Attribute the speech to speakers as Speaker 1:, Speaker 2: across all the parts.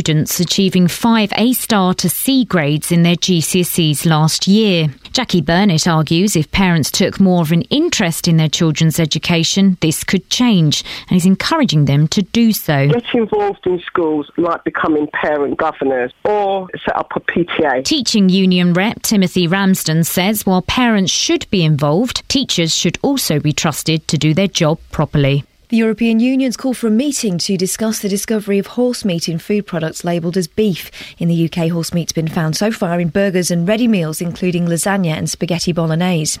Speaker 1: students achieving five A star to C grades in their GCSEs last year. Jackie Burnett argues if parents took more of an interest in their children's education, this could change, and is encouraging them to do so.
Speaker 2: Get involved in schools like becoming parent governors or set up a PTA.
Speaker 1: Teaching Union rep Timothy Ramsden says while parents should be involved, teachers should also be trusted to do their job properly.
Speaker 3: The European Union's call for a meeting to discuss the discovery of horse meat in food products labelled as beef. In the UK, horse meat's been found so far in burgers and ready meals, including lasagna and spaghetti bolognese.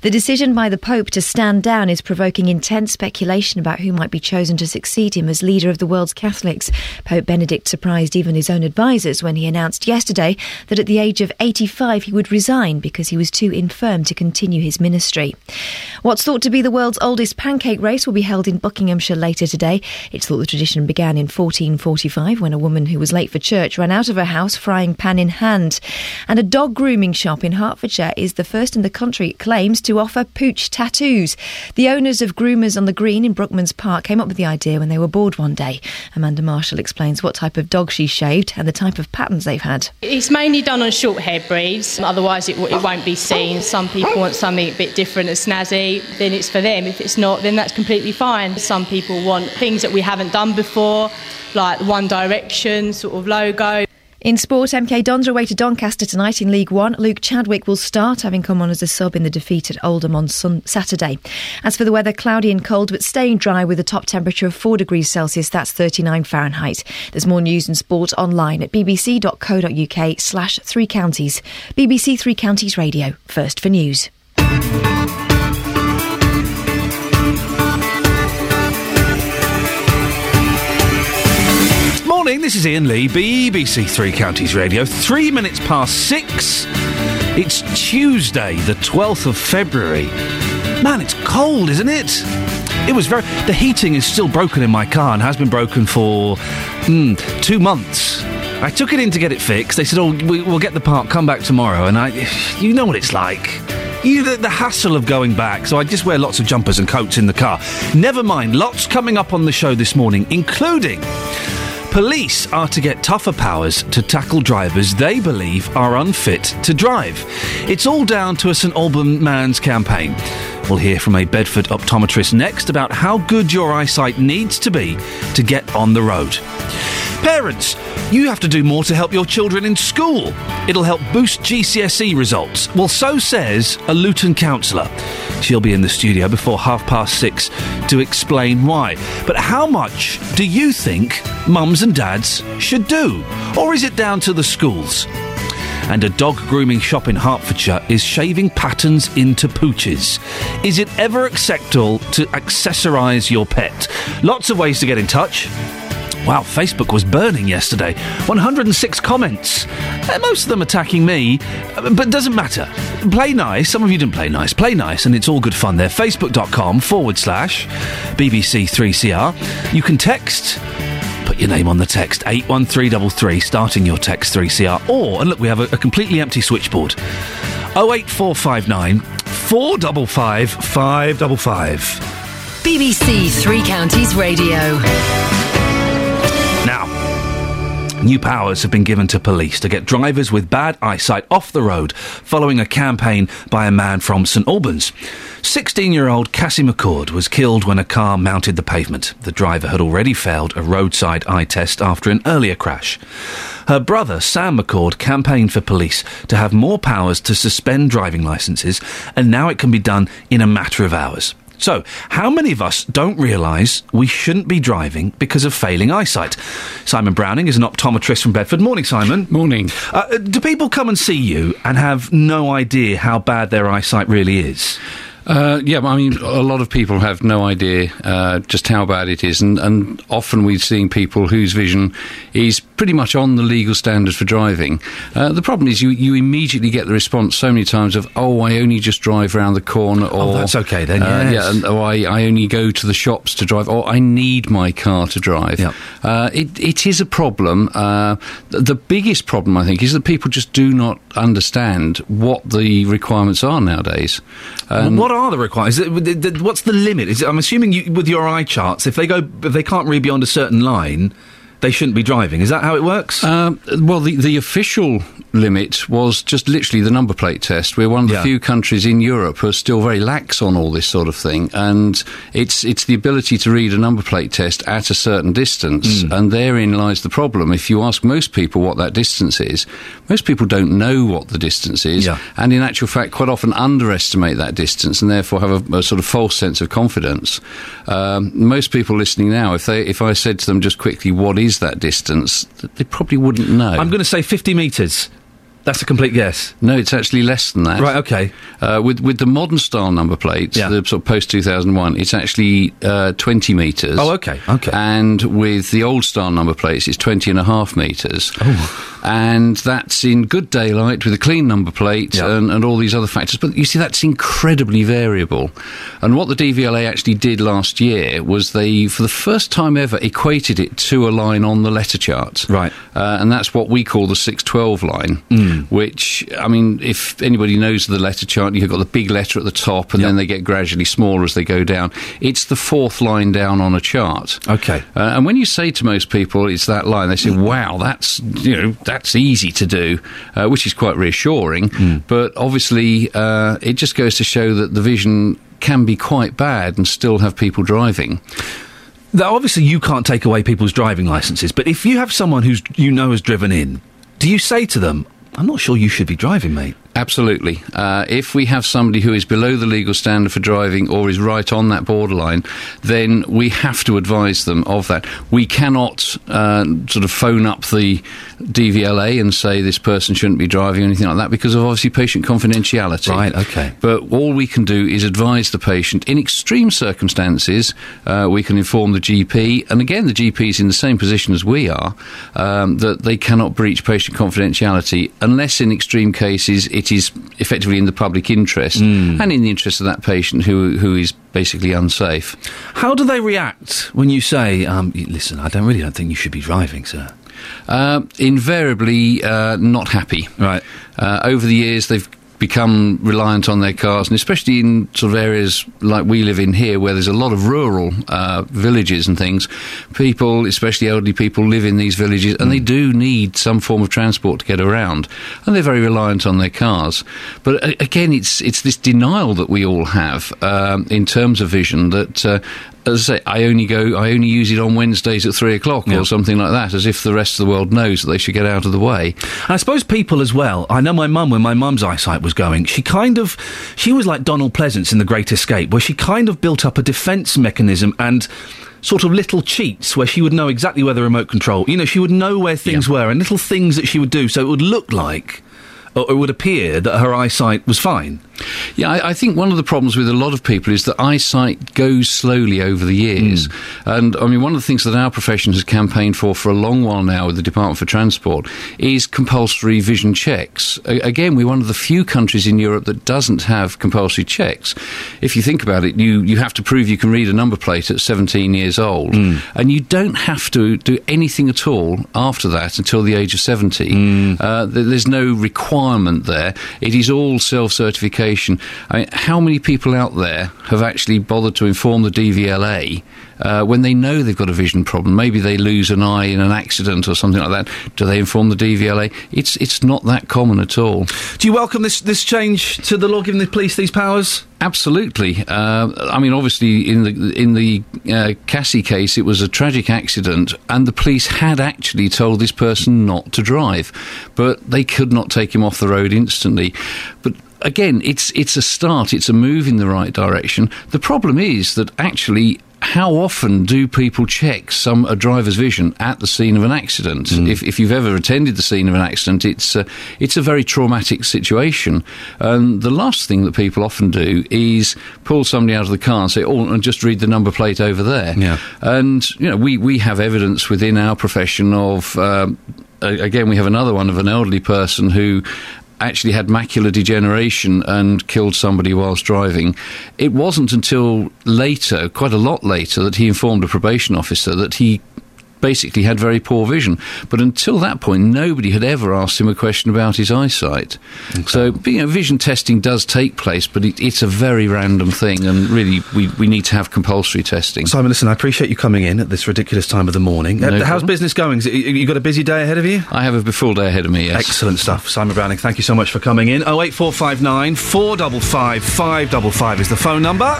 Speaker 3: The decision by the Pope to stand down is provoking intense speculation about who might be chosen to succeed him as leader of the world's Catholics. Pope Benedict surprised even his own advisers when he announced yesterday that at the age of 85 he would resign because he was too infirm to continue his ministry. What's thought to be the world's oldest pancake race will be held in Buckinghamshire later today. It's thought the tradition began in 1445 when a woman who was late for church ran out of her house frying pan in hand. And a dog grooming shop in Hertfordshire is the first in the country, it claims, to offer pooch tattoos. The owners of Groomers on the Green in Brookmans Park came up with the idea when they were bored one day. Amanda Marshall explains what type of dog she shaved and the type of patterns they've had.
Speaker 4: It's mainly done on short hair breeds, otherwise it, it won't be seen. Some people want something a bit different and snazzy, then it's for them. If it's not, then that's completely fine. Some people want things that we haven't done before, like One Direction sort of logo.
Speaker 3: In sport, MK Dons are away to Doncaster tonight in League One. Luke Chadwick will start, having come on as a sub in the defeat at Oldham on sun- Saturday. As for the weather, cloudy and cold, but staying dry with a top temperature of 4 degrees Celsius, that's 39 Fahrenheit. There's more news and sport online at bbc.co.uk slash three counties. BBC Three Counties Radio, first for news.
Speaker 5: Morning, this is Iain Lee, BBC Three Counties Radio. Three minutes past six. It's Tuesday, the 12th of February. Man, it's cold, isn't it? It was very. The heating is still broken in my car and has been broken for mm, two months. I took it in to get it fixed. They said, "Oh, we, we'll get the part. Come back tomorrow." And I, you know what it's like. You the, the hassle of going back. So I just wear lots of jumpers and coats in the car. Never mind. Lots coming up on the show this morning, including. Police are to get tougher powers to tackle drivers they believe are unfit to drive. It's all down to a St Alban man's campaign. We'll hear from a Bedford optometrist next about how good your eyesight needs to be to get on the road. Parents, you have to do more to help your children in school. It'll help boost GCSE results. Well, so says a Luton counsellor. She'll be in the studio before half past six to explain why. But how much do you think mums and dads should do? Or is it down to the schools? And a dog grooming shop in Hertfordshire is shaving patterns into pooches. Is it ever acceptable to accessorise your pet? Lots of ways to get in touch. Wow, Facebook was burning yesterday. 106 comments. Uh, most of them attacking me, uh, but doesn't matter. Play nice. Some of you didn't play nice. Play nice, and it's all good fun there. Facebook.com forward slash BBC3CR. You can text. Put your name on the text 81333, starting your text 3CR. Or, and look, we have a, a completely empty switchboard 08459 455 555.
Speaker 6: BBC Three Counties Radio.
Speaker 5: New powers have been given to police to get drivers with bad eyesight off the road following a campaign by a man from St Albans. 16 year old Cassie McCord was killed when a car mounted the pavement. The driver had already failed a roadside eye test after an earlier crash. Her brother, Sam McCord, campaigned for police to have more powers to suspend driving licences, and now it can be done in a matter of hours. So, how many of us don't realise we shouldn't be driving because of failing eyesight? Simon Browning is an optometrist from Bedford. Morning, Simon.
Speaker 7: Morning.
Speaker 5: Uh, do people come and see you and have no idea how bad their eyesight really is?
Speaker 7: Uh, yeah, I mean, a lot of people have no idea uh, just how bad it is, and, and often we're seeing people whose vision is pretty much on the legal standard for driving. Uh, the problem is you, you immediately get the response so many times of, oh, I only just drive around the corner, or
Speaker 5: Oh, that's okay then,
Speaker 7: uh,
Speaker 5: yes.
Speaker 7: yeah, and, or I, I only go to the shops to drive, or I need my car to drive.
Speaker 5: Yep.
Speaker 7: Uh, it, it is a problem. Uh, th- the biggest problem, I think, is that people just do not understand what the requirements are nowadays. Um,
Speaker 5: what are the requirements? What's the limit? Is it, I'm assuming you, with your eye charts, if they go, if they can't read beyond a certain line, they shouldn't be driving. Is that how it works?
Speaker 7: Um, well, the, the official limit was just literally the number plate test. We're one of the
Speaker 5: Yeah.
Speaker 7: few countries in Europe who are still very lax on all this sort of thing, and it's it's the ability to read a number plate test at a certain distance,
Speaker 5: Hmm.
Speaker 7: and therein lies the problem. If you ask most people what that distance is, most people don't know what the distance is,
Speaker 5: Yeah.
Speaker 7: and in actual fact, quite often underestimate that distance, and therefore have a, a sort of false sense of confidence. Um, most people listening now, if they if I said to them just quickly, "What is that distance?" they probably wouldn't know.
Speaker 5: I'm going to say 50 metres. That's a complete guess.
Speaker 7: No, it's actually less than that.
Speaker 5: Right, okay.
Speaker 7: Uh, with with the modern style number plates,
Speaker 5: Yeah.
Speaker 7: the sort of post two thousand one, it's actually uh, twenty meters.
Speaker 5: Oh, okay, okay.
Speaker 7: And with the old style number plates, it's 20 and a half meters.
Speaker 5: Oh.
Speaker 7: And that's in good daylight with a clean number plate
Speaker 5: Yeah.
Speaker 7: and, and all these other factors. But you see, that's incredibly variable. And what the DVLA actually did last year was they, for the first time ever, equated it to a line on the letter chart.
Speaker 5: Right.
Speaker 7: Uh, and that's what we call the 612 line,
Speaker 5: Mm.
Speaker 7: which, I mean, if anybody knows the letter chart, you've got the big letter at the top and
Speaker 5: Yep.
Speaker 7: then they get gradually smaller as they go down. It's the fourth line down on a chart.
Speaker 5: Okay.
Speaker 7: Uh, and when you say to most people it's that line, they say, "Wow, that's you know that's easy to do," uh, which is quite reassuring. But obviously, uh, it just goes to show that the vision can be quite bad and still have people driving.
Speaker 5: Now, obviously, you can't take away people's driving licenses, but if you have someone who's you know has driven in, do you say to them, "I'm not sure you should be driving, mate"?
Speaker 7: Absolutely. Uh, if we have somebody who is below the legal standard for driving or is right on that borderline, then we have to advise them of that. We cannot uh, sort of phone up the DVLA and say this person shouldn't be driving or anything like that because of obviously patient confidentiality.
Speaker 5: Right, okay.
Speaker 7: But all we can do is advise the patient. In extreme circumstances, uh, we can inform the GP, and again, the GP is in the same position as we are, um, that they cannot breach patient confidentiality unless, in extreme cases, it is effectively in the public interest and in the interest of that patient who who is basically unsafe.
Speaker 5: How do they react when you say, um, "Listen, I don't really don't think you should be driving, sir"?
Speaker 7: Uh, invariably uh, not happy.
Speaker 5: Right.
Speaker 7: Uh, over the years, they've become reliant on their cars, and especially in sort of areas like we live in here, where there's a lot of rural uh, villages and things. People, especially elderly people, live in these villages, and they do need some form of transport to get around, and they're very reliant on their cars. But uh, again, it's it's this denial that we all have um, in terms of vision that. Uh, as I say, I only go, I only use it on Wednesdays at three o'clock
Speaker 5: Yeah.
Speaker 7: or something like that, as if the rest of the world knows that they should get out of the way.
Speaker 5: And I suppose people as well. I know my mum, when my mum's eyesight was going, she kind of, she was like Donald Pleasence in The Great Escape, where she kind of built up a defence mechanism and sort of little cheats where she would know exactly where the remote control, you know, she would know where things
Speaker 7: Yeah.
Speaker 5: were and little things that she would do so it would look like, or it would appear that her eyesight was fine.
Speaker 7: Yeah, I, I think one of the problems with a lot of people is that eyesight goes slowly over the years. Hmm. And I mean, one of the things that our profession has campaigned for for a long while now with the Department for Transport is compulsory vision checks. A- again, we're one of the few countries in Europe that doesn't have compulsory checks. If you think about it, you, you have to prove you can read a number plate at 17 years old, hmm. and you don't have to do anything at all after that until the age of 70. Hmm. Uh, th- there's no requirement there. It is all self certification. I mean, how many people out there have actually bothered to inform the DVLA uh, when they know they've got a vision problem? Maybe they lose an eye in an accident or something like that. Do they inform the DVLA? It's it's not that common at all.
Speaker 5: Do you welcome this, this change to the law giving the police these powers?
Speaker 7: Absolutely. Uh, I mean, obviously, in the in the uh, Cassie case, it was a tragic accident, and the police had actually told this person not to drive, but they could not take him off the road instantly. But again, it's it's a start. It's a move in the right direction. The problem is that actually. How often do people check some a driver's vision at the scene of an accident? If, if you've ever attended the scene of an accident, it's uh, it's a very traumatic situation. And the last thing that people often do is pull somebody out of the car and say, "Oh, and just read the number plate over there."
Speaker 5: Yeah.
Speaker 7: And you know, we we have evidence within our profession of. Um, Again, we have another one of an elderly person who actually had macular degeneration and killed somebody whilst driving. It wasn't until later, quite a lot later, that he informed a probation officer that he basically had very poor vision. But until that point, nobody had ever asked him a question about his eyesight. Okay. So, you know, vision testing does take place, but it, it's a very random thing, and really, we, we need to have compulsory testing.
Speaker 8: Simon, listen, I appreciate you coming in at this ridiculous time of the morning. No uh, how's business going? It, you got a busy day ahead of you?
Speaker 7: I have a full day ahead of me, yes.
Speaker 8: Excellent stuff. Simon Browning, thank you so much for coming in. 08459 455 555 is the phone number.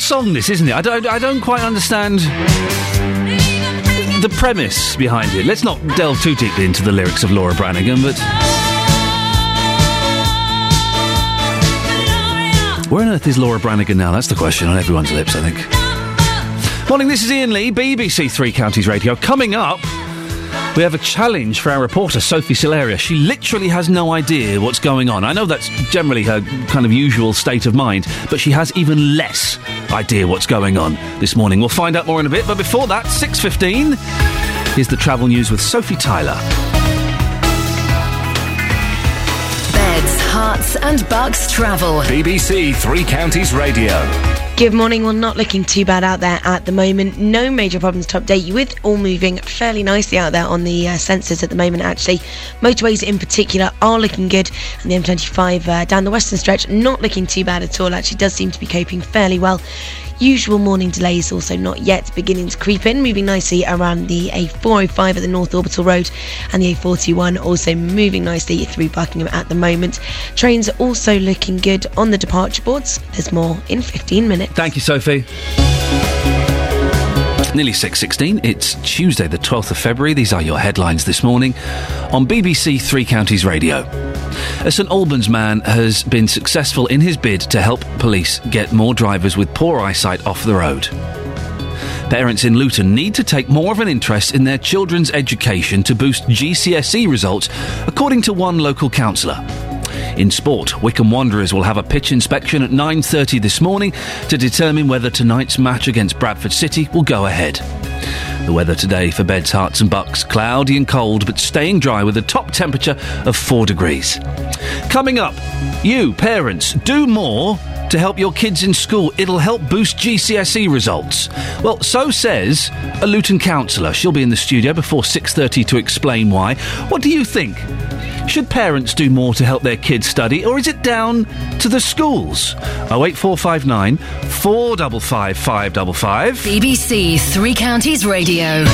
Speaker 8: Song, this, isn't it? I don't, I don't quite understand the premise behind it. Let's not delve too deeply into the lyrics of Laura Branigan, but. Where on earth is Laura Branigan now? That's the question on everyone's lips, I think. Morning, this is Iain Lee, BBC Three Counties Radio. Coming up. We have a challenge for our reporter, Sophie Sileria. She literally has no idea what's going on. I know that's generally her kind of usual state of mind, but she has even less idea what's going on this morning. We'll find out more in a bit, but before that, 6.15 is the travel news with Sophie Tyler.
Speaker 6: Beds, Herts and bucks travel.
Speaker 9: BBC Three Counties Radio.
Speaker 10: Good morning. Well, not looking too bad out there at the moment. No major problems to update you with. All moving fairly nicely out there on the uh, sensors at the moment, actually. Motorways in particular are looking good. And the M25 uh, down the western stretch, not looking too bad at all. Actually, does seem to be coping fairly well. Usual morning delays also not yet beginning to creep in, moving nicely around the A405 at the North Orbital Road and the A41 also moving nicely through Buckingham at the moment. Trains are also looking good on the departure boards. There's more in 15 minutes.
Speaker 8: Thank you, Sophie. Nearly 6.16. It's Tuesday, the 12th of February. These are your headlines this morning on BBC Three Counties Radio.
Speaker 5: A St Albans man has been successful in his bid to help police get more drivers with poor eyesight off the road. Parents in Luton need to take more of an interest in their children's education to boost GCSE results, according to one local councillor. In sport, Wycombe Wanderers will have a pitch inspection at 9:30 this morning to determine whether tonight's match against Bradford City will go ahead. The weather today for Beds, Herts and Bucks cloudy and cold, but staying dry with a top temperature of 4 degrees. Coming up, you parents do more to help your kids in school. It'll help boost GCSE results. Well, so says a Luton councillor. She'll be in the studio before 6:30 to explain why. What do you think? Should parents do more to help their kids study, or is it down to the schools? 08459 455 555.
Speaker 6: BBC Three Counties Radio.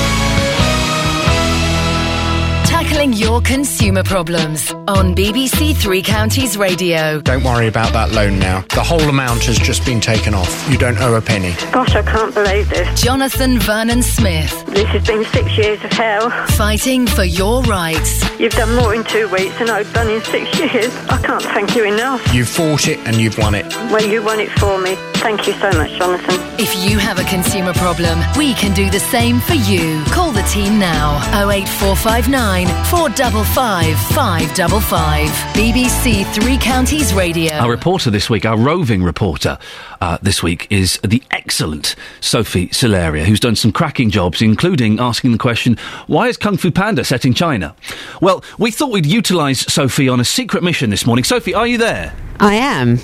Speaker 6: Tackling your consumer problems on BBC Three Counties Radio.
Speaker 11: Don't worry about that loan now. The whole amount has just been taken off. You don't owe a penny.
Speaker 12: Gosh, I can't believe this.
Speaker 6: Jonathan Vernon Smith.
Speaker 12: This has been six years of hell.
Speaker 6: Fighting for your rights.
Speaker 12: You've done more in two weeks than I've done in six years. I can't thank you enough.
Speaker 11: You've fought it and you've won it.
Speaker 12: Well, you won it for me. Thank you so much, Jonathan.
Speaker 6: If you have a consumer problem, we can do the same for you. Call the team now 08459 455 555. BBC Three Counties Radio.
Speaker 5: Our reporter this week, our roving reporter uh, this week, is the excellent Sophie Solaria, who's done some cracking jobs, including asking the question, why is Kung Fu Panda set in China? Well, we thought we'd utilise Sophie on a secret mission this morning. Sophie, are you there?
Speaker 13: I am.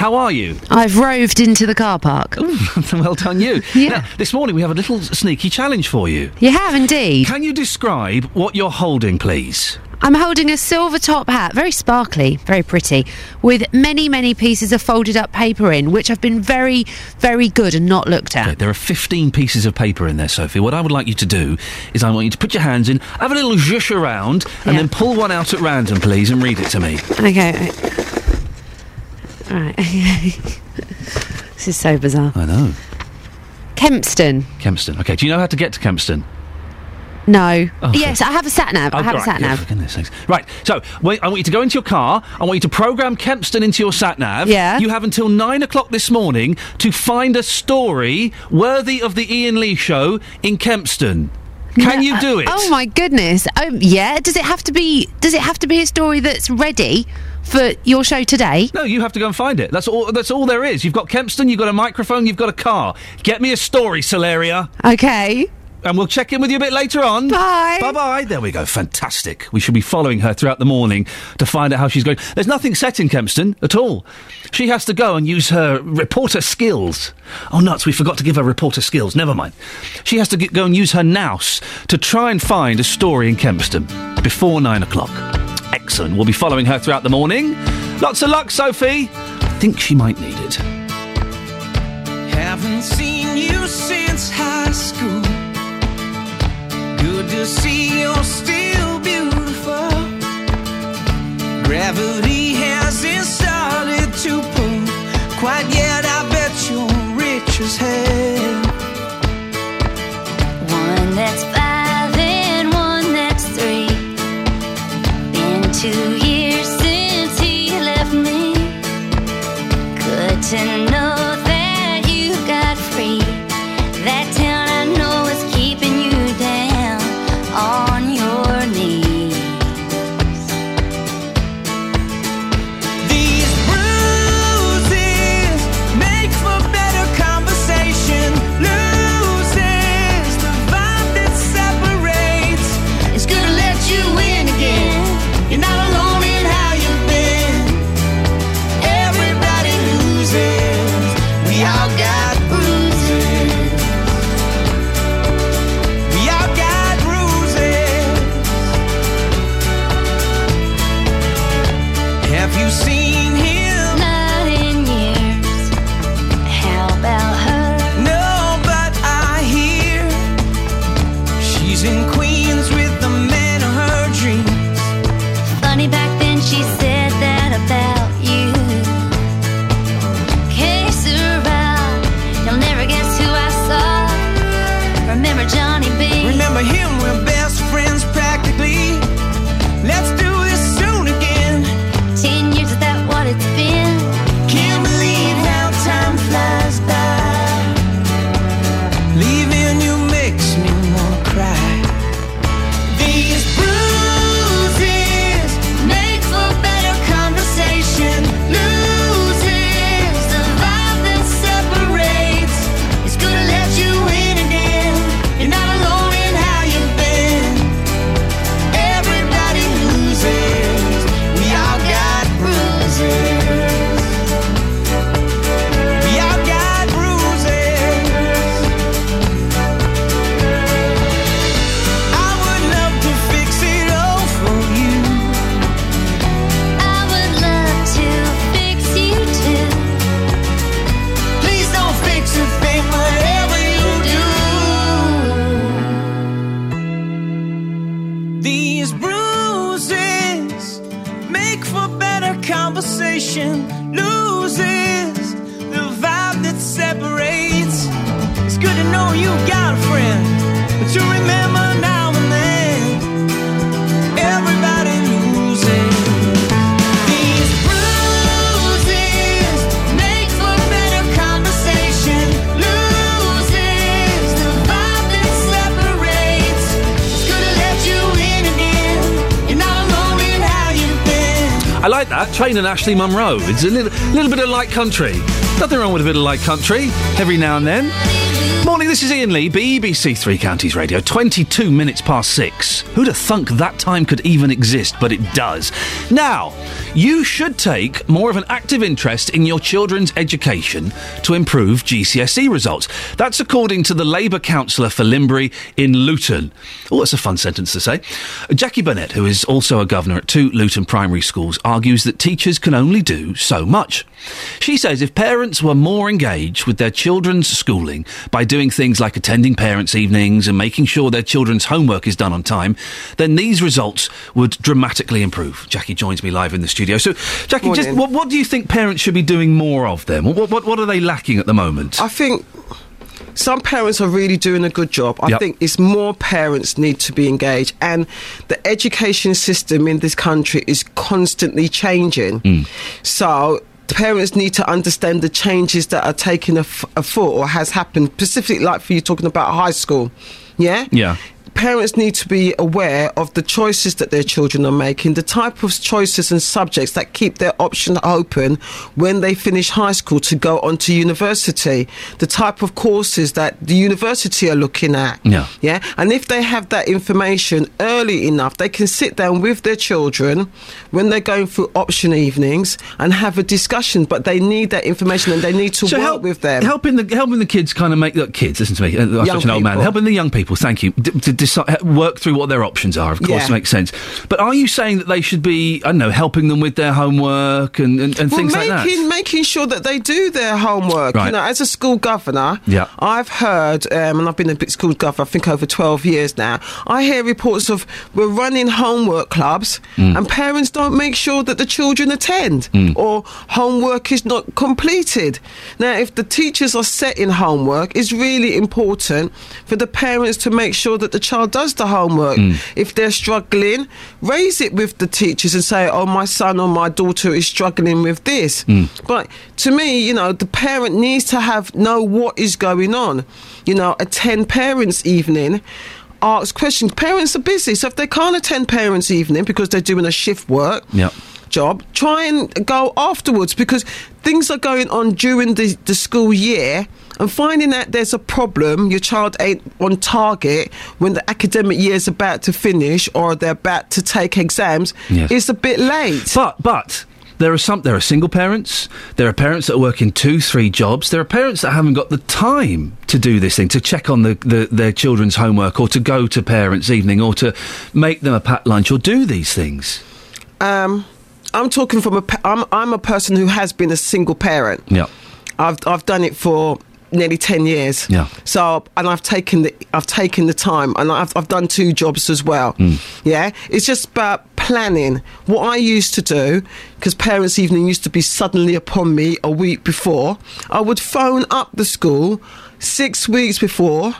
Speaker 5: How are you?
Speaker 13: I've roved into the car park.
Speaker 5: well done, you.
Speaker 13: Yeah.
Speaker 5: Now, this morning we have a little sneaky challenge for you.
Speaker 13: You have indeed.
Speaker 5: Can you describe what you're holding, please?
Speaker 13: I'm holding a silver top hat, very sparkly, very pretty, with many, many pieces of folded up paper in, which have been very, very good and not looked at.
Speaker 5: Okay, there are 15 pieces of paper in there, Sophie. What I would like you to do is I want you to put your hands in, have a little zhush around, and
Speaker 13: Yeah.
Speaker 5: then pull one out at random, please, and read it to me.
Speaker 13: Okay. Right. this is so bizarre.
Speaker 5: I know.
Speaker 13: Kempston.
Speaker 5: Kempston. Okay, do you know how to get to Kempston?
Speaker 13: No.
Speaker 5: Oh,
Speaker 13: yes, I have a sat nav. I
Speaker 5: Oh,
Speaker 13: have a sat nav.
Speaker 5: goodness sakes. Right, so wait, I want you to go into your car. I want you to program Kempston into your sat nav.
Speaker 13: Yeah.
Speaker 5: You have until nine o'clock this morning to find a story worthy of the Iain Lee show in Kempston. Can you do uh, it?
Speaker 13: Oh my goodness. Oh yeah. Does it have to be? Does it have to be a story that's ready for your show today?
Speaker 5: No, you have to go and find it. That's all. That's all there is. You've got Kempston. You've got a microphone. You've got a car. Get me a story, Solaria.
Speaker 13: Okay.
Speaker 5: And we'll check in with you a bit later on.
Speaker 13: Bye.
Speaker 5: Bye bye. There we go. Fantastic. We should be following her throughout the morning to find out how she's going. There's nothing set in Kempston at all. She has to go and use her reporter skills. Oh, nuts. We forgot to give her reporter skills. Never mind. She has to g- go and use her nous to try and find a story in Kempston before nine o'clock. Excellent. We'll be following her throughout the morning. Lots of luck, Sophie. I think she might need it.
Speaker 14: Haven't seen you since high school. Good to see you're still beautiful. Gravity hasn't started to pull quite yet. I bet you're rich as hell.
Speaker 15: One that's two years since he left me. Good to know that.
Speaker 5: Train and Ashley Monroe. It's a little, little bit of light country. Nothing wrong with a bit of light country every now and then. Morning, this is Iain Lee, BBC Three Counties Radio. 22 minutes past six. Who'd have thunk that time could even exist, but it does. Now, you should take more of an active interest in your children's education to improve GCSE results. That's according to the Labour councillor for Limbury in Luton. Oh, that's a fun sentence to say. Jackie Burnett, who is also a governor at two Luton primary schools, argues that teachers can only do so much. She says if parents were more engaged with their children's schooling by doing things like attending parents' evenings and making sure their children's homework is done on time, then these results would dramatically improve. Jackie joins me live in the studio. So, Jackie, just what, what do you think parents should be doing more of then? What, what, what are they lacking at the moment?
Speaker 16: I think some parents are really doing a good job. I
Speaker 5: Yep.
Speaker 16: think it's more parents need to be engaged, and the education system in this country is constantly changing.
Speaker 5: Hmm.
Speaker 16: So. Parents need to understand the changes that are taking a afoot or has happened, specifically like for you talking about high school. Yeah?
Speaker 5: Yeah.
Speaker 16: Parents need to be aware of the choices that their children are making, the type of choices and subjects that keep their option open when they finish high school to go on to university, the type of courses that the university are looking at.
Speaker 5: Yeah.
Speaker 16: Yeah. And if they have that information early enough, they can sit down with their children when they're going through option evenings and have a discussion. But they need that information and they need to
Speaker 5: So
Speaker 16: work
Speaker 5: help-
Speaker 16: with them.
Speaker 5: Helping the helping the kids kind of make look, kids. Listen to me. uh, I'm
Speaker 16: Young
Speaker 5: such an old man. Helping the young people. Thank you. D- decide, work through what their options are. Of course,
Speaker 16: Yeah.
Speaker 5: makes sense. But are you saying that they should be? I don't know, helping them with their homework and, and, and
Speaker 16: well,
Speaker 5: things
Speaker 16: making,
Speaker 5: like that.
Speaker 16: making sure that they do their homework.
Speaker 5: Right.
Speaker 16: You know, as a school governor,
Speaker 5: Yeah.
Speaker 16: I've heard, um, and I've been a school governor, I think over 12 years now, I hear reports of we're running homework clubs
Speaker 5: Mm.
Speaker 16: and parents don't make sure that the children attend
Speaker 5: Mm.
Speaker 16: or homework is not completed. Now, if the teachers are setting homework, it's really important for the parents to make sure that the child does the homework.
Speaker 5: Mm.
Speaker 16: If they're struggling, raise it with the teachers and say, oh, my son or my daughter is struggling with this.
Speaker 5: Mm.
Speaker 16: But to me, you know, the parent needs to have know what is going on. You know, attend parents' evening. Ask questions. Parents are busy, so if they can't attend parents' evening because they're doing a shift work,
Speaker 5: Yep.
Speaker 16: job, try and go afterwards because things are going on during the, the school year and finding that there's a problem, your child ain't on target when the academic year is about to finish or they're about to take exams,
Speaker 5: Yes.
Speaker 16: it's a bit late.
Speaker 5: But but there are some there are single parents, there are parents that are working two, three jobs, there are parents that haven't got the time to do this thing, to check on the, the their children's homework or to go to parents' evening or to make them a packed lunch or do these things.
Speaker 16: Um, I'm talking from a, I'm, I'm a person who has been a single parent.
Speaker 5: Yeah.
Speaker 16: I've I've done it for nearly ten years.
Speaker 5: Yeah.
Speaker 16: So and I've taken the I've taken the time and I've I've done two jobs as well.
Speaker 5: Hmm.
Speaker 16: Yeah. It's just about planning. What I used to do, because parents' evening used to be suddenly upon me a week before, I would phone up the school six weeks before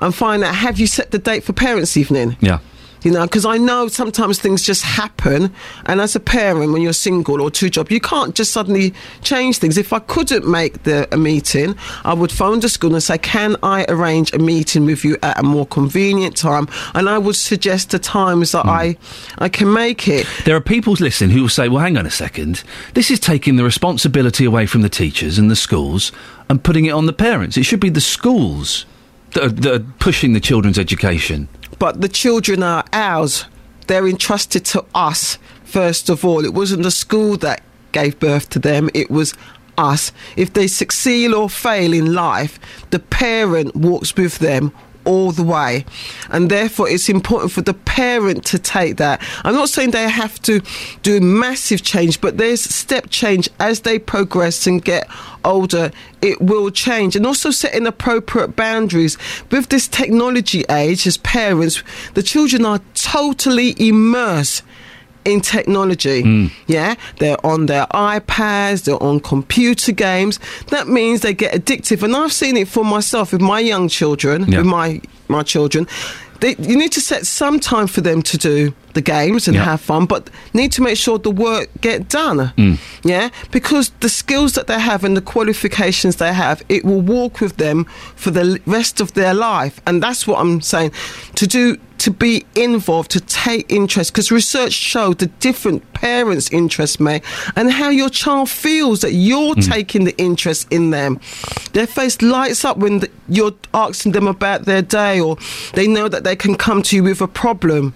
Speaker 16: and find out have you set the date for parents' evening?
Speaker 5: Yeah.
Speaker 16: You know, because I know sometimes things just happen, and as a parent, when you're single or two job, you can't just suddenly change things. If I couldn't make the a meeting, I would phone the school and say, "Can I arrange a meeting with you at a more convenient time?" And I would suggest the times that hmm. I I can make it.
Speaker 5: There are people listening who will say, well, hang on a second. This is taking the responsibility away from the teachers and the schools and putting it on the parents. It should be the schools that are, that are pushing the children's education.
Speaker 16: But the children are ours. They're entrusted to us first of all. It wasn't the school that gave birth to them, it was us. If they succeed or fail in life, the parent walks with them all the way. And therefore, it's important for the parent to take that. I'm not saying they have to do massive change, but there's step change as they progress and get older. It will change. And also setting appropriate boundaries. With this technology age, as parents, the children are totally immersed in technology. Hmm. Yeah, they're on their iPads, they're on computer games. That means they get addictive, and I've seen it for myself with my young children,
Speaker 5: Yeah.
Speaker 16: with my my children. They, you need to set some time for them to do the games and
Speaker 5: Yeah.
Speaker 16: have fun, but need to make sure the work get done.
Speaker 5: Mm.
Speaker 16: Yeah, because the skills that they have and the qualifications they have, it will walk with them for the rest of their life, and that's what I'm saying. To do, to be involved, to take interest, because research showed the different parents' interests may, and how your child feels that you're taking the interest in them. Their face lights up when the, you're asking them about their day, or they know that they can come to you with a problem.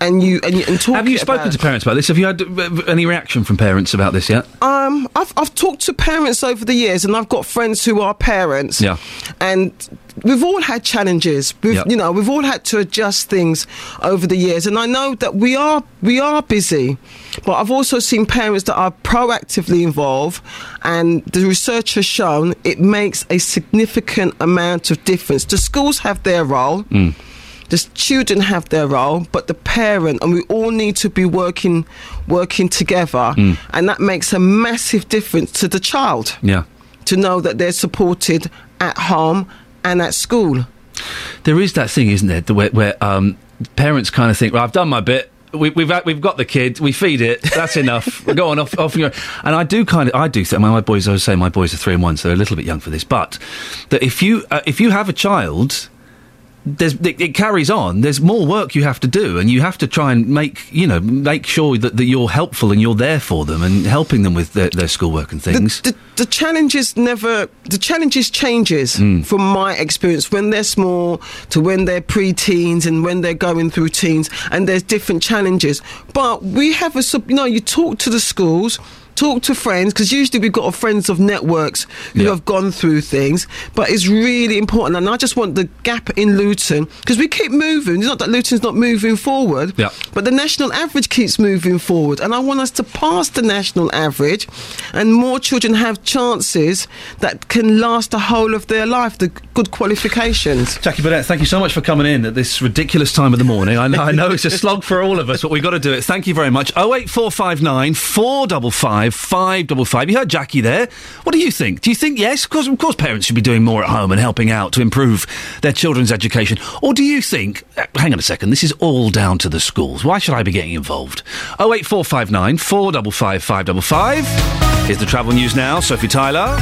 Speaker 16: And you and, you- and talk.
Speaker 5: Have you spoken to parents about this? Have you had uh, any reaction from parents about this yet?
Speaker 16: Um, I've I've talked to parents over the years, and I've got friends who are parents.
Speaker 5: Yeah.
Speaker 16: and we've all had challenges. We've,
Speaker 5: Yeah.
Speaker 16: You know, we've all had to adjust things over the years, and I know that we are we are busy. But I've also seen parents that are proactively involved, and the research has shown it makes a significant amount of difference. The schools have their role.
Speaker 5: Mm.
Speaker 16: The children have their role, but the parent, and we all need to be working, working together,
Speaker 5: Mm.
Speaker 16: and that makes a massive difference to the child
Speaker 5: Yeah.
Speaker 16: to know that they're supported at home and at school.
Speaker 5: There is that thing, isn't there, the- where, where um, parents kind of think, "Well, I've done my bit. We, we've had- we've got the kid. We feed it. That's enough. Go on off off you go." And I do kind of I do think my, my boys. I was saying my boys are three and one, so they're a little bit young for this. But that if you uh, if you have a child. There's, it, carries on. There's more work you have to do, and you have to try and make you know make sure that, that you're helpful and you're there for them and helping them with their, their schoolwork and things.
Speaker 16: The, the, the challenges never. The challenges changes
Speaker 5: Mm.
Speaker 16: from my experience when they're small to when they're pre-teens and when they're going through teens, and there's different challenges. But we have a. sub- You know, you talk to the schools. Talk to friends because usually we've got friends of networks who have gone through things, but it's really important. And I just want the gap in Luton because we keep moving. It's not that Luton's not moving forward,
Speaker 5: Yeah.
Speaker 16: but the national average keeps moving forward, and I want us to pass the national average, and more children have chances that can last the whole of their life. The good qualifications.
Speaker 5: Jackie Burnett, thank you so much for coming in at this ridiculous time of the morning. I know, I know it's a slog for all of us, but we've got to do it. Thank you very much. 08459 455 555. You heard Jackie there. What do you think? Do you think yes? Of course, of course, parents should be doing more at home and helping out to improve their children's education. Or do you think, uh, hang on a second, this is all down to the schools? Why should I be getting involved? 08459 455 555. Here's the travel news now. Sophie Tyler.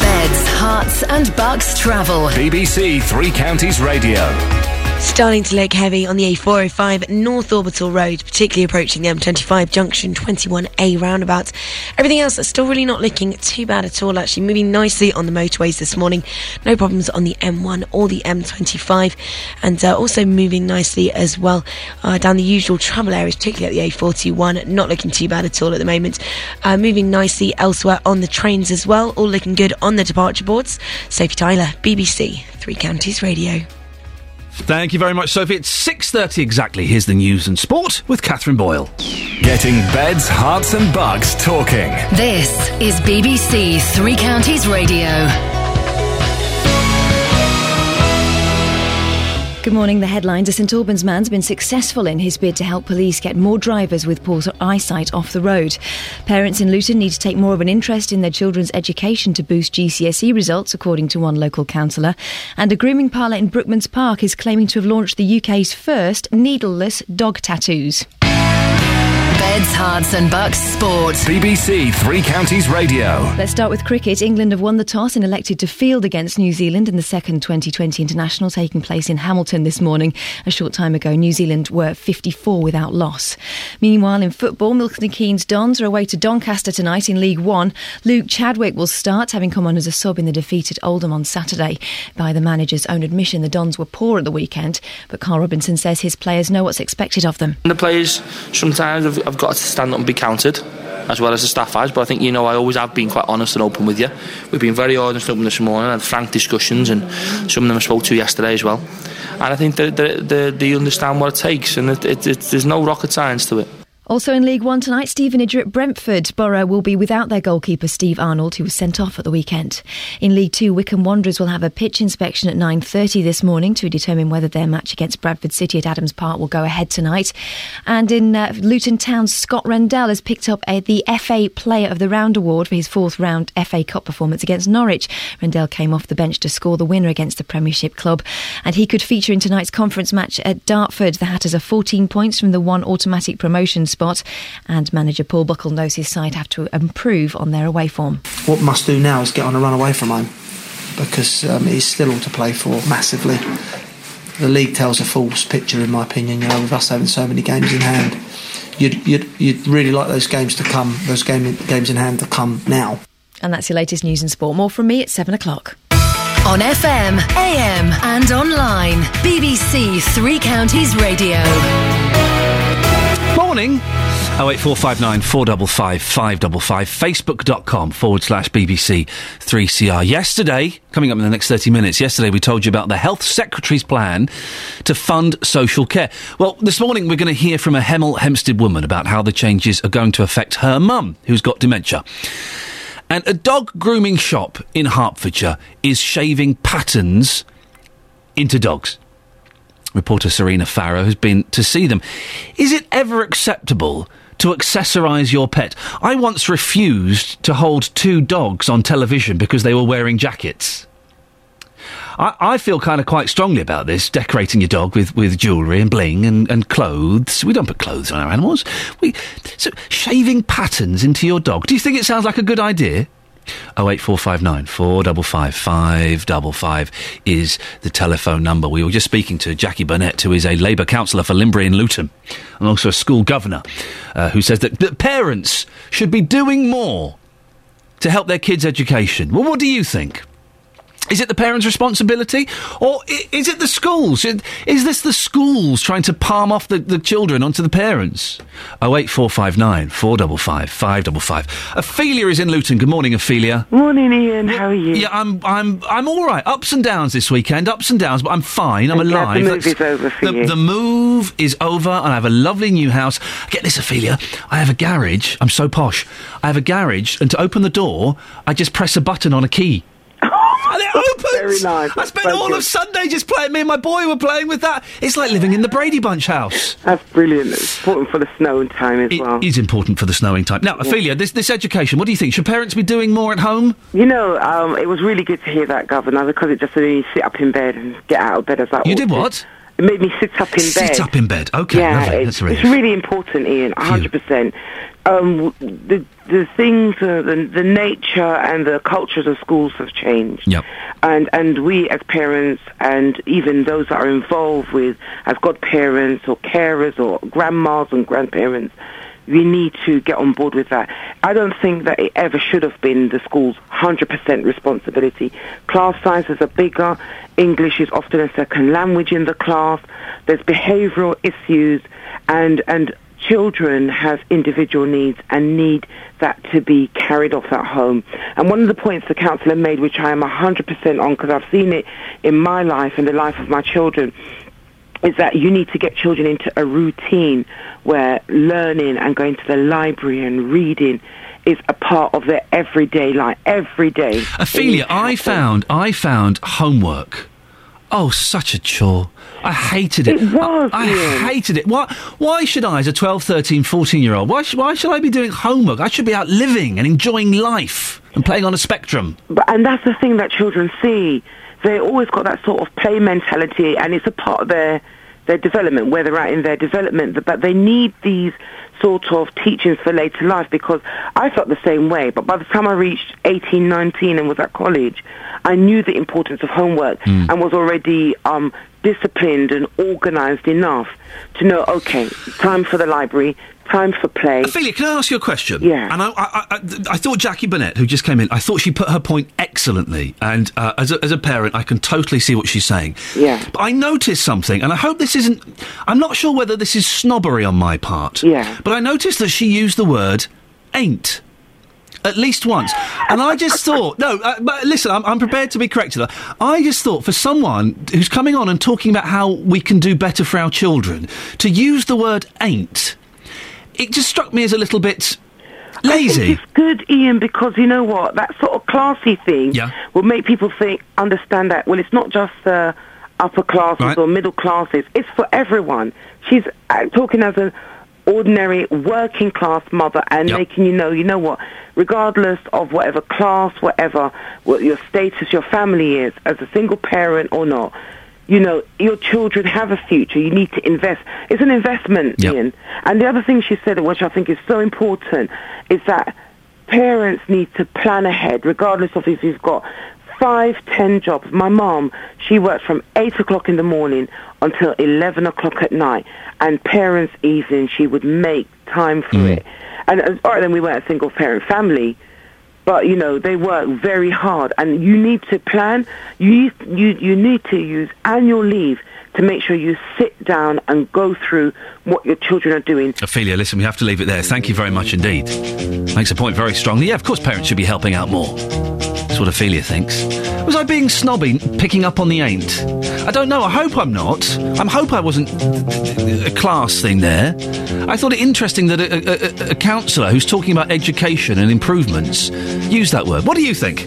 Speaker 6: Beds, Herts and Bucks travel.
Speaker 9: BBC Three Counties Radio.
Speaker 10: Starting to look heavy on the A405 North Orbital Road, particularly approaching the M25 junction 21A roundabout. Everything else is still really not looking too bad at all, actually. Moving nicely on the motorways this morning. No problems on the M1 or the M25. And uh, also moving nicely as well uh, down the usual travel areas, particularly at the A41. Not looking too bad at all at the moment. Uh, moving nicely elsewhere on the trains as well. All looking good on the departure boards. Sophie Tyler, BBC Three Counties Radio.
Speaker 5: Thank you very much, Sophie. It's 6.30 exactly. Here's the news and sport with Catherine Boyle.
Speaker 9: Getting beds, Herts, and Bucks talking.
Speaker 6: This is BBC Three Counties Radio.
Speaker 3: Good morning. The headlines. A St Albans man's been successful in his bid to help police get more drivers with poor eyesight off the road. Parents in Luton need to take more of an interest in their children's education to boost GCSE results, according to one local councillor. And a grooming parlour in Brookmans Park is claiming to have launched the UK's first needleless dog tattoos.
Speaker 6: Beds, Herts and Bucks Sport.
Speaker 9: BBC Three Counties Radio.
Speaker 3: Let's start with cricket. England have won the toss and elected to field against New Zealand in the second 2020 international taking place in Hamilton this morning. A short time ago, New Zealand were 54 without loss. Meanwhile, in football, Milton Keynes Dons are away to Doncaster tonight in League One. Luke Chadwick will start, having come on as a sub in the defeat at Oldham on Saturday. By the manager's own admission, the Dons were poor at the weekend, but Karl Robinson says his players know what's expected of them.
Speaker 17: The players sometimes have, have got to stand up and be counted, as well as the staff has. But I think you know I always have been quite honest and open with you. We've been very honest and open this morning, had frank discussions, and some of them I spoke to yesterday as well. And I think that they, they, they understand what it takes, and it, it, it, there's no rocket science to it.
Speaker 3: Also in League One tonight, Stevenage at Brentford. Borough will be without their goalkeeper Steve Arnold, who was sent off at the weekend. In League Two, Wycombe Wanderers will have a pitch inspection at 9.30 this morning to determine whether their match against Bradford City at Adams Park will go ahead tonight. And in uh, Luton Town, Scott Rendell has picked up a, the FA Player of the Round award for his fourth round FA Cup performance against Norwich. Rendell came off the bench to score the winner against the Premiership club, and he could feature in tonight's conference match at Dartford. The Hatters are 14 points from the one automatic promotion spot, and manager Paul Buckle knows his side have to improve on their away form.
Speaker 18: What must do now is get on a run away from home because um, it's still all to play for massively. The league tells a false picture, in my opinion. You know, with us having so many games in hand, you'd you'd, you'd really like those games to come, those game, games in hand to come now.
Speaker 3: And that's your latest news and sport. More from me at 7 o'clock.
Speaker 6: On FM, AM, and online. BBC Three Counties Radio.
Speaker 5: Morning. 08459 455 555 facebook.com forward slash BBC 3CR. Yesterday, coming up in the next 30 minutes, yesterday we told you about the Health Secretary's plan to fund social care. Well, this morning we're going to hear from a Hemel Hempstead woman about how the changes are going to affect her mum, who's got dementia. And a dog grooming shop in Hertfordshire is shaving patterns into dogs. Reporter Serena Farrow has been to see them. Is it ever acceptable to accessorise your pet? I once refused to hold two dogs on television because they were wearing jackets. I, I feel kind of quite strongly about this, decorating your dog with, with jewellery and bling and, and clothes. We don't put clothes on our animals. We, so, shaving patterns into your dog. Do you think it sounds like a good idea? 08459 455 555 is the telephone number. We were just speaking to Jackie Burnett, who is a Labour councillor for Limbury and Luton, and also a school governor, uh, who says that, that parents should be doing more to help their kids' education. Well, what do you think? Is it the parents' responsibility, or is it the schools? Is is this the schools trying to palm off the, the children onto the parents? Oh eight four five nine four double five five double five. Ophelia is in Luton. Good morning, Ophelia.
Speaker 19: Morning, Iain. How are you?
Speaker 5: Yeah, I'm I'm I'm all right. Ups and downs this weekend. Ups and downs, but I'm fine. I'm
Speaker 19: I'm
Speaker 5: alive.
Speaker 19: the move
Speaker 5: That's-
Speaker 19: is over for
Speaker 5: the,
Speaker 19: you.
Speaker 5: the move is over, and I have a lovely new house. Get this, Ophelia. I have a garage. I'm so posh. I have a garage, and to open the door, I just press a button on a key. And it opens.
Speaker 19: Very nice.
Speaker 5: I spent all
Speaker 19: good.
Speaker 5: of Sunday just playing. Me and my boy were playing with that. It's like living in the Brady Bunch house.
Speaker 19: That's brilliant. It's important for the snow time as well.
Speaker 5: It is important for the snowing time. Now, Ophelia, this this education. What do you think? Should parents be doing more at home?
Speaker 19: You know, um, it was really good to hear that, Governor, because it just made me sit up in bed and get out of bed as I
Speaker 5: You did what?
Speaker 19: It made me sit up in
Speaker 5: Sit
Speaker 19: bed.
Speaker 5: Sit up in bed. Okay,
Speaker 19: yeah,
Speaker 5: lovely.
Speaker 19: it's,
Speaker 5: That's really
Speaker 19: it's really important, Iain. hundred percent. Um, the the things, uh, the the nature and the cultures of schools have changed.
Speaker 5: Yep.
Speaker 19: And and we as parents and even those that are involved with as godparents or carers or grandmas and grandparents, we need to get on board with that. I don't think that it ever should have been the school's 100% responsibility. Class sizes are bigger. English is often a second language in the class. There's behavioural issues and, and children have individual needs and need that to be carried off at home. And one of the points the councillor made, which I am 100% on because I've seen it in my life and the life of my children, is that you need to get children into a routine where learning and going to the library and reading is a part of their everyday life. Every day.
Speaker 5: Ophelia, I found I found homework. Oh, such a chore. I hated it.
Speaker 19: It was,
Speaker 5: I, I hated it. Why, why should I, as a 12, 13, 14 year old, why, sh- why should I be doing homework? I should be out living and enjoying life and playing on a spectrum.
Speaker 19: But, and that's the thing that children see. They always got that sort of play mentality, and it's a part of their their development, where they're at in their development. But they need these sort of teachings for later life because I felt the same way. But by the time I reached 18, 19 and was at college, I knew the importance of homework
Speaker 5: Hmm.
Speaker 19: and was already um, disciplined and organised enough to know, okay, time for the library, time for play.
Speaker 5: Ophelia, can I ask you a question?
Speaker 19: Yeah.
Speaker 5: And I, I, I, I thought Jackie Burnett, who just came in, I thought she put her point excellently. And uh, as, a, as a parent, I can totally see what she's saying.
Speaker 19: Yeah.
Speaker 5: But I noticed something, and I hope this isn't. I'm not sure whether this is snobbery on my part.
Speaker 19: Yeah.
Speaker 5: But I noticed that she used the word ain't. At least once. And I just thought, no, uh, but listen, I'm, I'm prepared to be corrected. I just thought for someone who's coming on and talking about how we can do better for our children, to use the word ain't it just struck me as a little bit lazy.
Speaker 19: it's good, Iain, because you know what? That sort of classy thing
Speaker 5: Yeah.
Speaker 19: will make people think, understand that, well, it's not just uh, upper classes
Speaker 5: Right.
Speaker 19: or middle classes. It's for everyone. She's uh, talking as an ordinary working class mother and making you know, you know what? Regardless of whatever class, whatever, what your status, your family is, as a single parent or not, you know, your children have a future. You need to invest. It's an investment, Iain. And the other thing she said, which I think is so important, is that parents need to plan ahead, regardless of if you've got five, ten jobs. My mom, she worked from eight o'clock in the morning until eleven o'clock at night, and parents' evening she would make time for mm. it. And all right, then we weren't a single parent family, but you know they work very hard, and you need to plan. You you you need to use annual leave to make sure you sit down and go through what your children are doing.
Speaker 5: Ophelia, listen, we have to leave it there. Thank you very much indeed. Makes a point very strongly. Yeah, of course, parents should be helping out more. That's what Ophelia thinks. Was I being snobby, picking up on the ain't? I don't know. I hope I'm not. I hope I wasn't a class thing there. I thought it interesting that a, a, a, counsellor who's talking about education and improvements used that word. What do you think?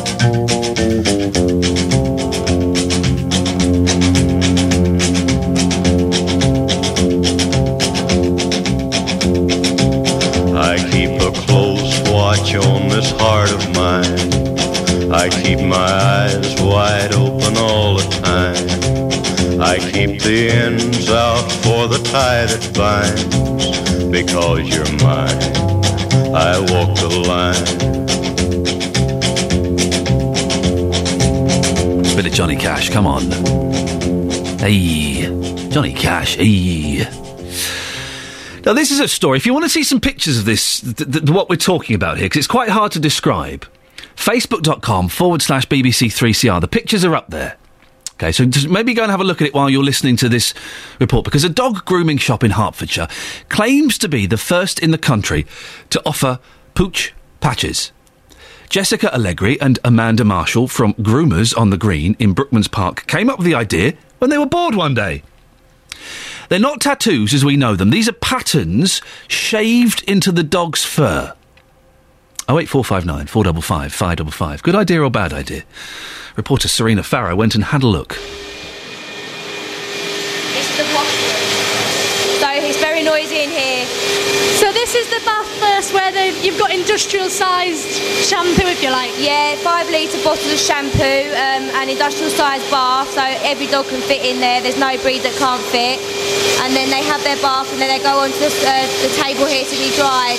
Speaker 20: I keep my eyes wide open all the time. I keep the ends out for the tie that binds. Because you're mine, I walk the line.
Speaker 5: Bit of Johnny Cash, come on. Hey, Johnny Cash, hey. Now, this is a story. If you want to see some pictures of this, th- th- what we're talking about here, because it's quite hard to describe, facebook.com forward slash BBC3CR. The pictures are up there. Okay, so maybe go and have a look at it while you're listening to this report, because a dog grooming shop in Hertfordshire claims to be the first in the country to offer pooch patches. Jessica Allegri and Amanda Marshall from Groomers on the Green in Brookmans Park came up with the idea when they were bored one day. They're not tattoos as we know them. These are patterns shaved into the dog's fur. 08459 455 555. Good idea or bad idea? Reporter Serena Farrow went and had a look.
Speaker 21: This is the washroom. So it's very noisy in here. So this is the bath first where you've got industrial sized shampoo if you like. Yeah, five litre bottles of shampoo um, and industrial sized bath so every dog can fit in there. There's no breed that can't fit. And then they have their bath and then they go onto the, uh, the table here to be dried.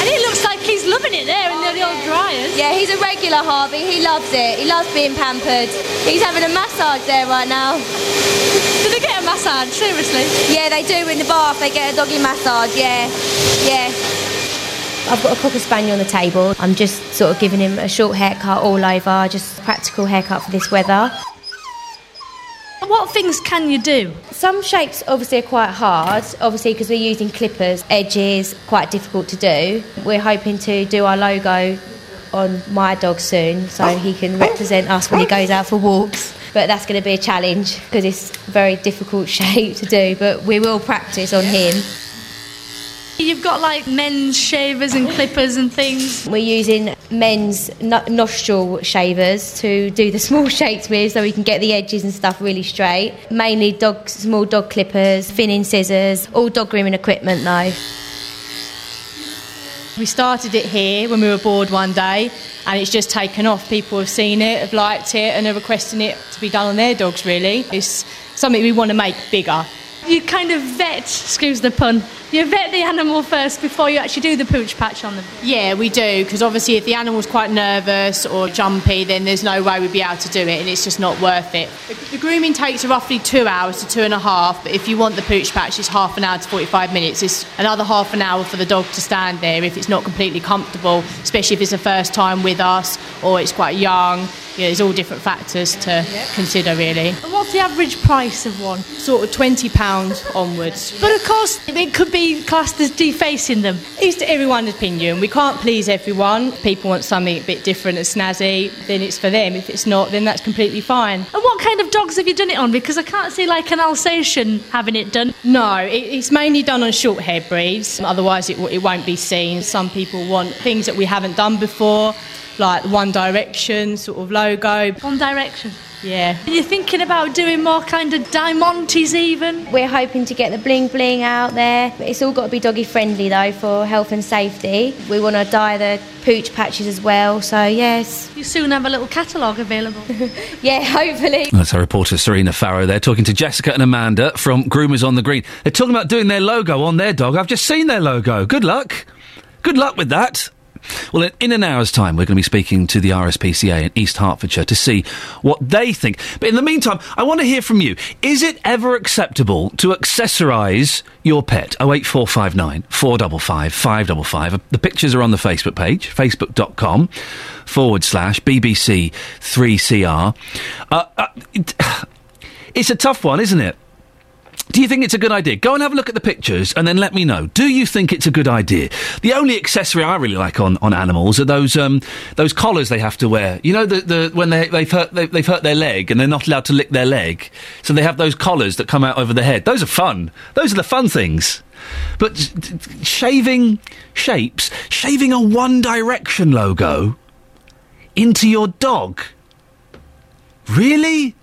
Speaker 21: And it looks like he's loving it there in the old dryers. Yeah, he's a regular Harvey. He loves it. He loves being pampered. He's having a massage there right now. Do they get a massage? Seriously? Yeah, they do in the bath. They get a doggy massage. Yeah, yeah. I've got a cocker spaniel on the table. I'm just sort of giving him a short haircut all over, just practical haircut for this weather.
Speaker 22: What things can you do?
Speaker 21: Some shapes obviously are quite hard, obviously because we're using clippers, edges, quite difficult to do. We're hoping to do our logo on my dog soon so he can represent us when he goes out for walks. But that's going to be a challenge because it's a very difficult shape to do, but we will practice on him.
Speaker 22: You've got like men's shavers and clippers and things.
Speaker 21: We're using men's no- nostril shavers to do the small shapes with so we can get the edges and stuff really straight. Mainly dog, small dog clippers, thinning scissors, all dog grooming equipment though.
Speaker 4: We started it here when we were bored one day, and it's just taken off. People have seen it, have liked it, and are requesting it to be done on their dogs. Really, it's something we want to make bigger.
Speaker 22: You kind of vet, excuse the pun, you vet the animal first before you actually do the pooch patch on them.
Speaker 4: Yeah, we do because obviously, if the animal's quite nervous or jumpy, then there's no way we'd be able to do it, and it's just not worth it. The, grooming takes roughly two hours to two and a half, but if you want the pooch patch, it's half an hour to 45 minutes. It's another half an hour for the dog to stand there if it's not completely comfortable, especially if it's the first time with us or it's quite young. Yeah, there's all different factors to consider, really.
Speaker 22: And what's the average price of one?
Speaker 4: Sort of £20 onwards.
Speaker 22: But of course, it could be classed as defacing them.
Speaker 4: It's to everyone's opinion. We can't please everyone. People want something a bit different and snazzy, then it's for them. If it's not, then that's completely fine.
Speaker 22: And what kind of dogs have you done it on? Because I can't see like an Alsatian having it done.
Speaker 4: No, it's mainly done on short hair breeds. Otherwise, it, it won't be seen. Some people want things that we haven't done before, like One Direction sort of logo.
Speaker 22: One Direction.
Speaker 4: Yeah.
Speaker 22: You're you thinking about doing more kind of diamantes even?
Speaker 21: We're hoping to get the bling bling out there. It's all got to be doggy friendly though for health and safety. We want to dye the pooch patches as well, so yes.
Speaker 22: You soon have a little catalogue available.
Speaker 21: Yeah, hopefully.
Speaker 5: That's our reporter Serena Farrow there talking to Jessica and Amanda from Groomers on the Green. They're talking about doing their logo on their dog. I've just seen their logo. Good luck. Good luck with that. Well, in- an hour's time, we're going to be speaking to the RSPCA in East Hertfordshire to see what they think. But in the meantime, I want to hear from you. Is it ever acceptable to accessorise your pet? 08459 455 555. The pictures are on the Facebook page, facebook.com forward slash BBC 3CR. Uh, uh, it- it's a tough one, isn't it? Do you think it's a good idea? Go and have a look at the pictures and then let me know. Do you think it's a good idea? The only accessory I really like on, on animals are those um, those collars they have to wear. You know, the, the when they, they've, hurt, they, they've hurt their leg and they're not allowed to lick their leg. So they have those collars that come out over the head. Those are fun. Those are the fun things. But shaving shapes, shaving a One Direction logo into your dog. Really?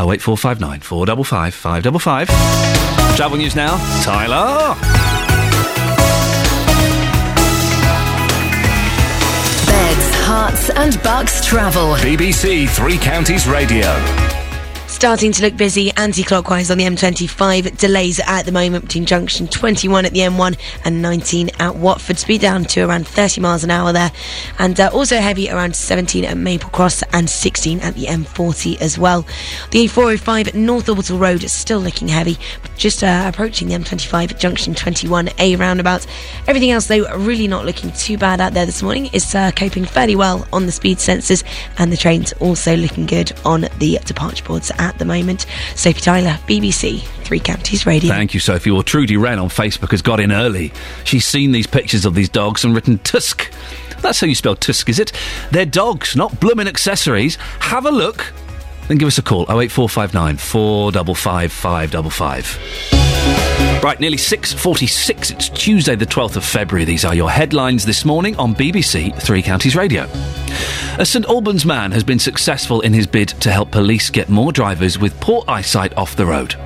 Speaker 5: 08459 455 555. Travel news now. Tyler.
Speaker 6: Beds, Herts and Bucks travel.
Speaker 9: BBC Three Counties Radio.
Speaker 10: Starting to look busy anti-clockwise on the M25. Delays at the moment between junction 21 at the M1 and 19 at Watford. Speed down to around 30 miles an hour there. And uh, also heavy around 17 at Maple Cross and 16 at the M40 as well. The A405 North Orbital Road is still looking heavy, just uh, approaching the M25 at junction 21A roundabout. Everything else though really not looking too bad out there this morning. It's uh, coping fairly well on the speed sensors and the trains also looking good on the departure boards at the moment. Sophie Tyler, BBC Three Counties Radio.
Speaker 5: Thank you, Sophie. Well, Trudy Wren on Facebook has got in early. She's seen these pictures of these dogs and written Tusk. That's how you spell Tusk, is it? They're dogs, not bloomin' accessories. Have a look. Then give us a call 08459 455 555. Right, nearly 6.46. It's Tuesday, the 12th of February. These are your headlines this morning on BBC Three Counties Radio. A St Albans man has been successful in his bid to help police get more drivers with poor eyesight off the road.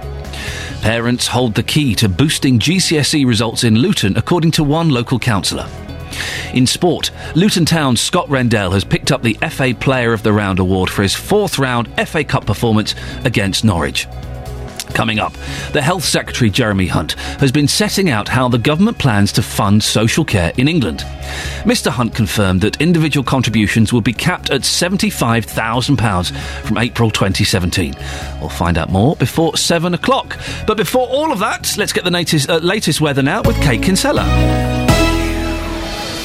Speaker 5: Parents hold the key to boosting GCSE results in Luton, according to one local councillor. In sport, Luton Town's Scott Rendell has picked up the FA Player of the Round award for his fourth round FA Cup performance against Norwich. Coming up, the Health Secretary Jeremy Hunt has been setting out how the government plans to fund social care in England. Mr Hunt confirmed that individual contributions will be capped at £75,000 from April 2017. We'll find out more before 7 o'clock. But before all of that, let's get the latest, uh, latest weather now with Kate Kinsella.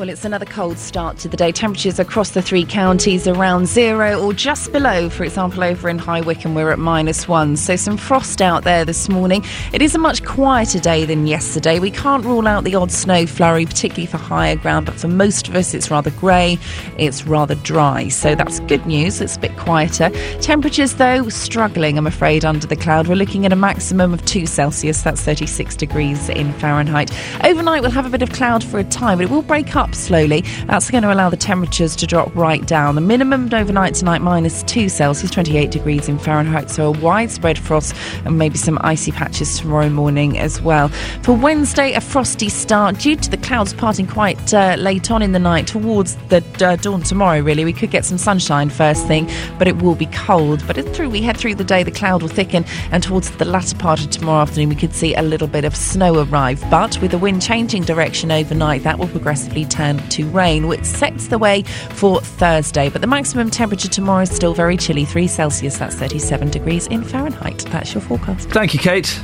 Speaker 23: Well, it's another cold start to the day. Temperatures across the three counties around zero or just below. For example, over in High Wycombe, we're at minus one. So some frost out there this morning. It is a much quieter day than yesterday. We can't rule out the odd snow flurry, particularly for higher ground, but for most of us, it's rather grey. It's rather dry. So that's good news. It's a bit quieter. Temperatures, though, struggling, I'm afraid, under the cloud. We're looking at a maximum of 2 Celsius. That's 36 degrees in Fahrenheit. Overnight, we'll have a bit of cloud for a time, but it will break up slowly. That's going to allow the temperatures to drop right down. The minimum overnight tonight minus 2 Celsius, 28 degrees in Fahrenheit. So a widespread frost and maybe some icy patches tomorrow morning as well. For Wednesday, a frosty start due to the clouds parting quite uh, late on in the night towards the uh, dawn tomorrow. Really, we could get some sunshine first thing, but it will be cold. But through we head through the day, the cloud will thicken, and towards the latter part of tomorrow afternoon, we could see a little bit of snow arrive. But with the wind changing direction overnight, that will progressively turn to rain, which sets the way for Thursday. But the maximum temperature tomorrow is still very chilly, 3 Celsius, that's 37 degrees in Fahrenheit. That's your forecast.
Speaker 5: Thank you, Kate.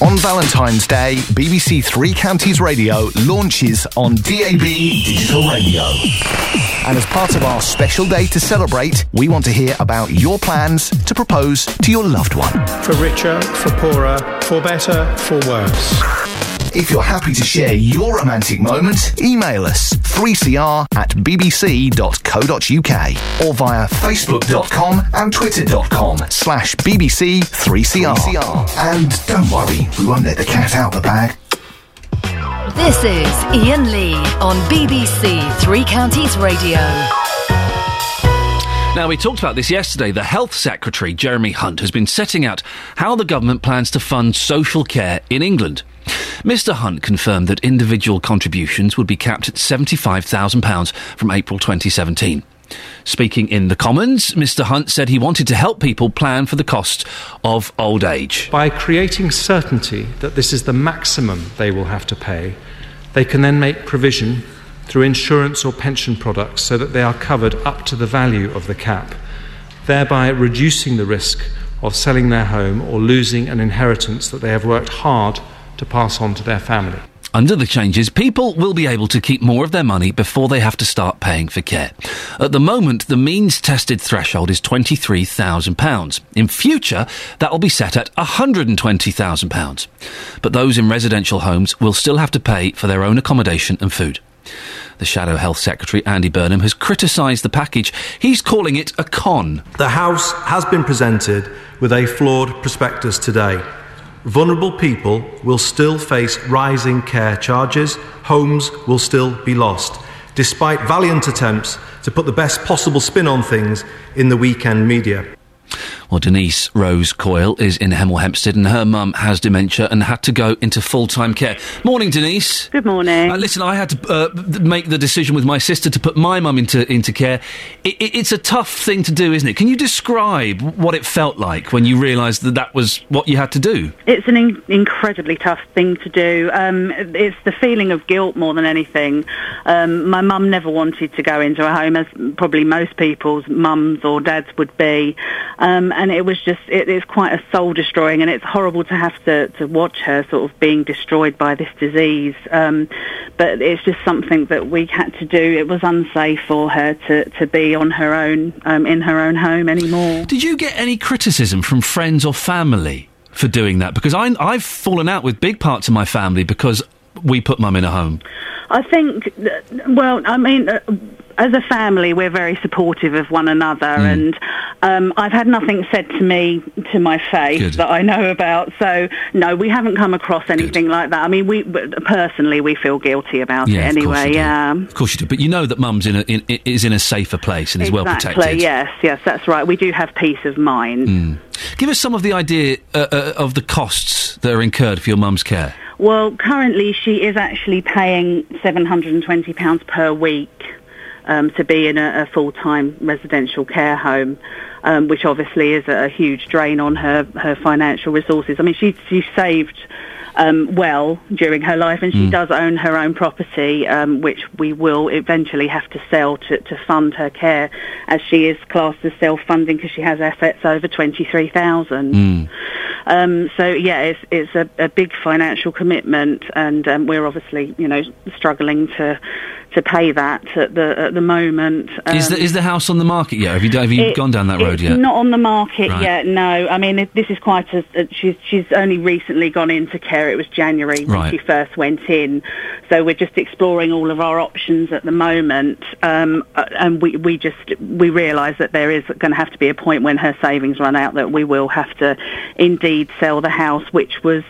Speaker 24: On Valentine's Day, BBC Three Counties Radio launches on DAB Digital Radio. And as part of our special day to celebrate, we want to hear about your plans to propose to your loved one.
Speaker 25: For richer, for poorer, for better, for worse.
Speaker 24: If you're happy to share your romantic moment, email us 3cr at bbc.co.uk or via facebook.com and twitter.com slash bbc3cr. And don't worry, we won't let the cat out of the bag.
Speaker 6: This is Iain Lee on BBC Three Counties Radio.
Speaker 5: Now, we talked about this yesterday. The Health Secretary, Jeremy Hunt, has been setting out how the government plans to fund social care in England. Mr. Hunt confirmed that individual contributions would be capped at £75,000 from April 2017. Speaking in the Commons, Mr. Hunt said he wanted to help people plan for the cost of old age.
Speaker 26: By creating certainty that this is the maximum they will have to pay, they can then make provision through insurance or pension products so that they are covered up to the value of the cap, thereby reducing the risk of selling their home or losing an inheritance that they have worked hard to pass on to their family.
Speaker 5: Under the changes, people will be able to keep more of their money before they have to start paying for care. At the moment, the means tested threshold is £23,000. In future, that will be set at £120,000. But those in residential homes will still have to pay for their own accommodation and food. The Shadow Health Secretary, Andy Burnham, has criticised the package. He's calling it a con.
Speaker 27: The House has been presented with a flawed prospectus today. Vulnerable people will still face rising care charges, homes will still be lost, despite valiant attempts to put the best possible spin on things in the weekend media.
Speaker 5: Well, Denise Rose Coyle is in Hemel Hempstead and her mum has dementia and had to go into full time care. Morning, Denise.
Speaker 28: Good morning.
Speaker 5: Uh, listen, I had to uh, make the decision with my sister to put my mum into, into care. I i it's a tough thing to do, isn't it? Can you describe what it felt like when you realised that that was what you had to do?
Speaker 28: It's an in- incredibly tough thing to do. Um, it's the feeling of guilt more than anything. Um, my mum never wanted to go into a home, as probably most people's mums or dads would be. Um, and it was just, it is quite a soul destroying, and it's horrible to have to, to watch her sort of being destroyed by this disease. Um, but it's just something that we had to do. It was unsafe for her to, to be on her own, um, in her own home anymore.
Speaker 5: Did you get any criticism from friends or family for doing that? Because I, I've fallen out with big parts of my family because we put mum in a home.
Speaker 28: I think, well, I mean, uh, as a family, we're very supportive of one another, and um, I've had nothing said to me to my face
Speaker 5: Good.
Speaker 28: that I know about. So, no, we haven't come across anything like that. I mean, we personally we feel guilty about
Speaker 5: Yeah,
Speaker 28: it anyway. Yeah.
Speaker 5: Of course you do, but you know that mum's in a, in, is in a safer place and is well
Speaker 28: exactly.
Speaker 5: protected.
Speaker 28: Yes. Yes. That's right. We do have peace of mind.
Speaker 5: Mm. Give us some of the idea uh, uh, of the costs that are incurred for your mum's care.
Speaker 28: Well, currently she is actually paying £720 per week um, to be in a, a full-time residential care home, um, which obviously is a, a huge drain on her, her financial resources. I mean, she, she saved um, well during her life and she
Speaker 5: Mm.
Speaker 28: does own her own property, um, which we will eventually have to sell to, to fund her care as she is classed as self-funding because she has assets over 23000
Speaker 5: Mm.
Speaker 28: Um, so yeah, it's it's a, a big financial commitment, and um, we're obviously you know struggling to to pay that at the at the moment.
Speaker 5: is,
Speaker 28: Um,
Speaker 5: the, is the house on the market yet? Have you, have you
Speaker 28: it-
Speaker 5: gone down that road yet?
Speaker 28: Not on the market
Speaker 5: Right.
Speaker 28: yet. No, I mean it, this is quite a. a- She's she's only recently gone into care. It was January when
Speaker 5: Right.
Speaker 28: she first went in, so we're just exploring all of our options at the moment. Um, uh, and we we just we realise that there is going to have to be a point when her savings run out that we will have to indeed sell the house, which was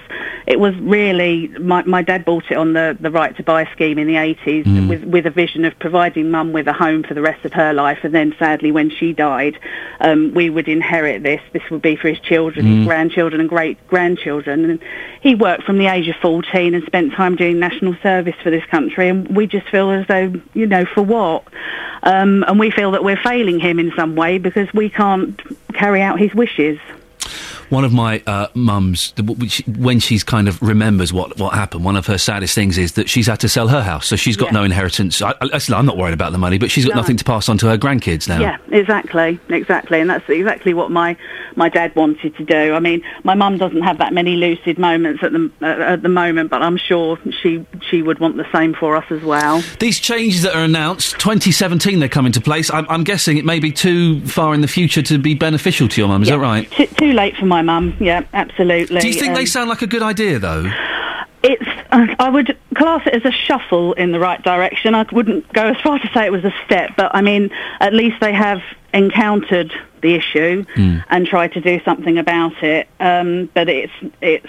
Speaker 28: it was really my my dad bought it on the the right to buy scheme in the 80s
Speaker 29: Mm.
Speaker 28: with with a vision of providing mum with a home for the rest of her life. And then sadly when she died um, we would inherit this. This would be for his children
Speaker 29: Mm.
Speaker 28: his grandchildren and great grandchildren. And he worked from the age of 14 and spent time doing national service for this country. And we just feel as though you know for what? Um, and we feel that we're failing him in some way because we can't carry out his wishes
Speaker 5: One of my uh, mums, which, when she's kind of remembers what, what happened, one of her saddest things is that she's had to sell her house, so she's got
Speaker 28: Yeah.
Speaker 5: no inheritance. I, I'm not worried about the money, but she's got
Speaker 28: No.
Speaker 5: nothing to pass on to her grandkids now.
Speaker 28: Yeah, exactly, exactly, and that's exactly what my my dad wanted to do. I mean, my mum doesn't have that many lucid moments at the uh, at the moment, but I'm sure she she would want the same for us as well.
Speaker 5: These changes that are announced, 2017 they come into place. I'm, I'm guessing it may be too far in the future to be beneficial to your mum, is that right?
Speaker 28: Too, too late for my mum. Yeah, absolutely.
Speaker 5: Do you think they
Speaker 28: Um,
Speaker 5: sound like a good idea, though?
Speaker 28: It's. Uh, I would class it as a shuffle in the right direction. I wouldn't go as far to say it was a step, but I mean, at least they have encountered the issue and tried to do something about it. Um, but it's it's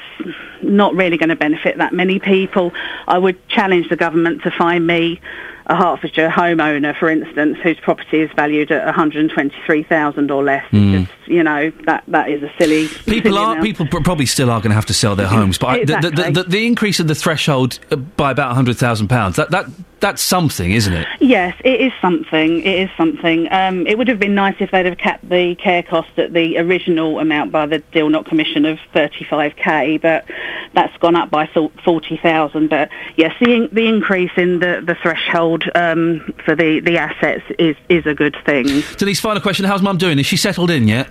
Speaker 28: not really going to benefit that many people. I would challenge the government to find me a Hertfordshire homeowner, for instance, whose property is valued at one hundred twenty-three thousand or less.
Speaker 5: Mm.
Speaker 28: Just, you know, that that is a silly.
Speaker 5: People are people probably still are going to have to sell their homes, but I, the, the, the, the increase of the threshold uh, by about hundred thousand pounds that that that's something, isn't it?
Speaker 28: Yes, it is something. It is something. Um, it would have been nice if they'd have kept the care cost at the original amount by the Dilnot Commission of 35k, but that's gone up by thou- 40,000. But yes, the, in- the increase in the, the threshold um, for the, the assets is, is a good thing.
Speaker 5: Denise, final question: How's Mum doing? Is she settled in yet?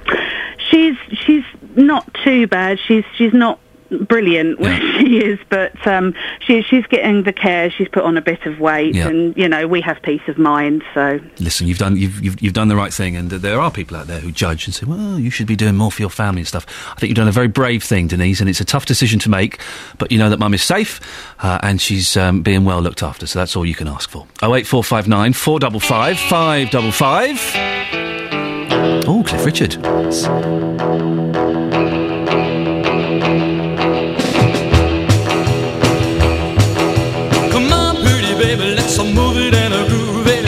Speaker 28: She's she's not too bad. She's she's not brilliant where she is, but um, she, she's getting the care. She's put on a bit of weight,
Speaker 5: Yeah.
Speaker 28: and you know we have peace of mind. So
Speaker 5: Listen, you've done you've, you've you've done the right thing, and uh, there are people out there who judge and say, "Well, you should be doing more for your family and stuff." I think you've done a very brave thing, Denise, and it's a tough decision to make. But you know that Mum is safe uh, and she's um, being well looked after, so that's all you can ask for. Oh eight four five nine four double five five double five. Oh, Cliff Richard.
Speaker 14: Let's move it and a groove it.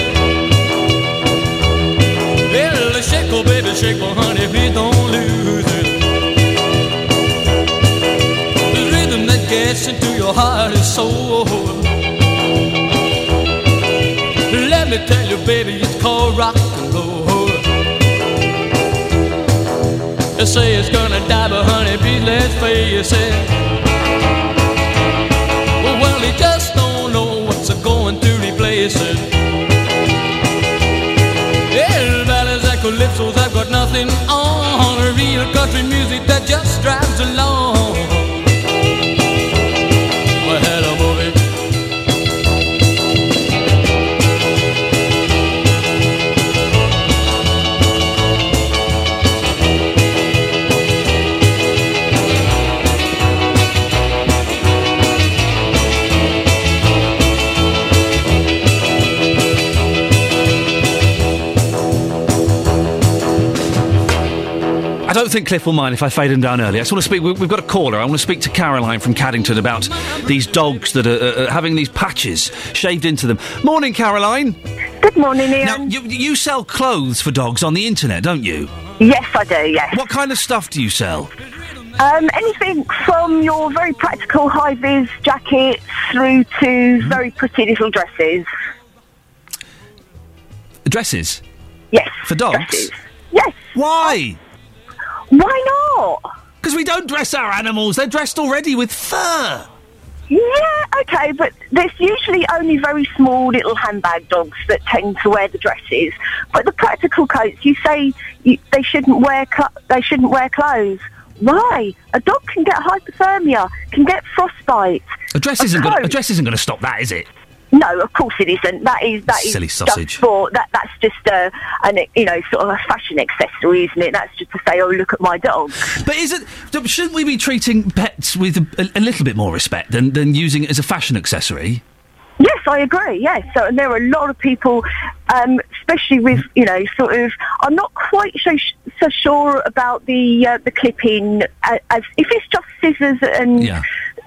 Speaker 14: Let's shake, oh baby, shake, oh honey, please don't lose it. The rhythm that gets into your heart and soul. Let me tell you, baby, it's called rock and roll. They say it's gonna die, but honey, please let's face it. Well, he just calypsos, I've got nothing on. Real country music that just drives along.
Speaker 5: Don't think Cliff will mind if I fade him down early. I just want to speak. we- We've got a caller. I want to speak to Caroline from Caddington about these dogs that are, uh, having these patches shaved into them. Morning, Caroline.
Speaker 30: Good morning, Iain.
Speaker 5: Now, you, you sell clothes for dogs on the internet, don't you?
Speaker 30: Yes, I do, yes.
Speaker 5: What kind of stuff do you sell?
Speaker 30: Um, anything from your very practical high vis jackets through to
Speaker 5: Mm-hmm.
Speaker 30: very pretty little dresses.
Speaker 5: Dresses?
Speaker 30: Yes.
Speaker 5: For dogs?
Speaker 30: dresses. Yes.
Speaker 5: Why?
Speaker 30: Why not?
Speaker 5: Because we don't dress our animals. They're dressed already with fur.
Speaker 30: Yeah, okay, but there's usually only very small little handbag dogs that tend to wear the dresses. But the practical coats, you say you, they shouldn't wear cl- they shouldn't wear clothes. Why? A dog can get hypothermia, can get frostbite.
Speaker 5: A dress
Speaker 30: A
Speaker 5: isn't going. A dress isn't going to stop that, is it?
Speaker 30: No, of course it isn't. That is that is
Speaker 5: Silly
Speaker 30: just
Speaker 5: sausage.
Speaker 30: for that. That's just a an you know sort of a fashion accessory, isn't it? That's just to say, oh look at my dog.
Speaker 5: But is it? Shouldn't we be treating pets with a, a little bit more respect than, than using it as a fashion accessory?
Speaker 30: Yes, I agree. Yes, so and there are a lot of people, um, especially with you know, sort of. I'm not quite so sh- so sure about the uh, the clipping. Uh, as if it's just scissors and
Speaker 5: Yeah.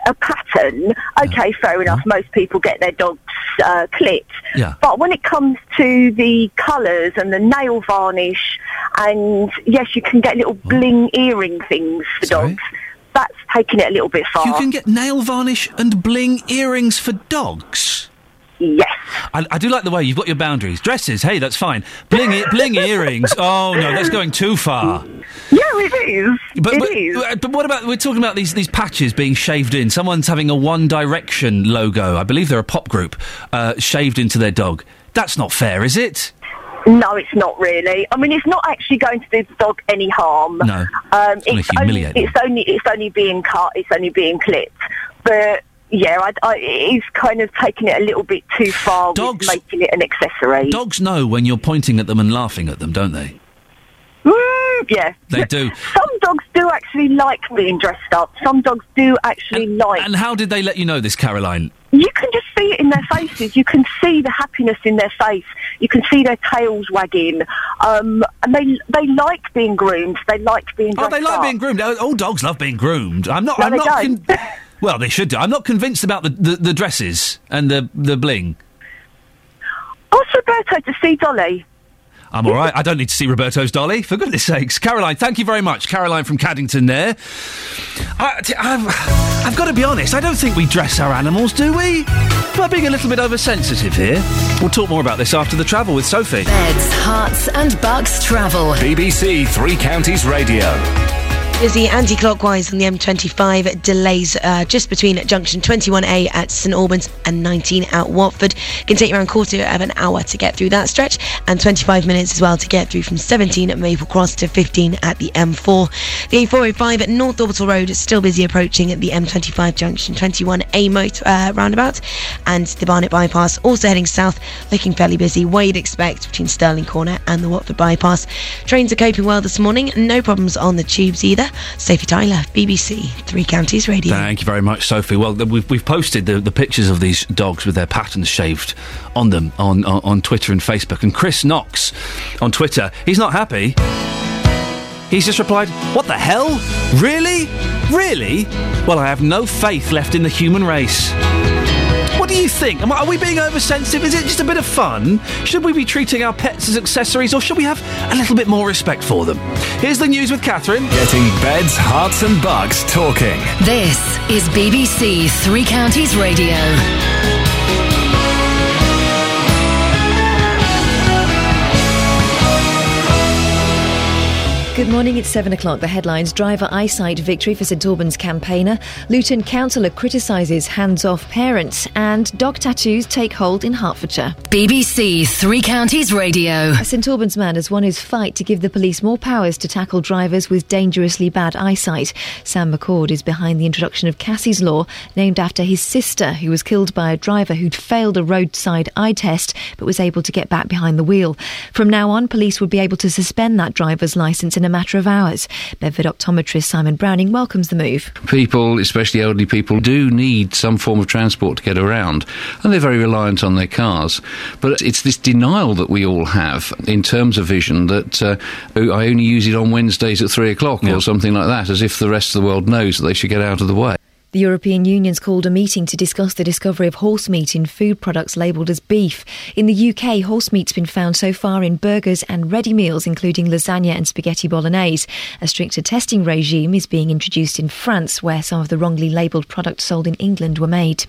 Speaker 30: A pattern, okay, fair enough. Most people get their dogs uh, clipped.
Speaker 5: Yeah.
Speaker 30: But when it comes to the colours and the nail varnish, and yes, you can get little bling earring things for dogs. That's taking it a little bit far.
Speaker 5: You can get nail varnish and bling earrings for dogs.
Speaker 30: Yes.
Speaker 5: I, I do like the way you've got your boundaries. Dresses, hey, that's fine. Bling, bling earrings. Oh no, that's going too far.
Speaker 30: Yeah, it is.
Speaker 5: But,
Speaker 30: It
Speaker 5: but,
Speaker 30: is.
Speaker 5: uh, but what about we're talking about these these patches being shaved in? Someone's having a One Direction logo. I believe they're a pop group uh, shaved into their dog. That's not fair, is it?
Speaker 30: No, it's not really. I mean, it's not actually going to do the dog any harm.
Speaker 5: No.
Speaker 30: Um,
Speaker 5: gonna
Speaker 30: it's only it's only it's only being cut. It's only being clipped. But yeah, I, I, it's kind of taking it a little bit too far with making it an accessory.
Speaker 5: Dogs know when you're pointing at them and laughing at them, don't they?
Speaker 30: Mm, yeah.
Speaker 5: They do.
Speaker 30: Some dogs do actually like being dressed up. Some dogs do actually like.
Speaker 5: And how did they let you know this, Caroline?
Speaker 30: You can just see it in their faces. You can see the happiness in their face. You can see their tails wagging. Um, and they they like being groomed. They like being
Speaker 5: Oh, they like
Speaker 30: up.
Speaker 5: being groomed. All dogs love being groomed. I'm not.
Speaker 30: No,
Speaker 5: I'm not. con- well, they should do. I'm not convinced about the, the, the dresses and the the bling.
Speaker 30: Ask Roberto to see Dolly.
Speaker 5: I'm all right. I don't need to see Roberto's dolly, for goodness sakes. Caroline, thank you very much. Caroline from Caddington there. I, t- I've, I've got to be honest, I don't think we dress our animals, do we? Am I being a little bit oversensitive here? We'll talk more about this after the travel with Sophie.
Speaker 6: Beds, Herts, and bucks travel.
Speaker 9: BBC Three Counties Radio.
Speaker 10: Busy anti-clockwise on the M25. Delays uh, just between junction 21A at St Albans and 19 at Watford. It Can take you around quarter of an hour to get through that stretch, and 25 minutes as well to get through from 17 at Maple Cross to 15 at the M4. The A405 at North Orbital Road is still busy approaching at the M25 junction 21A motor uh, roundabout, and the Barnet bypass also heading south, looking fairly busy. Where you'd expect between Stirling Corner and the Watford bypass. Trains are coping well this morning. No problems on the tubes either. Sophie Tyler, BBC Three Counties Radio.
Speaker 5: Thank you very much, Sophie. Well, we've, we've posted the, the pictures of these dogs with their patterns shaved on them on, on, on Twitter and Facebook. And Chris Knox on Twitter, he's not happy. He's just replied, What the hell? Really? Really? Well, I have no faith left in the human race. What do you think? Am I- Are we being oversensitive? Is it just a bit of fun? Should we be treating our pets as accessories or should we have a little bit more respect for them? Here's the news with Catherine.
Speaker 9: Getting beds, Herts, and Bucks talking.
Speaker 6: This is BBC Three Counties Radio.
Speaker 3: Good morning, it's 7 o'clock. The headlines Driver eyesight victory for St Albans campaigner. Luton councillor criticises hands off parents. And dog tattoos take hold in Hertfordshire.
Speaker 6: BBC Three Counties Radio.
Speaker 3: A St Albans man has won his fight to give the police more powers to tackle drivers with dangerously bad eyesight. Sam McCord is behind the introduction of Cassie's Law, named after his sister, who was killed by a driver who'd failed a roadside eye test but was able to get back behind the wheel. From now on, police would be able to suspend that driver's licence in a matter of hours. Bedford optometrist Simon Browning welcomes the move.
Speaker 29: people, especially elderly people, do need some form of transport to get around, and they're very reliant on their cars. But it's this denial that we all have in terms of vision that uh, I only use it on Wednesdays at three o'clock or something like that, as if the rest of the world knows that they should get out of the way.
Speaker 3: The European Union's called a meeting to discuss the discovery of horse meat in food products labelled as beef. In the UK, horse meat's been found so far in burgers and ready meals, including lasagna and spaghetti bolognese. A stricter testing regime is being introduced in France, where some of the wrongly labelled products sold in England were made.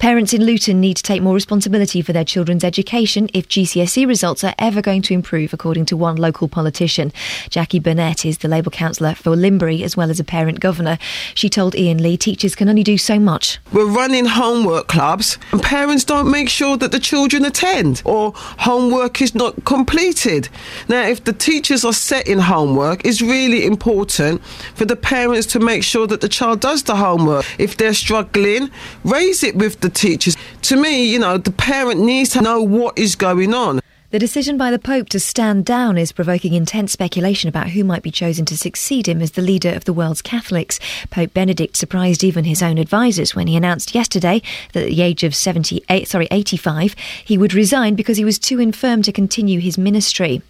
Speaker 3: Parents in Luton need to take more responsibility for their children's education if GCSE results are ever going to improve, according to one local politician. Jackie Burnett is the Labour councillor for Limbury as well as a parent governor. She told Iain Lee teachers can only do so much.
Speaker 31: We're running homework clubs and parents don't make sure that the children attend or homework is not completed. Now, if the teachers are setting homework, it's really important for the parents to make sure that the child does the homework. If they're struggling, raise it with the teachers. To me, you know, the parent needs to know what is going on.
Speaker 3: The decision by the Pope to stand down is provoking intense speculation about who might be chosen to succeed him as the leader of the world's Catholics. Pope Benedict surprised even his own advisers when he announced yesterday that at the age of 78, sorry, 85, he would resign because he was too infirm to continue his ministry.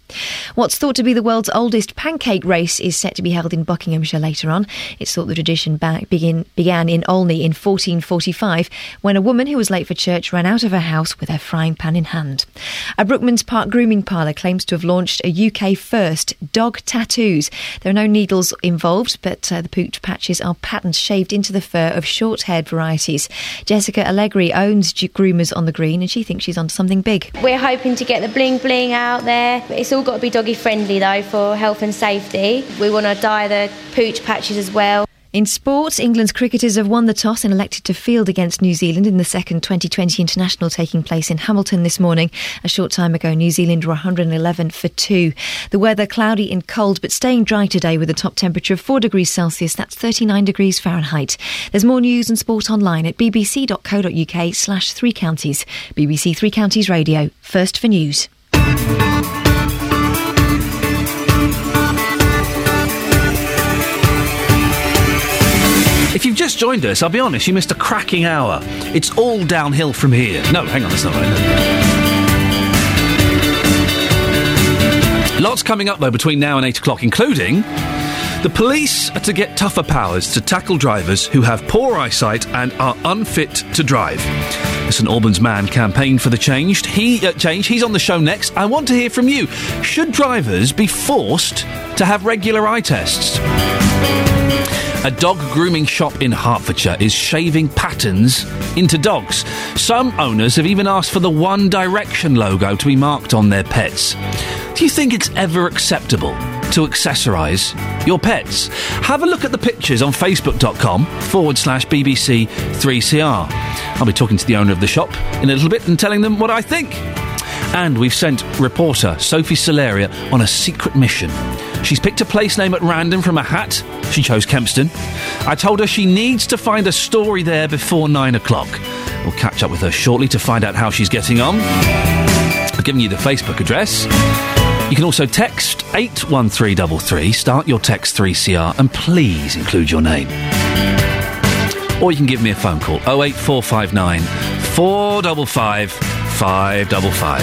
Speaker 3: What's thought to be the world's oldest pancake race is set to be held in Buckinghamshire later on. It's thought the tradition begin, began in Olney in 1445 when a woman who was late for church ran out of her house with her frying pan in hand. A Brookmans Park grooming parlour claims to have launched a UK first dog tattoos. There are no needles involved, but uh, the pooch patches are patterns shaved into the fur of short haired varieties. Jessica Allegri owns Groomers on the Green and she thinks she's onto something big.
Speaker 32: We're hoping to get the bling bling out there. It's all got to be doggy friendly though for health and safety. We want to dye the pooch patches as well.
Speaker 3: In sport, England's cricketers have won the toss and elected to field against New Zealand in the second Twenty20 international taking place in Hamilton this morning. A short time ago, New Zealand were 111 for two. The weather cloudy and cold, but staying dry today with a top temperature of 4 degrees Celsius. That's 39 degrees Fahrenheit. There's more news and sport online at bbc.co.uk slash three counties. BBC Three Counties Radio. First for news.
Speaker 5: If you've just joined us, I'll be honest, you missed a cracking hour. It's all downhill from here. No, hang on, that's not right. Lots coming up, though, between now and 8 o'clock, including the police are to get tougher powers to tackle drivers who have poor eyesight and are unfit to drive. The St Albans man campaigned for the change. He uh, change. He's on the show next. I want to hear from you. Should drivers be forced to have regular eye tests? A dog grooming shop in Hertfordshire is shaving patterns into dogs. Some owners have even asked for the One Direction logo to be marked on their pets. Do you think it's ever acceptable to accessorise your pets? Have a look at the pictures on facebook.com forward slash BBC 3CR. I'll be talking to the owner of the shop in a little bit and telling them what I think. And we've sent reporter Sophie Solaria on a secret mission. She's picked a place name at random from a hat. She chose Kempston. I told her she needs to find a story there before nine o'clock. We'll catch up with her shortly to find out how she's getting on. I've given you the Facebook address. You can also text 81333, start your text 3CR, and please include your name. Or you can give me a phone call 08459 455 555.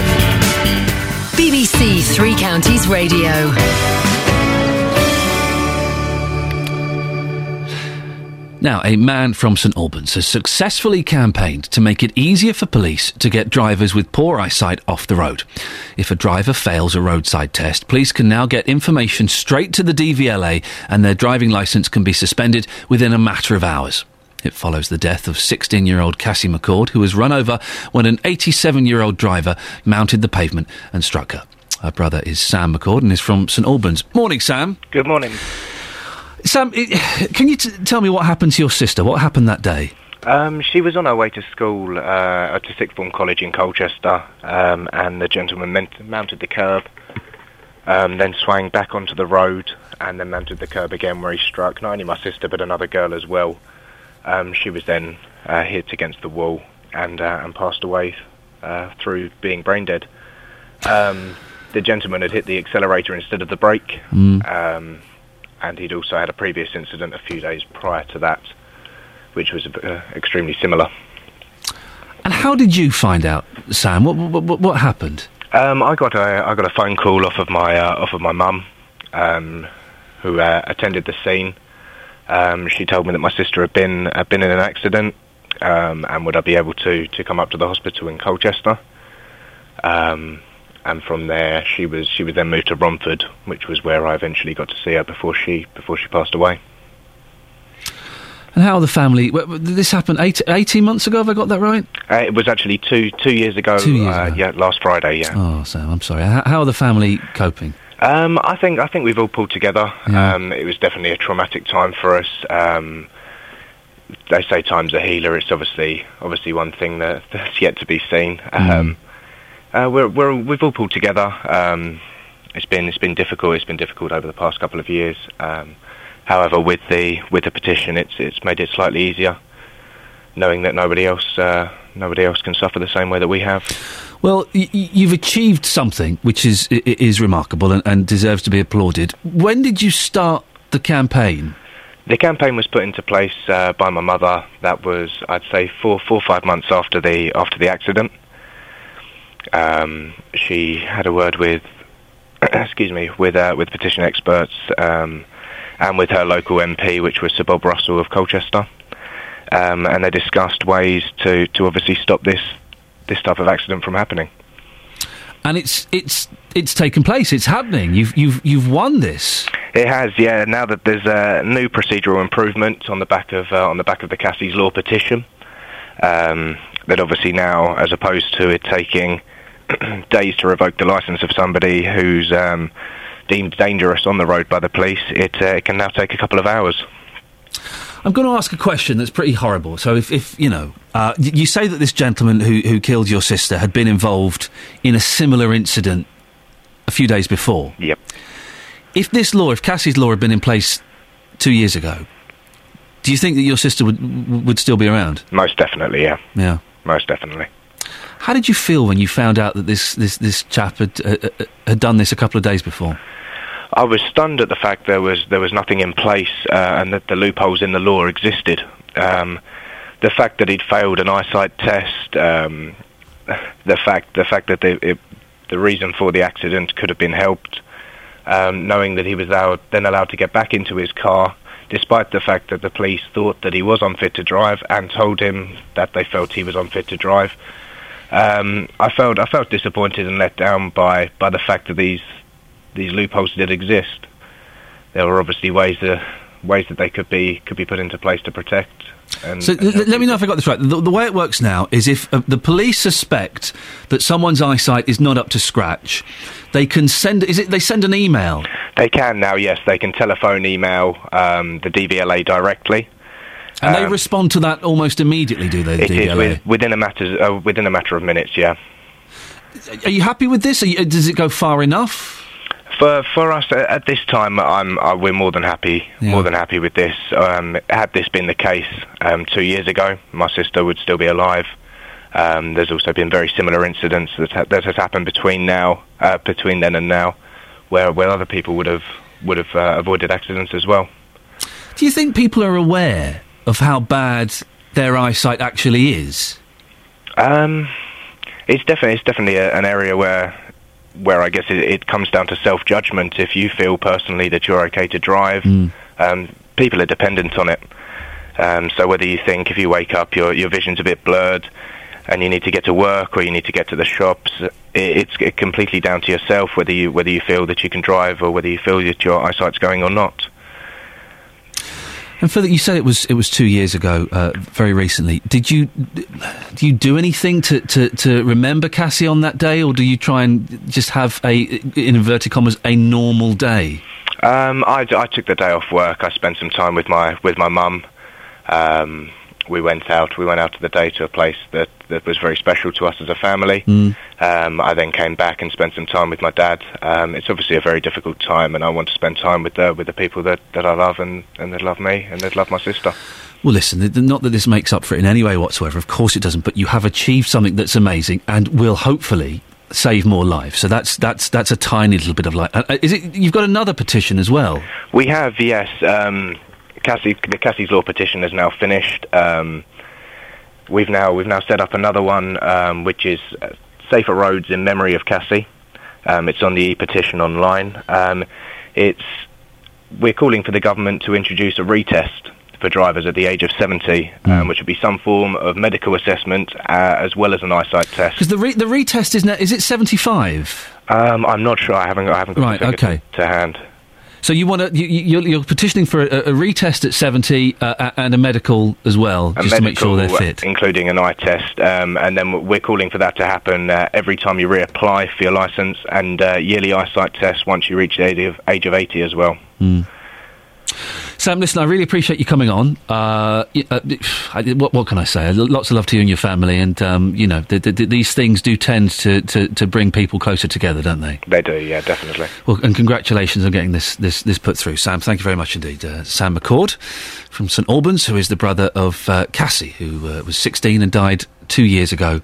Speaker 6: BBC Three Counties Radio.
Speaker 5: Now, a man from St Albans has successfully campaigned to make it easier for police to get drivers with poor eyesight off the road. If a driver fails a roadside test, police can now get information straight to the DVLA and their driving licence can be suspended within a matter of hours. It follows the death of 16 year old Cassie McCord, who was run over when an 87 year old driver mounted the pavement and struck her. Her brother is Sam McCord and is from St Albans. Morning, Sam.
Speaker 33: Good morning.
Speaker 5: Sam, can you t- tell me what happened to your sister? What happened that day?
Speaker 33: Um, she was on her way to school uh, to sixth form college in Colchester, um, and the gentleman meant, mounted the curb, um, then swang back onto the road, and then mounted the curb again, where he struck not only my sister but another girl as well. Um, she was then uh, hit against the wall and uh, and passed away uh, through being brain dead. Um, the gentleman had hit the accelerator instead of the brake.
Speaker 5: Mm.
Speaker 33: Um, and he'd also had a previous incident a few days prior to that, which was uh, extremely similar.
Speaker 5: And how did you find out, Sam? What, what, what, happened?
Speaker 33: Um, I got a I got a phone call off of my uh, off of my mum, um, who uh, attended the scene. Um, she told me that my sister had been had been in an accident, um, and would I be able to to come up to the hospital in Colchester. And from there, she was she was then moved to Romford, which was where I eventually got to see her before she before she passed away.
Speaker 5: And how are the family? This happened eight, 18 months ago. Have I got that right?
Speaker 33: Uh, it was actually two two years ago.
Speaker 5: Two years
Speaker 33: uh,
Speaker 5: ago.
Speaker 33: Yeah, last Friday. Yeah.
Speaker 5: Oh, Sam, I'm sorry. How, how are the family coping?
Speaker 33: Um, I think I think we've all pulled together.
Speaker 5: Yeah.
Speaker 33: Um, it was definitely a traumatic time for us. Um, they say time's a healer. It's obviously obviously one thing that, that's yet to be seen. Um, uh, we're, we're we've all pulled together. Um, it's been it's been difficult. It's been difficult over the past couple of years. Um, however, with the with the petition, it's it's made it slightly easier, knowing that nobody else uh, nobody else can suffer the same way that we have.
Speaker 5: Well, y- you've achieved something which is is remarkable and, and deserves to be applauded. When did you start the campaign?
Speaker 33: The campaign was put into place uh, by my mother. That was, I'd say, four, four, or five months after the after the accident. Um, she had a word with, excuse me, with uh, with petition experts um, and with her local MP, which was Sir Bob Russell of Colchester, um, and they discussed ways to, to obviously stop this this type of accident from happening.
Speaker 5: And it's it's it's taken place. It's happening. You've you've you've won this.
Speaker 33: It has, yeah. Now that there's a new procedural improvement on the back of uh, on the back of the Cassie's Law petition, um, that obviously now, as opposed to it taking days to revoke the license of somebody who's um, deemed dangerous on the road by the police, it, uh, it can now take a couple of hours.
Speaker 5: I'm going to ask a question that's pretty horrible. So, if, if you know, uh, you say that this gentleman who, who killed your sister had been involved in a similar incident a few days before.
Speaker 33: Yep.
Speaker 5: If this law, if Cassie's law had been in place two years ago, do you think that your sister would would still be around?
Speaker 33: Most definitely, yeah.
Speaker 5: Yeah.
Speaker 33: Most definitely.
Speaker 5: How did you feel when you found out that this this, this chap had uh, uh, had done this a couple of days before?
Speaker 33: I was stunned at the fact there was there was nothing in place uh, and that the loopholes in the law existed. Um, the fact that he'd failed an eyesight test, um, the fact the fact that the, it, the reason for the accident could have been helped, um, knowing that he was allowed, then allowed to get back into his car, despite the fact that the police thought that he was unfit to drive and told him that they felt he was unfit to drive. Um, I felt I felt disappointed and let down by, by the fact that these these loopholes did exist. There were obviously ways that ways that they could be could be put into place to protect. And,
Speaker 5: So l- l- let me know if I got this right. The, the way it works now is if uh, the police suspect that someone's eyesight is not up to scratch, they can send. Is it they send an email?
Speaker 33: They can now, yes. They can telephone, email um, the DVLA directly.
Speaker 5: And they
Speaker 33: Um,
Speaker 5: respond to that almost immediately, do they? The
Speaker 33: It is
Speaker 5: DVLA?
Speaker 33: with, within a matter uh, within a matter of minutes. Yeah.
Speaker 5: Are you happy with this? You, does it go far enough?
Speaker 33: For for us uh, at this time, I'm uh, we're more than happy more than happy with this. Um, had this been the case um, two years ago, my sister would still be alive. Um, there's also been very similar incidents that ha- that has happened between now uh, between then and now, where where other people would have would have uh, avoided accidents as well.
Speaker 5: Do you think people are aware of how bad their eyesight actually is?
Speaker 33: Um, it's definitely it's definitely a, an area where where I guess it, it comes down to self judgment. If you feel personally that you're okay to drive, um, people are dependent on it. Um, so whether you think if you wake up your your vision's a bit blurred and you need to get to work or you need to get to the shops, it, it's it completely down to yourself whether you whether you feel that you can drive or whether you feel that your eyesight's going or not.
Speaker 5: And for that, you said it was it was two years ago, uh, very recently. Did you do you do anything to, to, to remember Cassie on that day, or do you try and just have a in inverted commas a normal day?
Speaker 33: Um, I, I took the day off work. I spent some time with my with my mum. Um, we went out. We went out to the day to a place that, that was very special to us as a family.
Speaker 5: Mm.
Speaker 33: Um, I then came back and spent some time with my dad. Um, it's obviously a very difficult time, and I want to spend time with the with the people that, that I love and, and that love me and that love my sister.
Speaker 5: Well, listen, not that this makes up for it in any way whatsoever. Of course, it doesn't. But you have achieved something that's amazing, and will hopefully save more lives. So that's that's that's a tiny little bit of light. Uh, uh, is it? You've got another petition as well.
Speaker 33: We have, yes. Um, Cassie, the Cassie's Law petition is now finished. Um, we've now we've now set up another one, um, which is uh, Safer Roads in Memory of Cassie. Um, it's on the e-petition online. Um, it's we're calling for the government to introduce a retest for drivers at the age of 70, um, which would be some form of medical assessment uh, as well as an eyesight test.
Speaker 5: Because the re- the retest is now, is it seventy five?
Speaker 33: Um, I'm not sure. I haven't. I haven't got
Speaker 5: Right, okay.
Speaker 33: to hand.
Speaker 5: So you want to you, you're petitioning for a, a retest at seventy uh, and a medical as well,
Speaker 33: a
Speaker 5: just to make sure they're fit.
Speaker 33: including an eye test, um, and then we're calling for that to happen uh, every time you reapply for your license, and uh, yearly eyesight tests once you reach the age of, age of 80 as well.
Speaker 5: Mm. Sam, listen, I really appreciate you coming on. Uh, uh, what, what can I say? Lots of love to you and your family, and um, you know, th- th- th- these things do tend to, to, to bring people closer together, don't they?
Speaker 33: They do, yeah, definitely.
Speaker 5: Well, and congratulations on getting this, this, this put through, Sam. Thank you very much indeed. Uh, Sam McCord from St Albans, who is the brother of uh, Cassie, who uh, was 16 and died two years ago,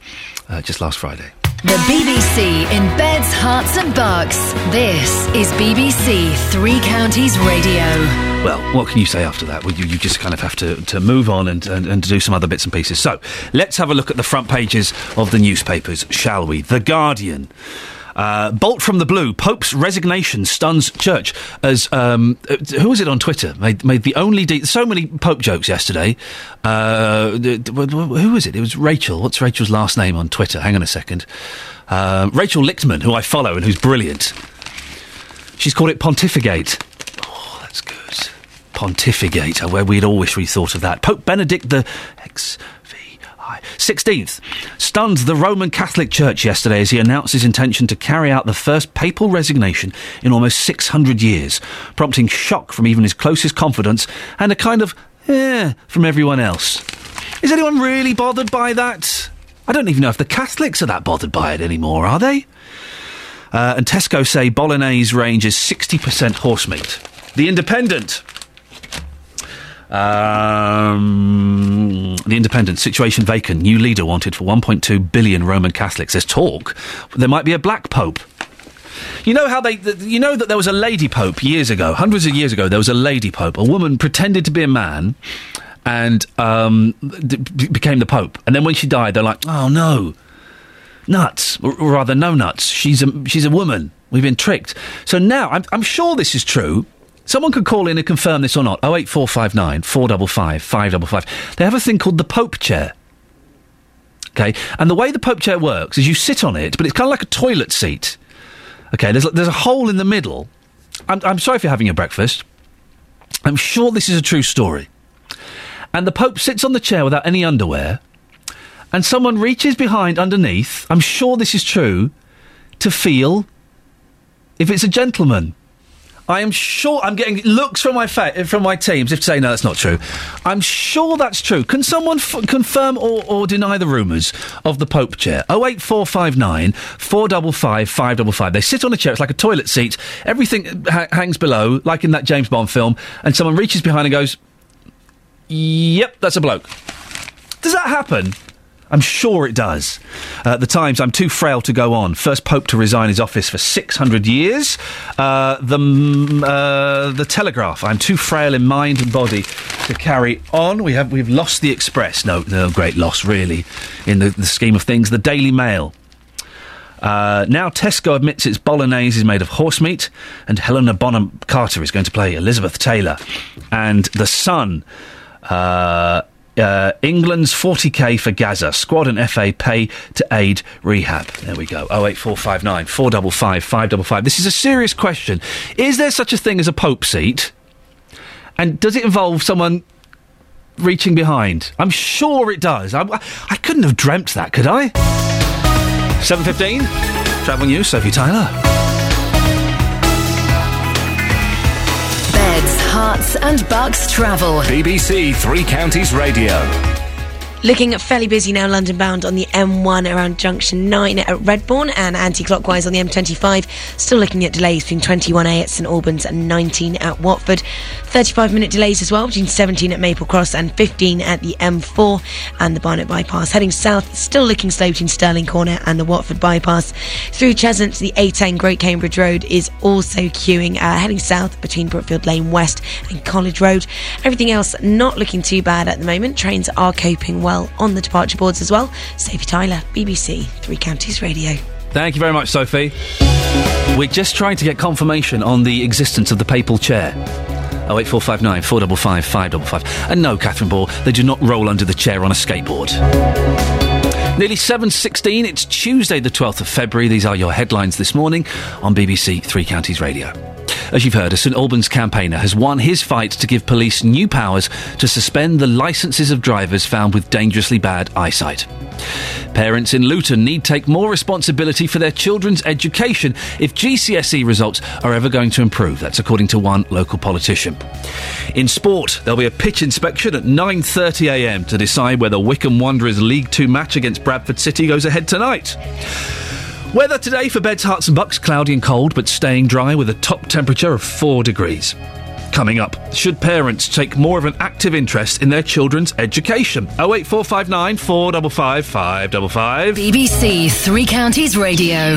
Speaker 5: uh, just last Friday.
Speaker 6: The BBC in beds, Herts, and bucks. This is BBC Three Counties Radio.
Speaker 5: Well, what can you say after that? Well, you, you just kind of have to, to move on and, and, and do some other bits and pieces. So, let's have a look at the front pages of the newspapers, shall we? The Guardian. Uh, Bolt from the blue. Pope's resignation stuns church. As um, who was it on Twitter? Made made the only de- so many Pope jokes yesterday. Uh, who was it? It was Rachel. What's Rachel's last name on Twitter? Hang on a second. Uh, Rachel Lichtman, who I follow and who's brilliant. She's called it pontificate. Oh, that's good. Pontificate, uh, where we'd all wish we thought of that. Pope Benedict the X. 16th stunned the Roman Catholic Church yesterday as he announced his intention to carry out the first papal resignation in almost 600 years, prompting shock from even his closest confidants and a kind of eh from everyone else. Is anyone really bothered by that? I don't even know if the Catholics are that bothered by it anymore, are they? Uh, and Tesco say bolognese range is 60% horse meat. The Independent. Um, the Independent situation vacant. New leader wanted for 1.2 billion Roman Catholics. There's talk there might be a black pope. You know how they, you know that there was a lady pope years ago, hundreds of years ago. There was a lady pope. A woman pretended to be a man, and um, d- became the pope. And then when she died, they're like, oh no, nuts, or rather, no nuts. She's a she's a woman. We've been tricked. So now I'm, I'm sure this is true. Someone could call in and confirm this or not. Oh eight four five nine four double five five double five. They have a thing called the Pope chair. Okay, and the way the Pope chair works is you sit on it, but it's kind of like a toilet seat. Okay, there's there's a hole in the middle. I'm, I'm sorry if you're having your breakfast. I'm sure this is a true story. And the Pope sits on the chair without any underwear, and someone reaches behind underneath. I'm sure this is true to feel if it's a gentleman. I am sure I'm getting looks from my fa- from my teams if to say no, that's not true. I'm sure that's true. Can someone f- confirm or, or deny the rumours of the Pope chair? Oh eight four five nine four double five five double five. They sit on a chair. It's like a toilet seat. Everything uh, ha- hangs below, like in that James Bond film. And someone reaches behind and goes, "Yep, that's a bloke." Does that happen? I'm sure it does. Uh, the Times, I'm too frail to go on. First Pope to resign his office for 600 years. Uh, the, uh, the Telegraph, I'm too frail in mind and body to carry on. We have, we've lost the Express. No, no great loss, really, in the, the scheme of things. The Daily Mail. Uh, now Tesco admits its bolognese is made of horse meat, and Helena Bonham Carter is going to play Elizabeth Taylor. And The Sun. Uh, uh, England's 40k for Gazza. Squad and FA pay to aid rehab. There we go. 08459 455 555. This is a serious question. Is there such a thing as a Pope seat? And does it involve someone reaching behind? I'm sure it does. I, I couldn't have dreamt that, could I? 7.15, Travel News, Sophie Tyler.
Speaker 6: Hearts, and bucks travel.
Speaker 9: BBC Three Counties Radio.
Speaker 10: Looking fairly busy now, London bound on the M1 around junction 9 at Redbourn and anti clockwise on the M25. Still looking at delays between 21A at St Albans and 19 at Watford. 35 minute delays as well between 17 at Maple Cross and 15 at the M4 and the Barnet bypass. Heading south, still looking slow between Stirling Corner and the Watford bypass. Through Cheshunt, the A10 Great Cambridge Road is also queuing. Uh, heading south between Brookfield Lane West and College Road. Everything else not looking too bad at the moment. Trains are coping well on the departure boards as well. Sophie Tyler, BBC Three Counties Radio.
Speaker 5: Thank you very much, Sophie. We're just trying to get confirmation on the existence of the papal chair. 08459 455 555. And no, Catherine Ball, they do not roll under the chair on a skateboard. Nearly 7.16, it's Tuesday the 12th of February. These are your headlines this morning on BBC Three Counties Radio. As you've heard, a St Albans campaigner has won his fight to give police new powers to suspend the licences of drivers found with dangerously bad eyesight. Parents in Luton need to take more responsibility for their children's education if GCSE results are ever going to improve. That's according to one local politician. In sport, there'll be a pitch inspection at 9.30am to decide whether Wycombe Wanderers League 2 match against Bradford City goes ahead tonight. Weather today for Beds, Herts and Bucks, cloudy and cold, but staying dry with a top temperature of 4 degrees. Coming up, should parents take more of an active interest in their children's education? 08459 455 555.
Speaker 6: BBC Three Counties Radio.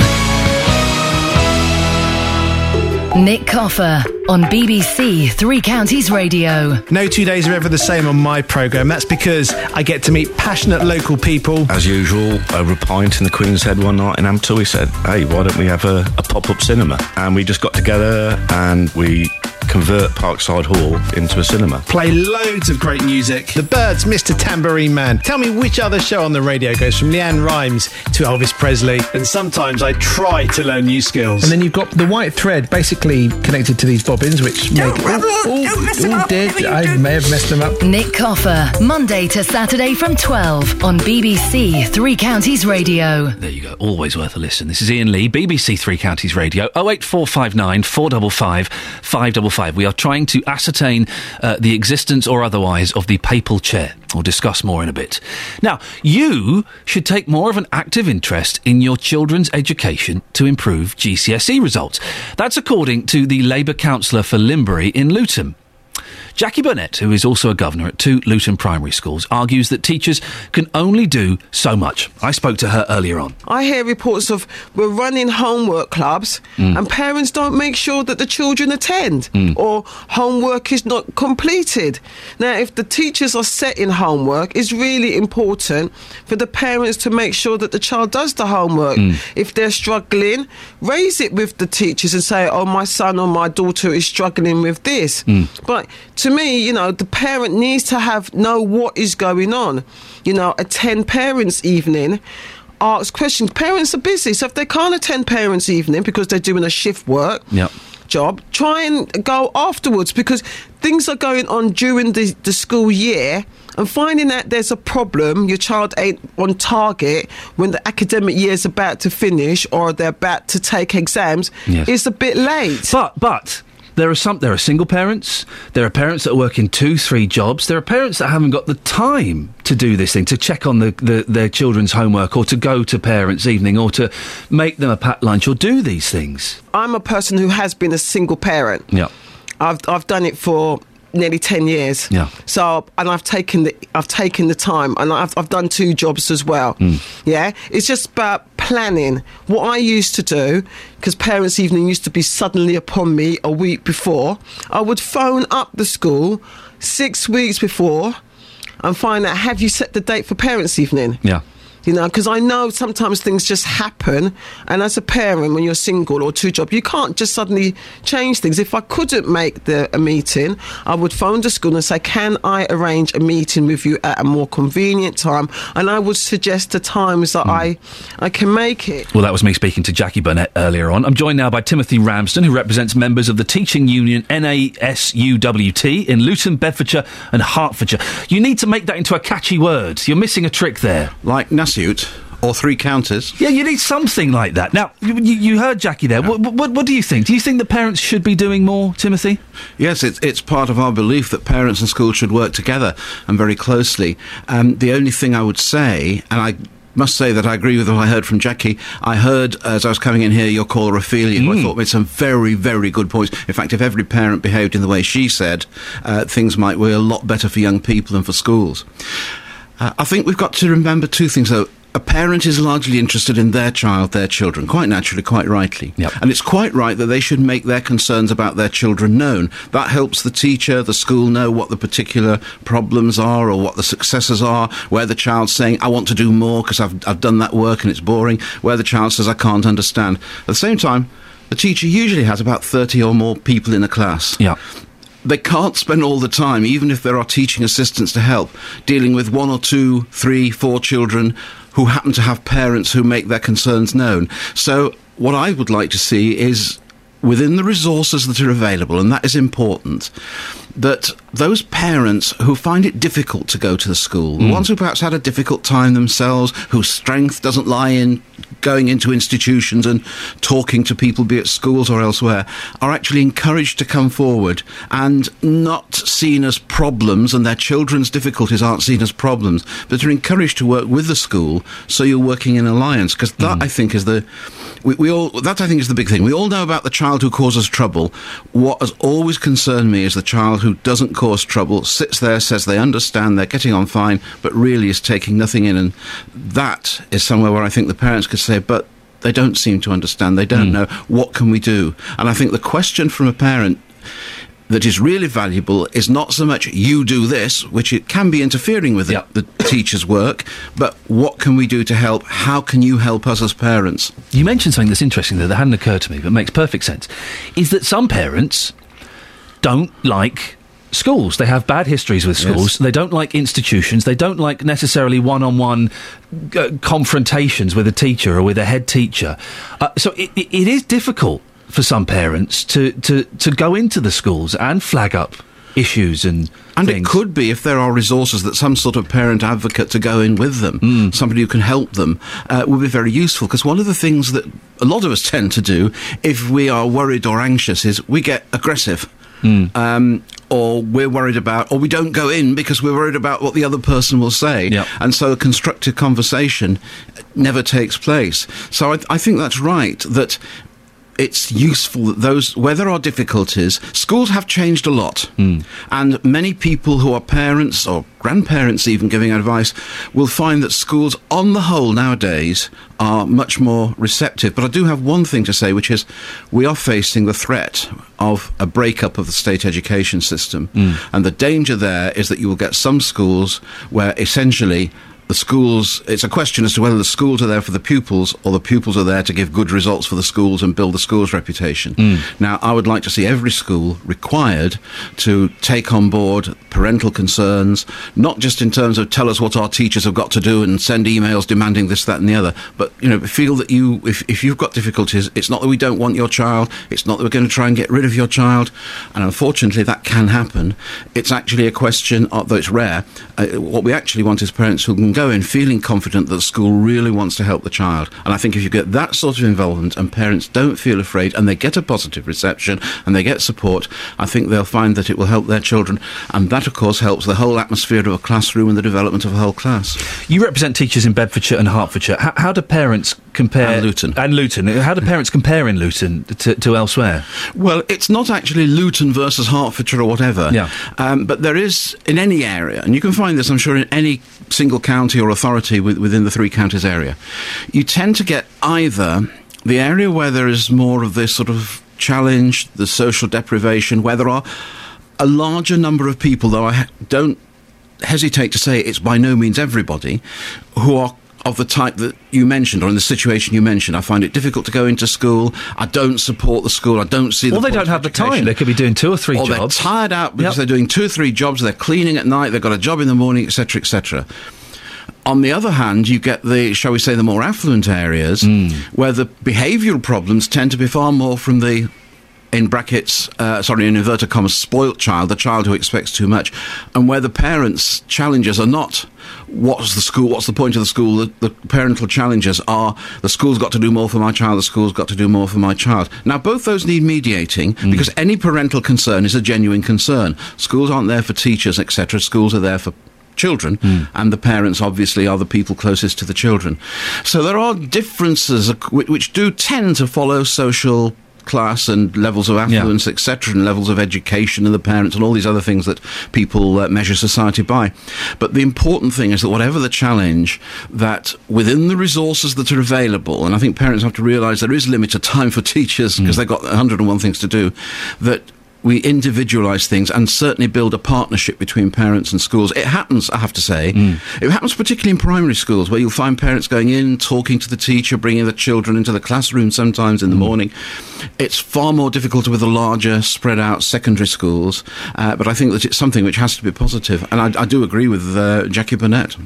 Speaker 6: Nick Coffer on BBC Three Counties Radio.
Speaker 34: No two days are ever the same on my programme. That's because I get to meet passionate local people.
Speaker 9: As usual, over a pint in the Queen's Head one night in Ampthill, we said, hey, why don't we have a, a pop up cinema? And we just got together and we convert Parkside Hall into a cinema.
Speaker 34: Play loads of great music. The Byrds, Mr. Tambourine Man. Tell me which other show on the radio goes from LeAnn Rimes to Elvis Presley. And sometimes I try to learn new skills. And then you've got the white thread basically connected to these bobbins, which make. Oh, oh, dead. I may have messed them up.
Speaker 6: Nick Coffer, Monday to Saturday from 12 on BBC Three Counties Radio.
Speaker 5: There you go. Always worth a listen. This is Iain Lee, BBC Three Counties Radio, 08459 455 555. We are trying to ascertain uh, the existence or otherwise of the papal chair. We'll discuss more in a bit. Now, you should take more of an active interest in your children's education to improve GCSE results. That's according to the Labour councillor for Limbury in Luton. Jackie Burnett, who is also a governor at two Luton primary schools, argues that teachers can only do so much. I spoke to her earlier on.
Speaker 16: I hear reports of we're running homework clubs
Speaker 5: Mm.
Speaker 16: and parents don't make sure that the children attend
Speaker 5: Mm.
Speaker 16: or homework is not completed. Now, if the teachers are setting homework, it's really important for the parents to make sure that the child does the homework.
Speaker 5: Mm.
Speaker 16: If they're struggling, raise it with the teachers and say, oh, my son or my daughter is struggling with this.
Speaker 5: Mm.
Speaker 16: But to me, you know, the parent needs to have know what is going on. You know, attend parents' evening. Ask questions. Parents are busy, so if they can't attend parents' evening because they're doing a shift work
Speaker 5: Yep.
Speaker 16: job, try and go afterwards because things are going on during the, the school year. And finding that there's a problem, your child ain't on target when the academic year is about to finish or they're about to take exams,
Speaker 5: Yes.
Speaker 16: it's a bit late.
Speaker 5: But but there are some there are single parents, there are parents that work in two, three jobs, there are parents that haven't got the time to do this thing, to check on the, the their children's homework or to go to parents' evening or to make them a packed lunch or do these things.
Speaker 16: I'm a person who has been a single parent.
Speaker 5: Yeah.
Speaker 16: I've I've done it for nearly ten years.
Speaker 5: Yeah.
Speaker 16: So and I've taken the I've taken the time and I've I've done two jobs as well. Hmm. Yeah. It's just about planning. What I used to do, because parents' evening used to be suddenly upon me a week before, I would phone up the school six weeks before and find out have you set the date for parents' evening?
Speaker 5: Yeah.
Speaker 16: You know, because I know sometimes things just happen, and as a parent, when you're single or two job, you can't just suddenly change things. If I couldn't make the a meeting, I would phone the school and say, "Can I arrange a meeting with you at a more convenient time?" And I would suggest the times that hmm. I I can make it.
Speaker 5: Well, that was me speaking to Jackie Burnett earlier on. I'm joined now by Timothy Ramsden, who represents members of the teaching union NASUWT in Luton, Bedfordshire, and Hertfordshire. You need to make that into a catchy word. You're missing a trick there.
Speaker 35: Like Or three counters.
Speaker 5: Yeah, you need something like that. Now, you, you heard Jackie there. What, what, what do you think? Do you think that parents should be doing more, Timothy?
Speaker 35: Yes, it's, it's part of our belief that parents and schools should work together and very closely. Um, the only thing I would say, and I must say that I agree with what I heard from Jackie. I heard as I was coming in here your caller Ophelia, who I thought made some very, very good points. In fact, if every parent behaved in the way she said, uh, things might be a lot better for young people and for schools. Uh, I think we've got to remember two things, though. A parent is largely interested in their child, their children, quite naturally, quite rightly. And it's quite right that they should make their concerns about their children known. That helps the teacher, the school know what the particular problems are or what the successes are, where the child's saying, I want to do more because I've, I've done that work and it's boring, where the child says, I can't understand. At the same time, the teacher usually has about 30 or more people in a class.
Speaker 5: Yeah.
Speaker 35: They can't spend all the time, even if there are teaching assistants to help, dealing with one or two, three, four children who happen to have parents who make their concerns known. So, what I would like to see is within the resources that are available, and that is important, that those parents who find it difficult to go to the school, the
Speaker 29: Mm.
Speaker 35: ones who perhaps had a difficult time themselves, whose strength doesn't lie in going into institutions and talking to people, be it schools or elsewhere, are actually encouraged to come forward and not seen as problems, and their children's difficulties aren't seen as problems, but are encouraged to work with the school so you're working in alliance. Because that, I think, is the. We, we all that I think is the big thing. We all know about the child who causes trouble. What has always concerned me is the child who doesn't cause trouble, sits there, says they understand, they're getting on fine, but really is taking nothing in. And that is somewhere where I think the parents could say, but they don't seem to understand. They don't hmm. know. What can we do? And I think the question from a parent that is really valuable is not so much you do this, which it can be interfering with the, the teacher's work, but what can we do to help? How can you help us as parents?
Speaker 5: You mentioned something that's interesting there that hadn't occurred to me, but makes perfect sense. Is that some parents don't like schools. They have bad histories with schools.
Speaker 35: Yes.
Speaker 5: They don't like institutions. They don't like necessarily one-on-one uh, confrontations with a teacher or with a head teacher. Uh, so it, it, it is difficult for some parents to, to, to go into the schools and flag up issues and
Speaker 35: And it could be, if there are resources, that some sort of parent advocate to go in with them,
Speaker 5: Hmm.
Speaker 35: somebody who can help them, uh, would be very useful. Because one of the things that a lot of us tend to do, if we are worried or anxious, is we get aggressive.
Speaker 5: Hmm.
Speaker 35: Um, or we're worried about, or we don't go in because we're worried about what the other person will say. And so a constructive conversation never takes place. So I, I think that's right, that it's useful that those where there are difficulties schools have changed a lot. Hmm. And many people who are parents or grandparents even giving advice will find that schools on the whole nowadays are much more receptive. But i do have one thing to say which is we are facing the threat of a breakup of the state education system. Hmm. And the danger there is that you will get some schools where essentially the schools, it's a question as to whether the schools are there for the pupils or the pupils are there to give good results for the schools and build the school's reputation. Now, I would like to see every school required to take on board parental concerns, not just in terms of tell us what our teachers have got to do and send emails demanding this, that, and the other, but, you know, feel that you, if, if you've got difficulties, it's not that we don't want your child, it's not that we're going to try and get rid of your child, and unfortunately that can happen. It's actually a question, although it's rare, uh, what we actually want is parents who can go in feeling confident that the school really wants to help the child. And I think if you get that sort of involvement and parents don't feel afraid and they get a positive reception and they get support, I think they'll find that it will help their children. And that, of course, helps the whole atmosphere of a classroom and the development of a whole class.
Speaker 5: You represent teachers in Bedfordshire and Hertfordshire. How, how do parents compare?
Speaker 35: And Luton.
Speaker 5: And Luton. How do parents compare in Luton to, to elsewhere?
Speaker 35: Well, it's not actually Luton versus Hertfordshire or whatever.
Speaker 5: Yeah.
Speaker 35: Um, but there is in any area, and you can find this, I'm sure, in any single county or authority with, within the three counties area. You tend to get either the area where there is more of this sort of challenge, the social deprivation, where there are a larger number of people, though I ha- don't hesitate to say it's by no means everybody, who are of the type that you mentioned, or in the situation you mentioned. I find it difficult to go into school. I don't support the school. I don't see the
Speaker 5: Well, they don't have the time. They could be doing two or three
Speaker 35: or
Speaker 5: jobs.
Speaker 35: they're tired out because
Speaker 5: Yep.
Speaker 35: they're doing two or three jobs. They're cleaning at night. They've got a job in the morning, etc., etc. On the other hand, you get the, shall we say, the more affluent areas
Speaker 5: Hmm.
Speaker 35: where the behavioural problems tend to be far more from the, in brackets, uh, sorry, in inverted commas, spoilt child, the child who expects too much, and where the parents' challenges are not what's the school, what's the point of the school, the, the parental challenges are the school's got to do more for my child, the school's got to do more for my child. Now, both those need mediating because any parental concern is a genuine concern. Schools aren't there for teachers, etc. Schools are there for children, and the parents obviously are the people closest to the children. So there are differences which do tend to follow social class and levels of affluence, etc., and levels of education and the parents and all these other things that people uh, measure society by. But the important thing is that whatever the challenge, that within the resources that are available, and I think parents have to realise there is limited time for teachers because they've got 101 things to do, that we individualise things and certainly build a partnership between parents and schools. It happens, I have to say. It happens particularly in primary schools where you'll find parents going in, talking to the teacher, bringing the children into the classroom sometimes in the morning. It's far more difficult with the larger, spread out secondary schools, uh, but I think that it's something which has to be positive. And I, I do agree with uh, Jackie Burnett.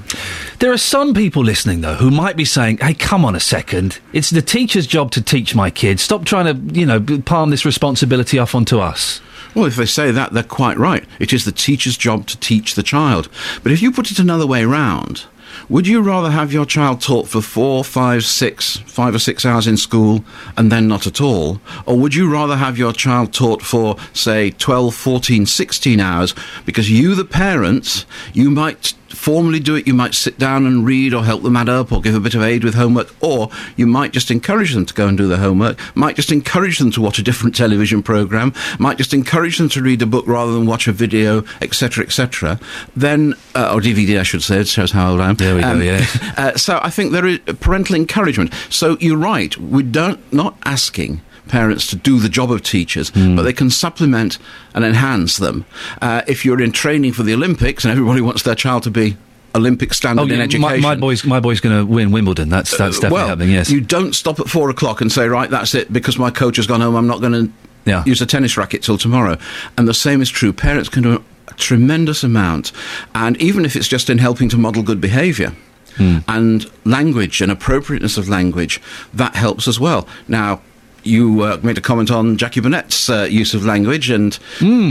Speaker 5: There are some people listening, though, who might be saying, hey, come on a second. It's the teacher's job to teach my kids. Stop trying to, you know, palm this responsibility off onto us.
Speaker 35: Well, if they say that, they're quite right. It is the teacher's job to teach the child. But if you put it another way round, would you rather have your child taught for four, five, six, five or six hours in school and then not at all? Or would you rather have your child taught for, say, 12, 14, 16 hours because you, the parents, you might formally do it, you might sit down and read or help them add up or give a bit of aid with homework, or you might just encourage them to go and do their homework, might just encourage them to watch a different television program, might just encourage them to read a book rather than watch a video, etc., etc. Then, uh, or DVD, I should say, it shows how old I am. There
Speaker 5: we go, yes.
Speaker 35: uh, so I think there is parental encouragement. So you're right, we don't, not asking parents to do the job of teachers, hmm. but they can supplement and enhance them. Uh, if you're in training for the Olympics and everybody wants their child to be Olympic standard oh, in
Speaker 5: Oh, yeah,
Speaker 35: education.
Speaker 5: my, my boy's my boy's going to win Wimbledon. That's that's uh, definitely
Speaker 35: well,
Speaker 5: happening. Yes.
Speaker 35: you don't stop at four o'clock and say, right, that's it, because my coach has gone home, I'm not going to
Speaker 5: Yeah.
Speaker 35: use a tennis racket till tomorrow. And the same is true. Parents can do a tremendous amount, and even if it's just in helping to model good behaviour. Hmm. And language and appropriateness of language, that helps as well. Now, you uh, made a comment on Jackie Burnett's uh, use of language, and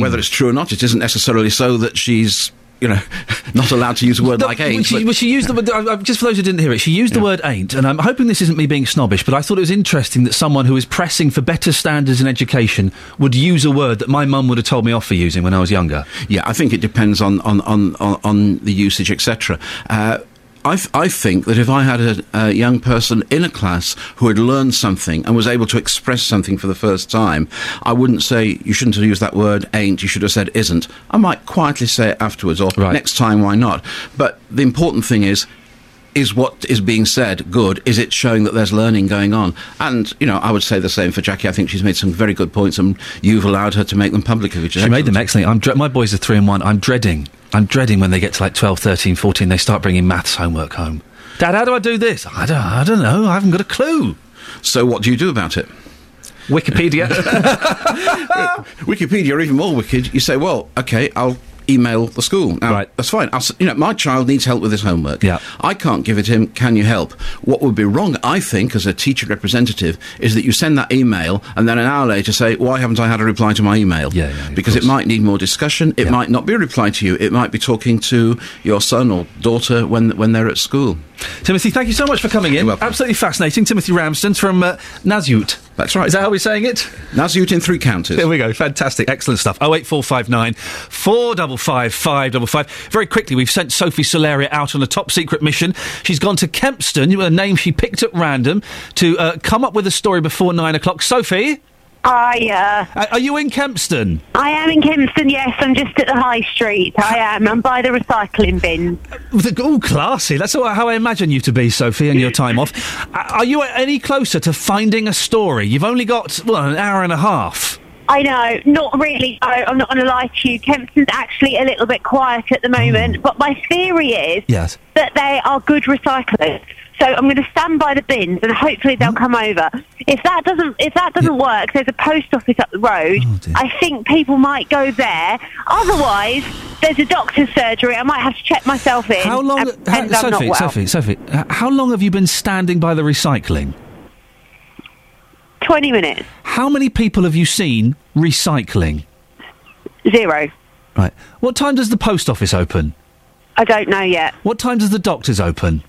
Speaker 35: whether it's true or not, it isn't necessarily so that she's, you know, not allowed to use a word like
Speaker 5: Well,
Speaker 35: ain't.
Speaker 5: she,
Speaker 35: but-
Speaker 5: well, she used the word, uh, just for those who didn't hear it, she used the word ain't, and I'm hoping this isn't me being snobbish, but I thought it was interesting that someone who is pressing for better standards in education would use a word that my mum would have told me off for using when I was younger.
Speaker 35: Yeah, I think it depends on on on, on, on the usage, etc. Uh, I, I think that if I had a, a young person in a class who had learned something and was able to express something for the first time, I wouldn't say you shouldn't have used that word ain't, you should have said isn't. I might quietly say it afterwards or next time, why not? But the important thing is, is what is being said good? Is it showing that there's learning going on? And, you know, I would say the same for Jackie. I think she's made some very good points and you've allowed her to make them publicly,
Speaker 5: She made them excellent. I'm dre- my boys are three and one. I'm dreading. I'm dreading when they get to like 12, 13, 14, they start bringing maths homework home. Dad, how do I do this? I don't, I don't know. I haven't got a clue.
Speaker 35: So what do you do about it?
Speaker 5: Wikipedia.
Speaker 35: Wikipedia, even more wicked, you say, well, okay, I'll email the school. Now, right. that's fine. I'll, you know, my child needs help with his homework. Yeah. I can't give it him. Can you help? What would be wrong, I think, as a teacher representative, is that you send that email and then an hour later say, why haven't I had a reply to my email? Yeah, yeah Because it might need more discussion. It might not be a reply to you. It might be talking to your son or daughter when when they're at school.
Speaker 5: Timothy, thank you so much for coming in. Absolutely fascinating. Timothy Ramsden from uh.
Speaker 35: That's right.
Speaker 5: Is that how we're saying it?
Speaker 35: Nasyut in three counties.
Speaker 5: There we go. Fantastic. Excellent stuff. 08459 455 555. Very quickly, we've sent Sophie Solaria out on a top secret mission. She's gone to Kempston, a name she picked at random, to uh, come up with a story before nine o'clock. Sophie?
Speaker 36: Hi, uh,
Speaker 5: Are you in Kempston?
Speaker 36: I am in Kempston, yes. I'm just at the high street. I am. I'm by the recycling bin.
Speaker 5: Oh, classy. That's how I imagine you to be, Sophie, and your time off. Are you any closer to finding a story? You've only got, well, an hour and a half.
Speaker 36: I know, not really. No, I'm not going to lie to you. Kempston's actually a little bit quiet at the moment, but my theory is
Speaker 5: Yes.
Speaker 36: that they are good recyclers. So I'm going to stand by the bins, and hopefully they'll hmm? come over. If that doesn't, if that doesn't work, there's a post office up the road. Oh, I think people might go there. Otherwise, there's a doctor's surgery. I might have to check myself in.
Speaker 5: How long,
Speaker 36: and
Speaker 5: how- Sophie,
Speaker 36: well.
Speaker 5: Sophie, Sophie, how long have you been standing by the recycling?
Speaker 36: Twenty minutes.
Speaker 5: How many people have you seen recycling?
Speaker 36: Zero.
Speaker 5: Right. What time does the post office open?
Speaker 36: I don't know yet.
Speaker 5: What time does the doctor's open?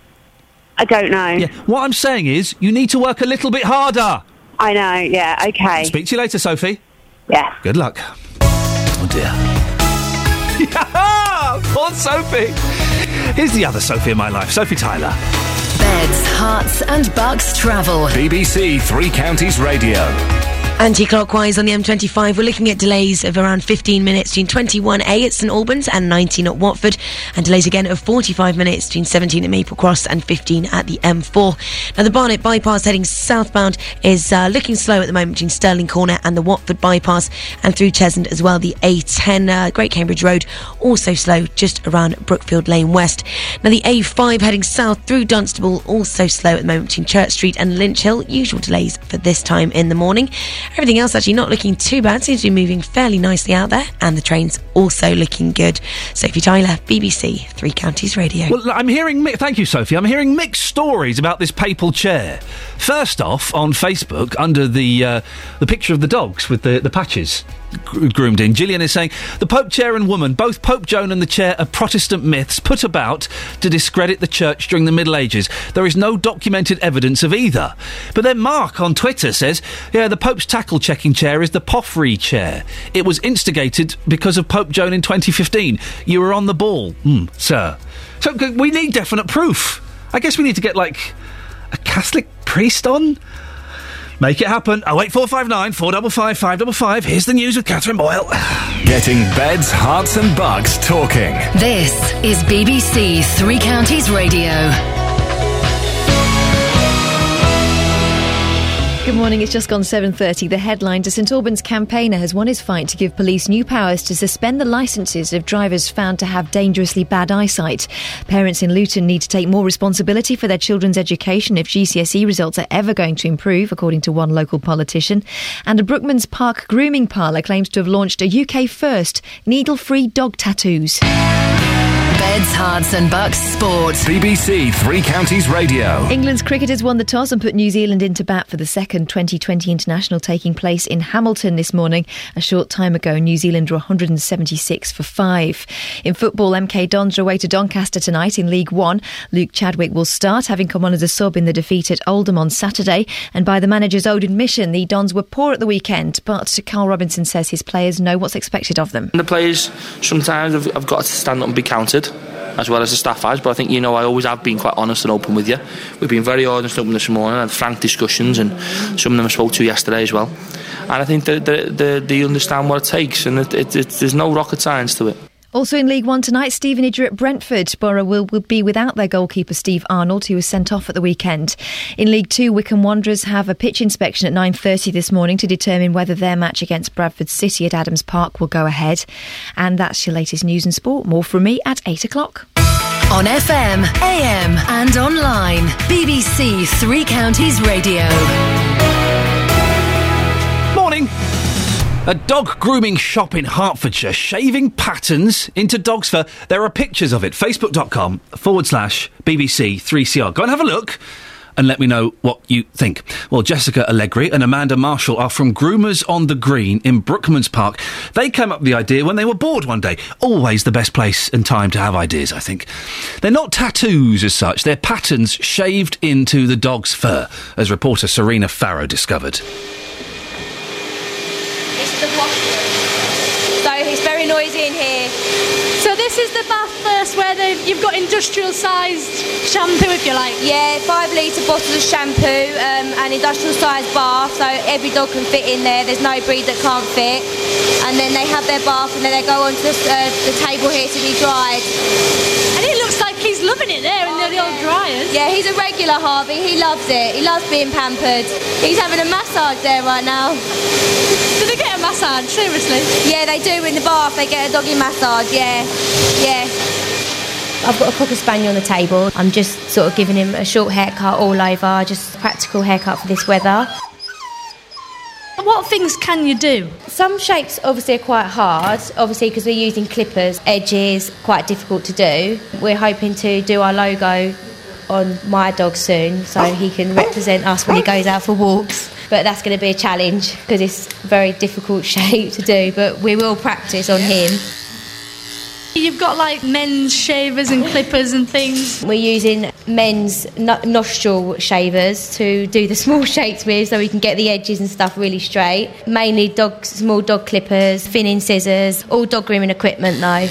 Speaker 36: I don't know.
Speaker 5: Yeah. What I'm saying is, you need to work a little bit harder.
Speaker 36: I know. Yeah. Okay.
Speaker 5: Speak to you later, Sophie.
Speaker 36: Yeah.
Speaker 5: Good luck. Oh dear. Poor Sophie. Here's the other Sophie in my life, Sophie Tyler.
Speaker 6: Beds, Herts, and bucks travel.
Speaker 9: BBC Three Counties Radio.
Speaker 10: Anti-clockwise on the M25, we're looking at delays of around 15 minutes between 21A at St Albans and 19 at Watford, and delays again of 45 minutes between 17 at Maple Cross and 15 at the M4. Now the Barnet bypass heading southbound is uh, looking slow at the moment between Stirling Corner and the Watford bypass, and through Cheshunt as well. The A10 uh, Great Cambridge Road also slow just around Brookfield Lane West. Now the A5 heading south through Dunstable also slow at the moment between Church Street and Lynch Hill. Usual delays for this time in the morning. Everything else actually not looking too bad. Seems to be moving fairly nicely out there, and the trains also looking good. Sophie Tyler, BBC Three Counties Radio.
Speaker 5: Well, I'm hearing. mi- Thank you, Sophie. I'm hearing mixed stories about this papal chair. First off, on Facebook, under the uh, the picture of the dogs with the, the patches groomed in, Gillian is saying the Pope chair and woman, both Pope Joan and the chair, are Protestant myths put about to discredit the Church during the Middle Ages. There is no documented evidence of either. But then Mark on Twitter says, yeah, the Pope's tackle checking chair is the Poffrey chair. It was instigated because of Pope Joan in 2015. You were on the ball, hmm, sir. So we need definite proof. I guess we need to get like a Catholic priest on. Make it happen. Oh eight four five nine four double five five double five. Here's the news with Catherine Boyle.
Speaker 9: Getting beds, Herts, and Bucks talking.
Speaker 6: This is BBC Three Counties Radio.
Speaker 3: Good morning. It's just gone 7:30. The headline: to St Albans campaigner has won his fight to give police new powers to suspend the licences of drivers found to have dangerously bad eyesight. Parents in Luton need to take more responsibility for their children's education if GCSE results are ever going to improve, according to one local politician. And a Brookmans Park grooming parlour claims to have launched a UK first needle-free dog tattoos.
Speaker 6: Beds, Herts and Bucks Sports.
Speaker 9: BBC Three Counties Radio.
Speaker 3: England's cricketers won the toss and put New Zealand into bat for the second Twenty20 international taking place in Hamilton this morning. A short time ago, New Zealand were 176 for five. In football, MK Dons are away to Doncaster tonight in League One. Luke Chadwick will start, having come on as a sub in the defeat at Oldham on Saturday. And by the manager's own admission, the Dons were poor at the weekend, but Karl Robinson says his players know what's expected of them.
Speaker 37: The players sometimes have, have got to stand up and be counted, as well as the staff has. But I think you know I always have been quite honest and open with you. We've been very honest and open this morning, had frank discussions, and some of them I spoke to yesterday as well. And I think that they, they, they understand what it takes, and it, it, it, there's no rocket science to it.
Speaker 3: Also in League One tonight, Stevenage are at Brentford. Borough will, will be without their goalkeeper Steve Arnold, who was sent off at the weekend. In League Two, Wycombe Wanderers have a pitch inspection at 9.30 this morning to determine whether their match against Bradford City at Adams Park will go ahead. And that's your latest news and sport. More from me at 8 o'clock.
Speaker 6: On FM, AM, and online. BBC Three Counties Radio.
Speaker 5: A dog grooming shop in Hertfordshire shaving patterns into dog's fur. There are pictures of it. Facebook.com forward slash BBC 3CR. Go and have a look and let me know what you think. Well, Jessica Allegri and Amanda Marshall are from Groomers on the Green in Brookmans Park. They came up with the idea when they were bored one day. Always the best place and time to have ideas, I think. They're not tattoos as such, they're patterns shaved into the dog's fur, as reporter Serena Farrow discovered.
Speaker 21: This is the washroom. So it's very noisy in here.
Speaker 38: So this is the bath first where you've got industrial sized shampoo if you like.
Speaker 21: Yeah, five litre bottles of shampoo, um, an industrial sized bath, so every dog can fit in there. There's no breed that can't fit. And then they have their bath and then they go onto the, uh, the table here to be dried.
Speaker 38: And it looks like he's loving it there in the, the old dryers.
Speaker 21: Yeah, he's a regular Harvey. He loves it. He loves being pampered. He's having a massage there right now.
Speaker 38: Do they get a massage? Seriously?
Speaker 21: Yeah, they do in the bath. They get a doggy massage. Yeah, yeah. I've got a cocker spaniel on the table. I'm just sort of giving him a short haircut all over, just a practical haircut for this weather.
Speaker 38: What things can you do?
Speaker 21: Some shapes obviously are quite hard, obviously because we're using clippers, edges, quite difficult to do. We're hoping to do our logo on my dog soon so he can represent us when he goes out for walks. But that's going to be a challenge because it's a very difficult shape to do, but we will practice on him.
Speaker 38: You've got like men's shavers and clippers and things.
Speaker 21: We're using men's no- nostril shavers to do the small shapes with so we can get the edges and stuff really straight. Mainly dog, small dog clippers, thinning scissors, all dog grooming equipment though.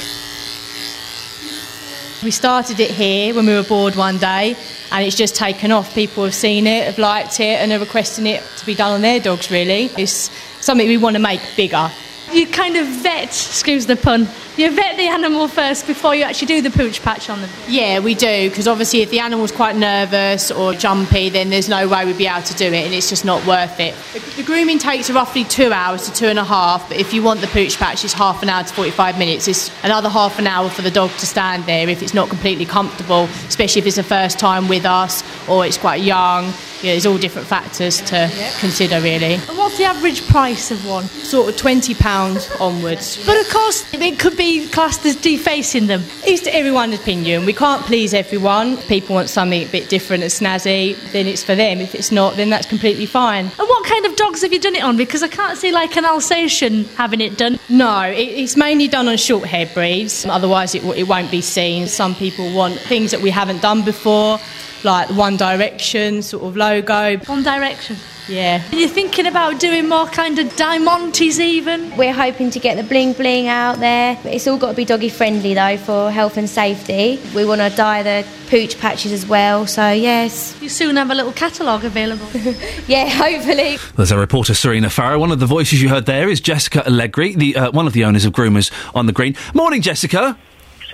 Speaker 4: We started it here when we were bored one day, and it's just taken off. People have seen it, have liked it, and are requesting it to be done on their dogs. Really, it's something we want to make bigger.
Speaker 38: You kind of vet, excuse the pun, you vet the animal first before you actually do the pooch patch on them.
Speaker 4: Yeah, we do because obviously, if the animal's quite nervous or jumpy, then there's no way we'd be able to do it, and it's just not worth it. The, grooming takes roughly two hours to two and a half, but if you want the pooch patch, it's half an hour to 45 minutes. It's another half an hour for the dog to stand there if it's not completely comfortable, especially if it's the first time with us or it's quite young. Yeah, there's all different factors to consider really.
Speaker 38: And what's the average price of one?
Speaker 4: Sort of twenty pounds onwards.
Speaker 38: But of course, it could be classed as defacing them.
Speaker 4: It's to everyone's opinion. We can't please everyone. If people want something a bit different and snazzy, then it's for them. If it's not, then that's completely fine.
Speaker 38: And what kind of dogs have you done it on? Because I can't see like an Alsatian having it done.
Speaker 4: No, it, it's mainly done on short hair breeds. Otherwise, it, it won't be seen. Some people want things that we haven't done before, like One Direction sort of logo.
Speaker 38: One Direction.
Speaker 4: Yeah.
Speaker 38: Are you thinking about doing more kind of diamontes even?
Speaker 21: We're hoping to get the bling bling out there. It's all got to be doggy friendly though for health and safety. We want to dye the pooch patches as well, so yes.
Speaker 38: You soon have a little catalogue available.
Speaker 21: yeah, hopefully.
Speaker 5: There's a reporter, Serena Farrow. One of the voices you heard there is Jessica Allegri, the, uh, one of the owners of Groomers on the Green. Morning, Jessica.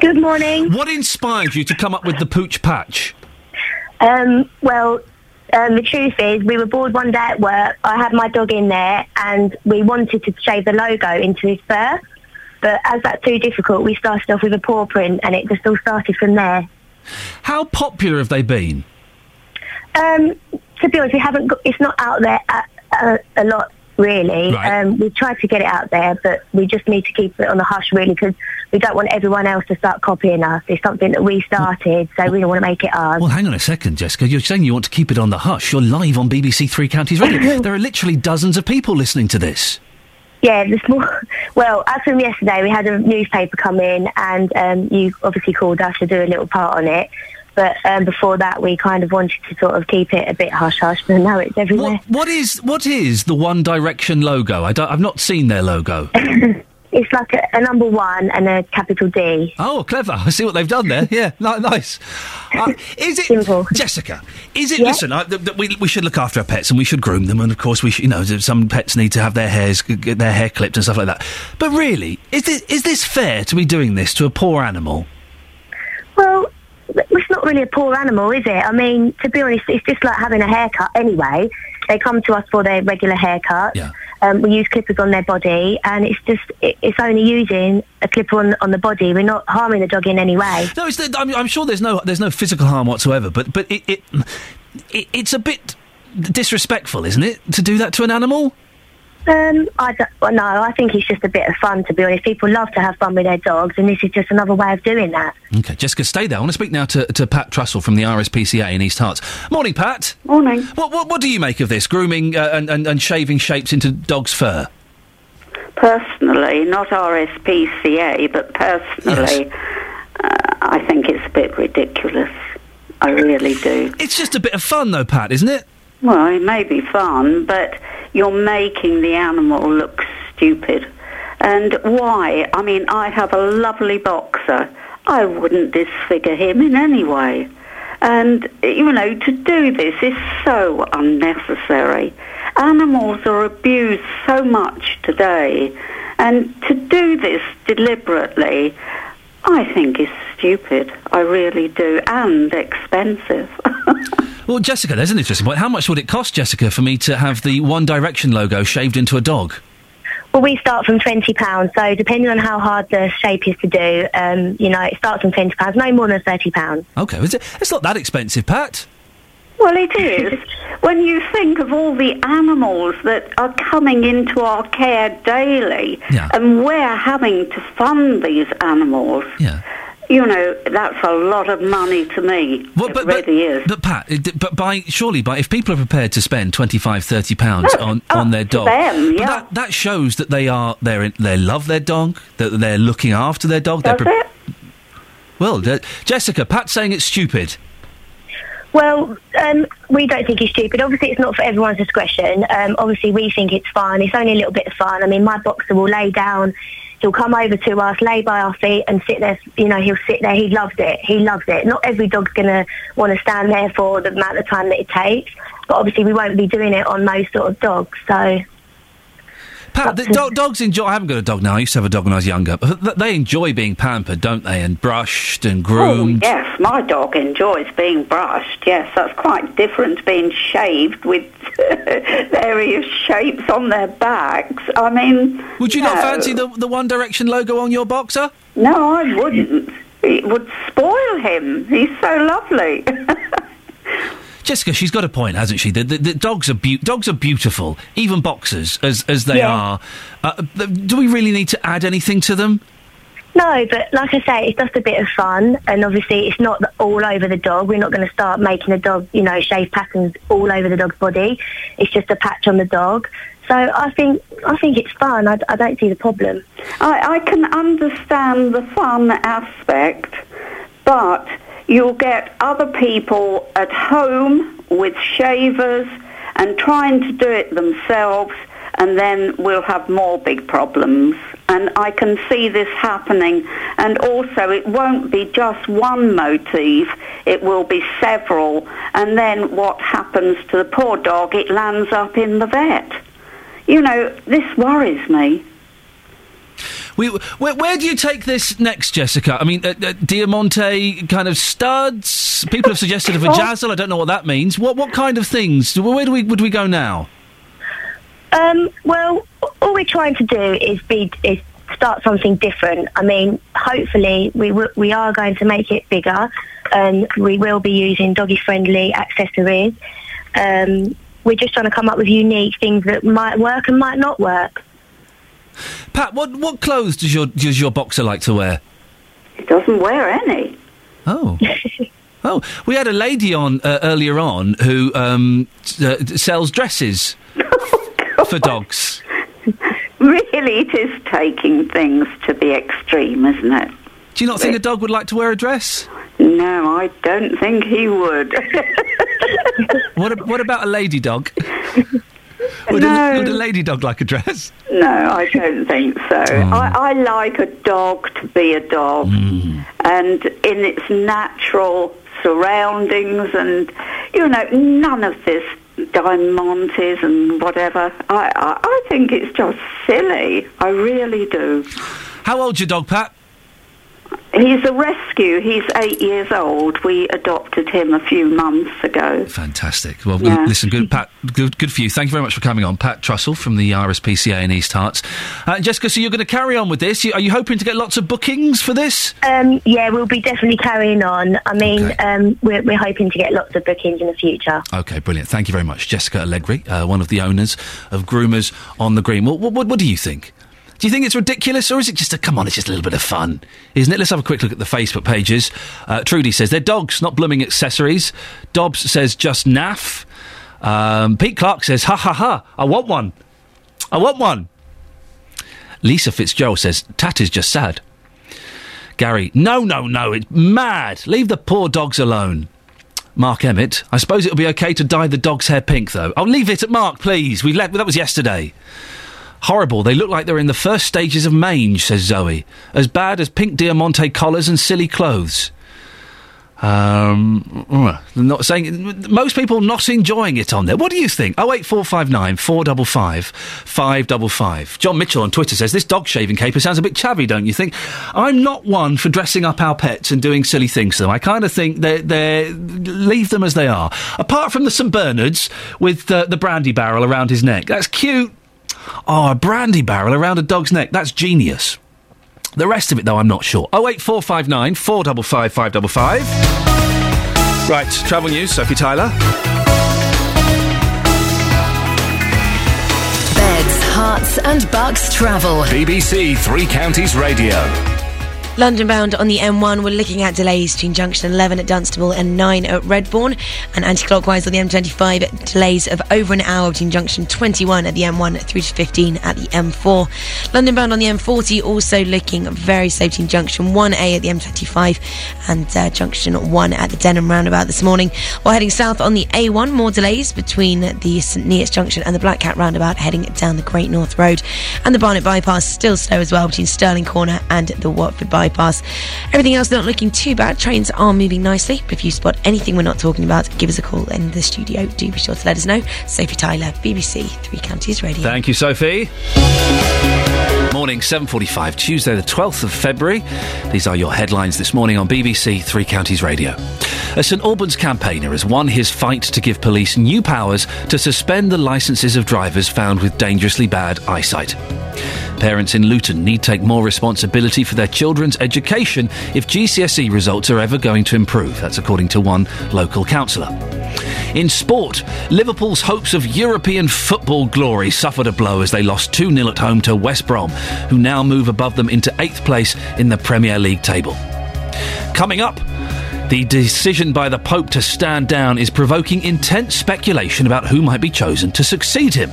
Speaker 39: Good morning.
Speaker 5: What inspired you to come up with the pooch patch?
Speaker 39: Um, well, um, the truth is, we were bored one day at work. I had my dog in there, and we wanted to shave the logo into his fur. But as that's too difficult, we started off with a paw print, and it just all started from there.
Speaker 5: How popular have they been?
Speaker 39: Um, to be honest, we haven't. Got, it's not out there a, a, a lot, really.
Speaker 5: Right.
Speaker 39: Um, we tried to get it out there, but we just need to keep it on the hush, really, because we don't want everyone else to start copying us. It's something that we started, so we don't want to make it ours.
Speaker 5: Well, hang on a second, Jessica. You're saying you want to keep it on the hush. You're live on BBC Three Counties Radio. there are literally dozens of people listening to this.
Speaker 39: Yeah, the small. Well, as from yesterday, we had a newspaper come in, and um, you obviously called us to do a little part on it. But um, before that, we kind of wanted to sort of keep it a bit hush hush, but now it's everywhere.
Speaker 5: What, what is what is the One Direction logo? I don't, I've not seen their logo.
Speaker 39: It's like a, a number one and a capital D.
Speaker 5: Oh, clever! I see what they've done there. Yeah, ni- nice. Uh, is it Jessica? Is it?
Speaker 39: Yeah.
Speaker 5: Listen, I, th- th- we we should look after our pets and we should groom them, and of course we should, you know some pets need to have their hairs get their hair clipped and stuff like that. But really, is this is this fair to be doing this to a poor animal?
Speaker 39: Well, it's not really a poor animal, is it? I mean, to be honest, it's just like having a haircut anyway. They come to us for their regular haircut.
Speaker 5: Yeah.
Speaker 39: Um, we use clippers on their body, and it's just it, it's only using a clipper on on the body. We're not harming the dog in any way.
Speaker 5: No, I'm, I'm sure there's no there's no physical harm whatsoever, but but it, it, it it's a bit disrespectful, isn't it, to do that to an animal?
Speaker 39: Um, I don't, well, no, I think it's just a bit of fun. To be honest, people love to have fun with their dogs, and this is just another way of doing that.
Speaker 5: Okay, Jessica, stay there. I want to speak now to, to Pat Trussell from the RSPCA in East Herts. Morning, Pat.
Speaker 28: Morning.
Speaker 5: What, what, what do you make of this? Grooming uh, and, and, and shaving shapes into dog's fur?
Speaker 28: Personally, not RSPCA, but personally, uh, I think it's a bit ridiculous. I really do.
Speaker 5: It's just a bit of fun, though, Pat, isn't it?
Speaker 28: Well, it may be fun, but you're making the animal look stupid. And why? I mean, I have a lovely boxer. I wouldn't disfigure him in any way. And, you know, to do this is so unnecessary. Animals are abused so much today. And to do this deliberately, I think is stupid. I really do. And expensive.
Speaker 5: Well, Jessica, there's an interesting point. How much would it cost, Jessica, for me to have the One Direction logo shaved into a dog?
Speaker 39: Well, we start from twenty pounds. So depending on how hard the shape is to do, um, you know, it starts from twenty pounds, no more than thirty pounds.
Speaker 5: Okay, it's not that expensive, Pat.
Speaker 28: Well, it is. when you think of all the animals that are coming into our care daily, and we're having to fund these animals, Yeah you know, that's a lot of money to me. it really is.
Speaker 5: But Pat, but by surely, by if people are prepared to spend 25, 30 pounds on, on their dog,
Speaker 28: them,
Speaker 5: but
Speaker 28: yeah.
Speaker 5: that, that shows that they are they they love their dog, that they're looking after their dog.
Speaker 28: Does
Speaker 5: they're pre- Well, Je- Jessica, Pat's saying it's stupid.
Speaker 39: Well, um, we don't think it's stupid. Obviously, it's not for everyone's discretion. Um, obviously, we think it's fun. It's only a little bit of fun. I mean, my boxer will lay down. He'll come over to us, lay by our feet, and sit there. You know, he'll sit there. He loves it. He loves it. Not every dog's to want to stand there for the amount of time that it takes. But obviously, we won't be doing it on most sort of dogs. So,
Speaker 5: Pat, the do- dogs enjoy. I haven't got a dog now. I used to have a dog when I was younger. But they enjoy being pampered, don't they? And brushed and oh, groomed.
Speaker 28: Oh, yes, my dog enjoys being brushed. Yes, that's quite different to being shaved with various shapes on their backs. I mean,
Speaker 5: Would you not fancy the the One Direction logo on your boxer?
Speaker 28: No, I wouldn't. It would spoil him. He's so lovely.
Speaker 5: Jessica, she's got a point, hasn't she? The, the, the dogs are beau- dogs are beautiful, even boxers as as they
Speaker 39: Yeah.
Speaker 5: are. Uh, do we really need to add anything to them?
Speaker 39: No, but like I say, it's just a bit of fun, and obviously it's not all over the dog. We're not going to start making the dog, you know, shave patterns all over the dog's body. It's just a patch on the dog. So I think I think it's fun. I, I don't see the problem.
Speaker 28: I, I can understand the fun aspect, but you'll get other people at home with shavers and trying to do it themselves, and then we'll have more big problems. And I can see this happening. And also, it won't be just one motif, it will be several. And then what happens to the poor dog? It lands up in the vet. You know, this worries me.
Speaker 5: We, where, where do you take this next, Jessica? I mean, uh, uh, Diamante kind of studs. People have suggested a vajazzle. I don't know what that means. What what kind of things? Where do we would we go now?
Speaker 39: Um, well, all we're trying to do is be is start something different. I mean, hopefully we w- we are going to make it bigger, and we will be using doggy friendly accessories. Um, we're just trying to come up with unique things that might work and might not work.
Speaker 5: Pat, what what clothes does your does your boxer like to wear?
Speaker 28: He doesn't wear any.
Speaker 5: Oh. Oh, we had a lady on uh, earlier on who um, s- uh, sells dresses for dogs.
Speaker 28: Really, it is taking things to the extreme, isn't it?
Speaker 5: Do you not think a dog would like to wear a dress?
Speaker 28: No, I don't think he would.
Speaker 5: What a, what about a lady dog? Would,
Speaker 28: No.
Speaker 5: a, would a lady dog like a dress?
Speaker 28: no, I don't think so.
Speaker 5: Oh.
Speaker 28: I, I like a dog to be a dog
Speaker 5: Hmm.
Speaker 28: and in its natural surroundings and, you know, none of this diamantes and whatever. I, I, I think it's just silly. I really do.
Speaker 5: How old's your dog, Pat?
Speaker 28: He's a rescue. He's eight years old. We adopted him a few months ago.
Speaker 5: Fantastic. Well,
Speaker 28: Yeah.
Speaker 5: listen, good, Pat. Good, good for you. Thank you very much for coming on, Pat Trussell from the RSPCA in East Herts. Uh, Jessica, so you're going to carry on with this? You, are you hoping to get lots of bookings for this?
Speaker 39: Um, yeah, we'll be definitely carrying on. I mean, um, we're, we're hoping to get lots of bookings in the future.
Speaker 5: Okay, brilliant. Thank you very much, Jessica Allegri, uh, one of the owners of Groomers on the Green. What, what, what do you think? Do you think it's ridiculous, or is it just a come on? It's just a little bit of fun, isn't it? Let's have a quick look at the Facebook pages. Uh, Trudy says they're dogs, not blooming accessories. Dobbs says just naff. Um, Pete Clark says ha ha ha. I want one. I want one. Lisa Fitzgerald says tat is just sad. Gary, no, no, no, it's mad. Leave the poor dogs alone. Mark Emmett, I suppose it'll be okay to dye the dog's hair pink, though. I'll leave it at Mark, please. We let, that was yesterday. Horrible. They look like they're in the first stages of mange, says Zoe. As bad as pink Diamante collars and silly clothes. Um, uh, not saying most people not enjoying it on there. What do you think? Oh eight four five nine four double five five double five. John Mitchell on Twitter says this dog shaving caper sounds a bit chavvy, don't you think? I'm not one for dressing up our pets and doing silly things to them. I kind of think they they leave them as they are. Apart from the St Bernards with uh, the brandy barrel around his neck, that's cute. Oh, a brandy barrel around a dog's neck. That's genius. The rest of it, though, I'm not sure. 08459 455 555. Right, travel news, Sophie Tyler.
Speaker 6: Beds, Herts, and bucks travel.
Speaker 9: BBC Three Counties Radio.
Speaker 10: London bound on the M1, we're looking at delays between junction 11 at Dunstable and 9 at Redbourn. And anti clockwise on the M25, delays of over an hour between junction 21 at the M1 through to 15 at the M4. London bound on the M40, also looking very slow between junction 1A at the M25 and uh, junction 1 at the Denham roundabout this morning. While heading south on the A1, more delays between the St Neots junction and the Black Cat roundabout heading down the Great North Road. And the Barnet bypass still slow as well between Stirling Corner and the Watford bypass. Everything else not looking too bad. Trains are moving nicely. But if you spot anything we're not talking about, give us a call in the studio. Do be sure to let us know. Sophie Tyler, BBC Three Counties Radio.
Speaker 5: Thank you, Sophie. Morning, 7.45, Tuesday the 12th of February. These are your headlines this morning on BBC Three Counties Radio. A St Albans campaigner has won his fight to give police new powers to suspend the licences of drivers found with dangerously bad eyesight. Parents in Luton need to take more responsibility for their children's education if GCSE results are ever going to improve. That's according to one local councillor. In sport, Liverpool's hopes of European football glory suffered a blow as they lost 2 0 at home to West Brom, who now move above them into eighth place in the Premier League table. Coming up, the decision by the Pope to stand down is provoking intense speculation about who might be chosen to succeed him.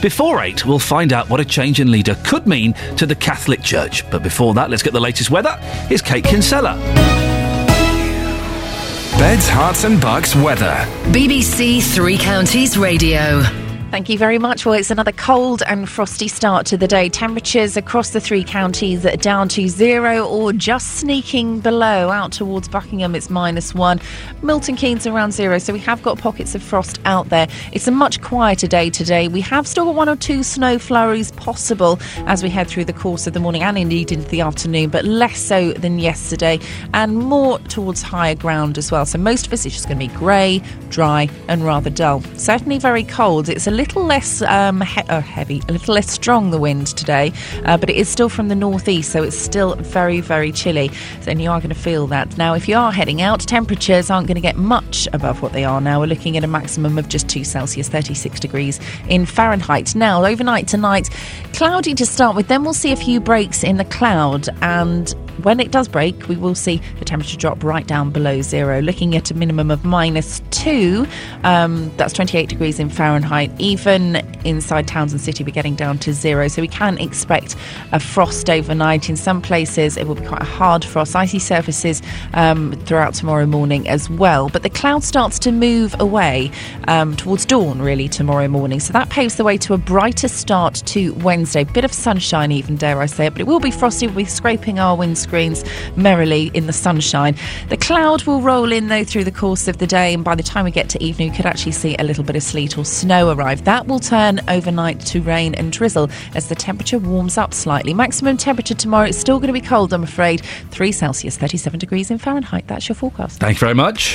Speaker 5: Before 8, we'll find out what a change in leader could mean to the Catholic Church. But before that, let's get the latest weather. Here's Kate Kinsella.
Speaker 9: Beds, Herts and Bucks weather.
Speaker 6: BBC Three Counties Radio.
Speaker 23: Thank you very much. Well, it's another cold and frosty start to the day. Temperatures across the three counties are down to zero or just sneaking below. Out towards Buckingham, it's minus one. Milton Keynes around zero, so we have got pockets of frost out there. It's a much quieter day today. We have still got one or two snow flurries possible as we head through the course of the morning and indeed into the afternoon, but less so than yesterday and more towards higher ground as well. So most of us, it's just going to be grey, dry, and rather dull. Certainly very cold. It's a little less um, he- uh, heavy, a little less strong the wind today, uh, but it is still from the northeast, so it's still very, very chilly. So you are going to feel that. Now, if you are heading out, temperatures aren't going to get much above what they are now. We're looking at a maximum of just 2 Celsius, 36 degrees in Fahrenheit. Now, overnight tonight, cloudy to start with, then we'll see a few breaks in the cloud and when it does break, we will see the temperature drop right down below zero, looking at a minimum of minus two. Um, that's 28 degrees in Fahrenheit. Even inside towns and city, we're getting down to zero. So we can expect a frost overnight. In some places, it will be quite a hard frost, icy surfaces um, throughout tomorrow morning as well. But the cloud starts to move away um, towards dawn, really, tomorrow morning. So that paves the way to a brighter start to Wednesday. Bit of sunshine, even, dare I say it. But it will be frosty. We'll be scraping our windscreens merrily in the sunshine. The cloud will roll in, though, through the course of the day. And by the time we get to evening, we could actually see a little bit of sleet or snow arrive. That will turn overnight to rain and drizzle as the temperature warms up slightly. Maximum temperature tomorrow is still going to be cold, I'm afraid. 3 Celsius, 37 degrees in Fahrenheit. That's your forecast.
Speaker 5: Thank you very much.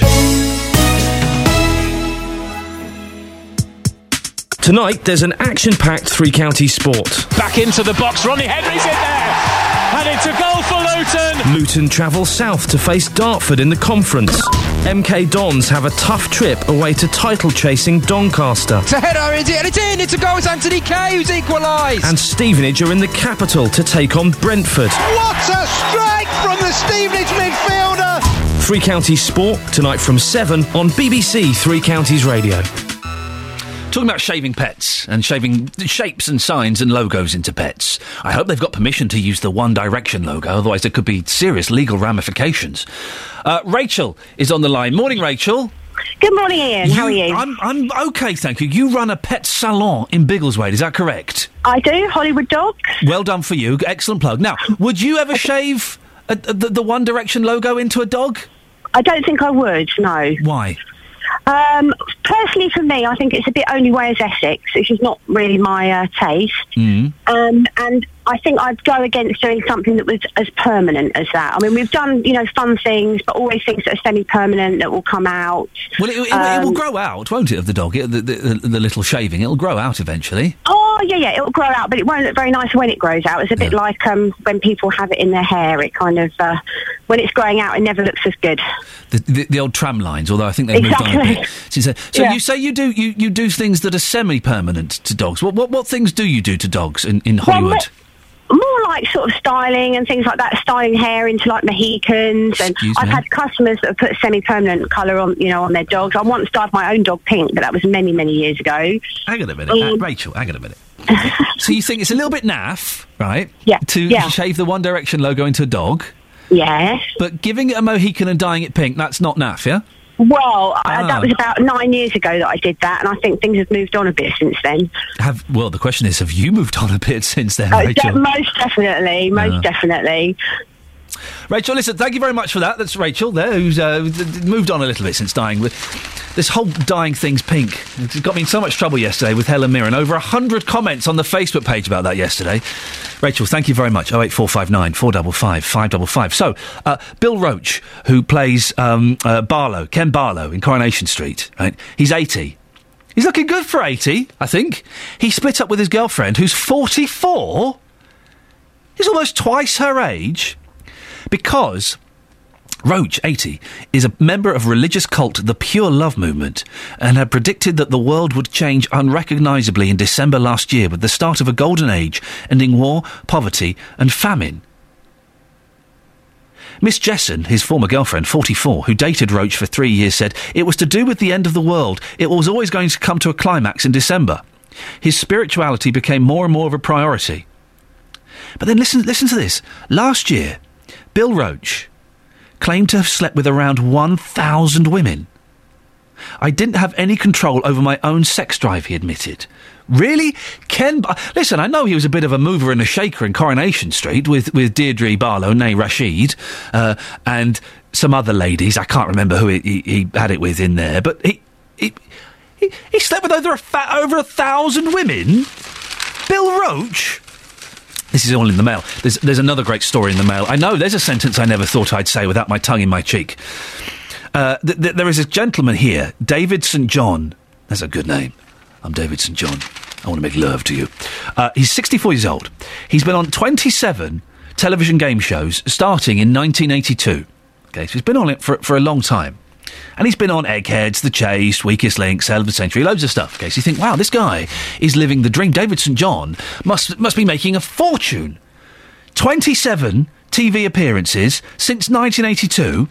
Speaker 5: Tonight, there's an action packed three county sport.
Speaker 40: Back into the box, Ronnie Henry's in there! And it's a goal for Luton!
Speaker 5: Luton travel south to face Dartford in the conference. MK Dons have a tough trip away to title chasing Doncaster.
Speaker 41: It's a header, is it? And it's in! It's a goal! It's Anthony Kay who's equalised!
Speaker 5: And Stevenage are in the capital to take on Brentford.
Speaker 41: What a strike from the Stevenage midfielder!
Speaker 5: Three Counties Sport tonight from 7 on BBC Three Counties Radio. Talking about shaving pets and shaving shapes and signs and logos into pets. I hope they've got permission to use the One Direction logo, otherwise there could be serious legal ramifications. Uh, Rachel is on the line. Morning, Rachel.
Speaker 42: Good morning, Iain. How are you?
Speaker 5: I'm, I'm okay, thank you. You run a pet salon in Biggleswade, is that correct?
Speaker 42: I do. Hollywood Dogs.
Speaker 5: Well done for you. Excellent plug. Now, would you ever shave a, a, the, the One Direction logo into a dog?
Speaker 42: I don't think I would. No.
Speaker 5: Why?
Speaker 42: Um, personally, for me, I think it's a bit only way as Essex, which is not really my uh, taste.
Speaker 5: Mm.
Speaker 42: Um, and I think I'd go against doing something that was as permanent as that. I mean, we've done, you know, fun things, but always things that are semi-permanent that will come out.
Speaker 5: Well, it, it, it will grow out, won't it, of the dog? It, the, the, the little shaving. It'll grow out eventually.
Speaker 42: Oh, yeah, yeah, it'll grow out, but it won't look very nice when it grows out. It's a bit like um, when people have it in their hair. It kind of, uh, when it's growing out, it never looks as good.
Speaker 5: The, the, the old tram lines, although I think they've moved on a
Speaker 42: Exactly.
Speaker 5: bit since then. So
Speaker 42: Yeah.
Speaker 5: you say you do you, you do things that are semi-permanent to dogs. What what, what things do you do to dogs in, in Hollywood?
Speaker 42: More like sort of styling and things like that, styling hair into like Mohicans, and
Speaker 5: Excuse
Speaker 42: I've
Speaker 5: me?
Speaker 42: had customers that have put semi-permanent colour on, you know, on their dogs. I once dyed my own dog pink, but that was many, many years ago.
Speaker 5: Hang on a minute, uh,
Speaker 42: Um,
Speaker 5: Rachel. Hang on a minute. so you think it's a little bit naff, right?
Speaker 42: Yeah,
Speaker 5: To
Speaker 42: yeah.
Speaker 5: shave the One Direction logo into a dog.
Speaker 42: Yes.
Speaker 5: But giving it a Mohican and dyeing it pink, that's not naff, yeah?
Speaker 42: Well,
Speaker 5: Ah.
Speaker 42: that was about nine years ago that I did that, and I think things have moved on a bit since then.
Speaker 5: Have well, the question is, have you moved on a bit since then,
Speaker 42: Uh, de-
Speaker 5: Rachel?
Speaker 42: most definitely, most
Speaker 5: Yeah.
Speaker 42: definitely.
Speaker 5: Rachel, listen, thank you very much for that. That's Rachel there, who's uh, moved on a little bit since dying. With this whole dying thing's pink. It got me in so much trouble yesterday with Helen Mirren. Over a hundred comments on the Facebook page about that yesterday. Rachel, thank you very much. Oh eight four five nine four double five five double five. So, uh, Bill Roache, who plays um, uh, Barlow, Ken Barlow in Coronation Street, right? He's eighty. He's looking good for eighty, I think. He split up with his girlfriend, who's forty four. He's almost twice her age because Roache, 80, is a member of religious cult the Pure Love Movement and had predicted that the world would change unrecognisably in December last year with the start of a golden age, ending war, poverty, and famine. Miss Jesson, his former girlfriend, 44, who dated Roache for three years, said it was to do with the end of the world. It was always going to come to a climax in December. His spirituality became more and more of a priority. But then listen, listen to this. Last year, Bill Roache claimed to have slept with around 1,000 women. I didn't have any control over my own sex drive, he admitted. Really? Ken. Bar- Listen, I know he was a bit of a mover and a shaker in Coronation Street with, with Deirdre Barlow, nay Rachid, uh, and some other ladies. I can't remember who he, he, he had it with in there, but he. he he, he slept with over a, fa- over a thousand women? Bill Roache? This is all in the mail. There's, there's another great story in the mail. I know there's a sentence I never thought I'd say without my tongue in my cheek. Uh, th- th- there is a gentleman here, David St. John. That's a good name. I'm David St. John. I want to make love to you. Uh, he's 64 years old. He's been on 27 television game shows starting in 1982. Okay, so he's been on it for, for a long time. And he's been on Eggheads, The Chase, Weakest Link, Sale of the Century, loads of stuff. Okay, so you think, wow, this guy is living the dream. David St. John must, must be making a fortune. 27 TV appearances since 1982.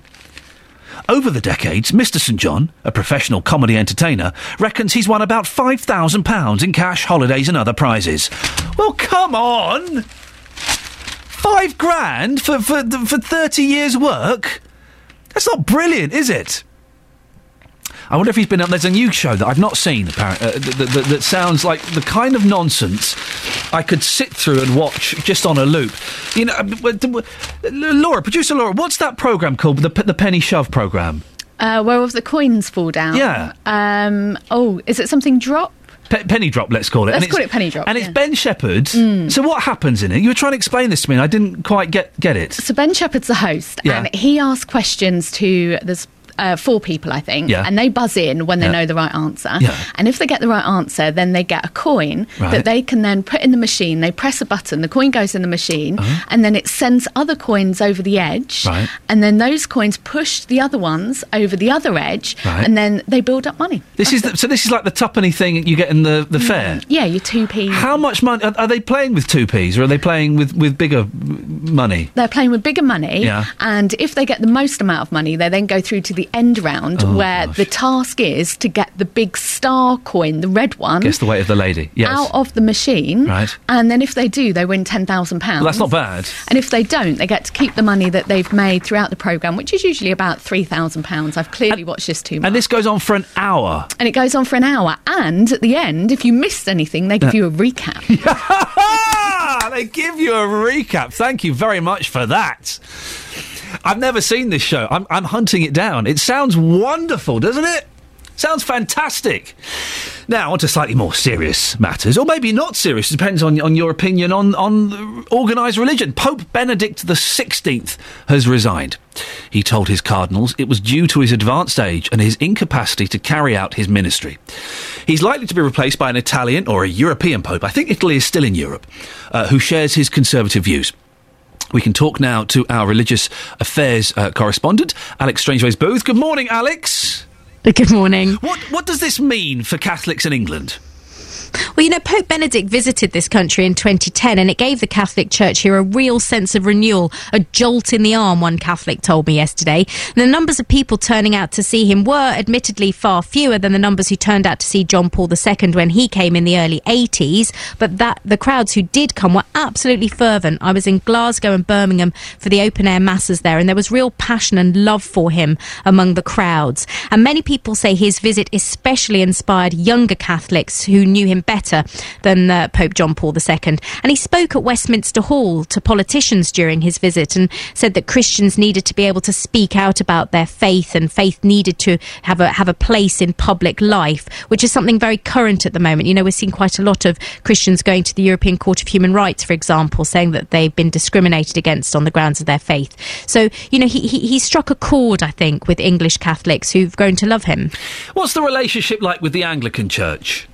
Speaker 5: Over the decades, Mr. St. John, a professional comedy entertainer, reckons he's won about £5,000 in cash, holidays, and other prizes. Well, come on! Five grand for, for, for 30 years' work? That's not brilliant, is it? I wonder if he's been on. There's a new show that I've not seen, apparently, uh, that, that, that sounds like the kind of nonsense I could sit through and watch just on a loop. You know, uh, w- Laura, producer Laura, what's that program called? The, the Penny Shove program?
Speaker 43: Uh, where all the coins fall down.
Speaker 5: Yeah.
Speaker 43: Um, oh, is it something drop?
Speaker 5: Pe- penny drop, let's call it.
Speaker 43: Let's
Speaker 5: And
Speaker 43: call it penny drop,
Speaker 5: And it's. Ben Shephard.
Speaker 43: Mm.
Speaker 5: So what happens in it? You were trying to explain this to me, and I didn't quite get get it.
Speaker 43: So Ben Shephard's the host,
Speaker 5: Yeah.
Speaker 43: and he asks questions to there's uh, four people, I think,
Speaker 5: Yeah.
Speaker 43: and they buzz in when they
Speaker 5: Yeah.
Speaker 43: know the right answer.
Speaker 5: Yeah.
Speaker 43: And if they get the right answer, then they get a coin
Speaker 5: Right.
Speaker 43: that they can then put in the machine. They press a button, the coin goes in the machine,
Speaker 5: Uh-huh.
Speaker 43: and then it sends other coins over the edge.
Speaker 5: Right.
Speaker 43: And then those coins push the other ones over the other edge,
Speaker 5: Right.
Speaker 43: and then they build up money.
Speaker 5: This is the, so. This is like the tuppenny thing you get in the the fair.
Speaker 43: Yeah, your two p.
Speaker 5: How much money are, are they playing with two p's, or are they playing with with bigger money?
Speaker 43: They're playing with bigger money,
Speaker 5: Yeah.
Speaker 43: and if they get the most amount of money, they then go through to the end round
Speaker 5: Oh,
Speaker 43: where the task is to get the big star coin, the red one,
Speaker 5: Guess the weight of the lady. Yes.
Speaker 43: out of the machine.
Speaker 5: Right.
Speaker 43: And then if they do, they win ten thousand pounds.
Speaker 5: Well, that's not bad.
Speaker 43: And if they don't, they get to keep the money that they've made throughout the programme, which is usually about three thousand pounds. I've clearly watched this too much.
Speaker 5: And this goes on for an hour.
Speaker 43: And it goes on for an hour. And at the end, if you missed anything, they give you a recap.
Speaker 5: They give you a recap. Thank you very much for that. I've never seen this show. I'm, I'm hunting it down. It sounds wonderful, doesn't it? Sounds fantastic. Now, on to slightly more serious matters, or maybe not serious. Depends on, on your opinion on, on organised religion. Pope Benedict XVI has resigned. He told his cardinals it was due to his advanced age and his incapacity to carry out his ministry. He's likely to be replaced by an Italian or a European pope. I think Italy is still in Europe, uh, who shares his conservative views. We can talk now to our religious affairs uh, correspondent, Alex Strangeways Booth. Good morning, Alex.
Speaker 44: Good morning.
Speaker 5: What what does this mean for Catholics in England?
Speaker 44: Well, you know, Pope Benedict visited this country in 2010 and it gave the Catholic Church here a real sense of renewal, a jolt in the arm, one Catholic told me yesterday. And the numbers of people turning out to see him were admittedly far fewer than the numbers who turned out to see John Paul II when he came in the early 80s, but that the crowds who did come were absolutely fervent. I was in Glasgow and Birmingham for the open air masses there and there was real passion and love for him among the crowds. And many people say his visit especially inspired younger Catholics who knew him better than uh, Pope John Paul II. And he spoke at Westminster Hall to politicians during his visit and said that Christians needed to be able to speak out about their faith and faith needed to have a have a place in public life, which is something very current at the moment. You know, we're seeing quite a lot of Christians going to the European Court of Human Rights, for example, saying that they've been discriminated against on the grounds of their faith. So, you know, he, he, he struck a chord, I think, with English Catholics who've grown to love him.
Speaker 5: What's the relationship like with the Anglican Church?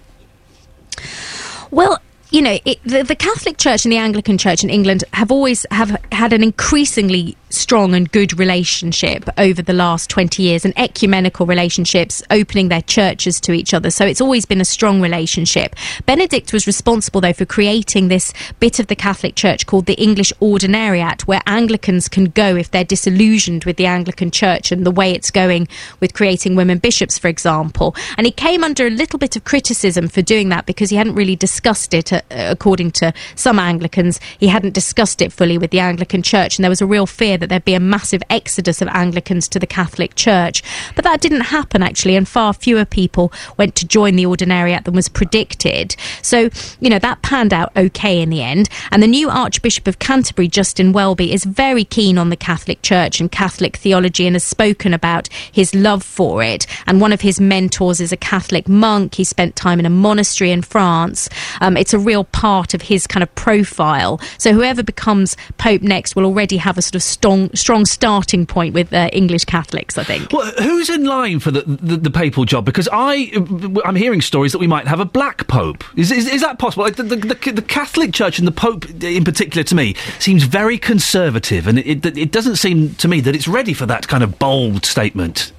Speaker 44: Well, you know, it, the, the Catholic Church and the Anglican Church in England have always have had an increasingly strong and good relationship over the last 20 years and ecumenical relationships opening their churches to each other. So it's always been a strong relationship. Benedict was responsible though for creating this bit of the catholic church called the english ordinariate where anglicans can go if they're disillusioned with the anglican church and the way it's going with creating women bishops for example. And he came under a little bit of criticism for doing that because he hadn't really discussed it according to some anglicans he hadn't discussed it fully with the anglican church and there was a real fear that there'd be a massive exodus of Anglicans to the Catholic Church. But that didn't happen actually, and far fewer people went to join the Ordinariate than was predicted. So, you know, that panned out okay in the end. And the new Archbishop of Canterbury, Justin Welby, is very keen on the Catholic Church and Catholic theology and has spoken about his love for it. And one of his mentors is a Catholic monk. He spent time in a monastery in France. Um, it's a real part of his kind of profile. So whoever becomes Pope next will already have a sort of strong strong starting point with uh, English Catholics. I think.
Speaker 5: Well, who's in line for the, the, the papal job? Because I I'm hearing stories that we might have a black pope. Is is, is that possible? Like the, the, the, the, Catholic Church and the Pope in particular, to me, seems very conservative, and it, it, it doesn't seem to me that it's ready for that kind of bold statement.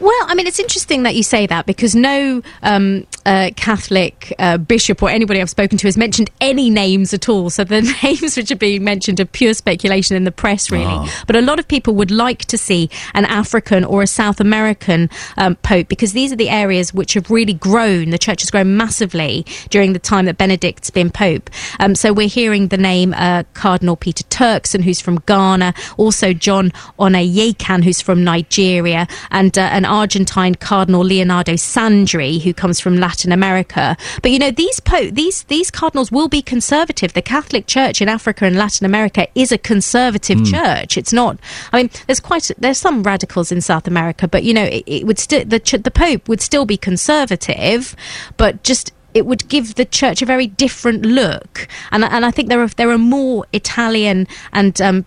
Speaker 44: Well, I mean, it's interesting that you say that because no um, uh, Catholic uh, bishop or anybody I've spoken to has mentioned any names at all. So the names which are being mentioned are pure speculation in the press, really. Oh. But a lot of people would like to see an African or a South American um, pope because these are the areas which have really grown. The church has grown massively during the time that Benedict's been pope. Um, so we're hearing the name uh, Cardinal Peter Turkson, who's from Ghana, also John Onaiyekan, who's from Nigeria, and uh, an Argentine Cardinal Leonardo Sandri, who comes from Latin America. But you know, these po- these these cardinals will be conservative. The Catholic Church in Africa and Latin America is a conservative mm. church. It's not. I mean, there's quite there's some radicals in South America, but you know, it, it would still the the Pope would still be conservative, but just it would give the church a very different look. And and I think there are there are more Italian and um,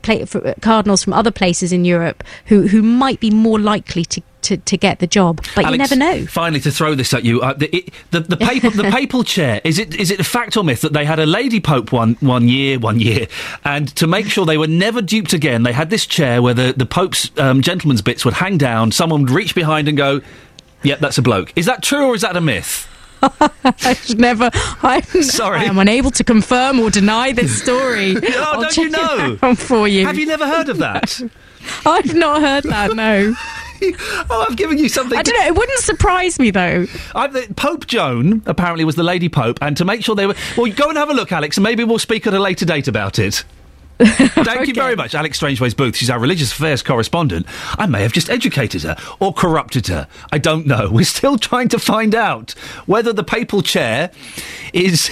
Speaker 44: cardinals from other places in Europe who who might be more likely to to, to get the job, but
Speaker 5: Alex,
Speaker 44: you never know.
Speaker 5: Finally, to throw this at you, uh, the, it, the, the, papal, the papal chair is it is it a fact or myth that they had a lady pope one one year one year, and to make sure they were never duped again, they had this chair where the the pope's um, gentleman's bits would hang down. Someone would reach behind and go, "Yep, that's a bloke." Is that true or is that a myth?
Speaker 44: I've never. I'm sorry. I am unable to confirm or deny this story.
Speaker 5: oh, don't you know?
Speaker 44: for you.
Speaker 5: Have you never heard of that?
Speaker 44: I've not heard that. No.
Speaker 5: oh, I've given you something.
Speaker 44: I don't know. It wouldn't surprise me though.
Speaker 5: I, Pope Joan apparently was the lady pope, and to make sure they were. Well, go and have a look, Alex, and maybe we'll speak at a later date about it. Thank okay. you very much, Alex Strangeways Booth. She's our religious affairs correspondent. I may have just educated her or corrupted her. I don't know. We're still trying to find out whether the papal chair is.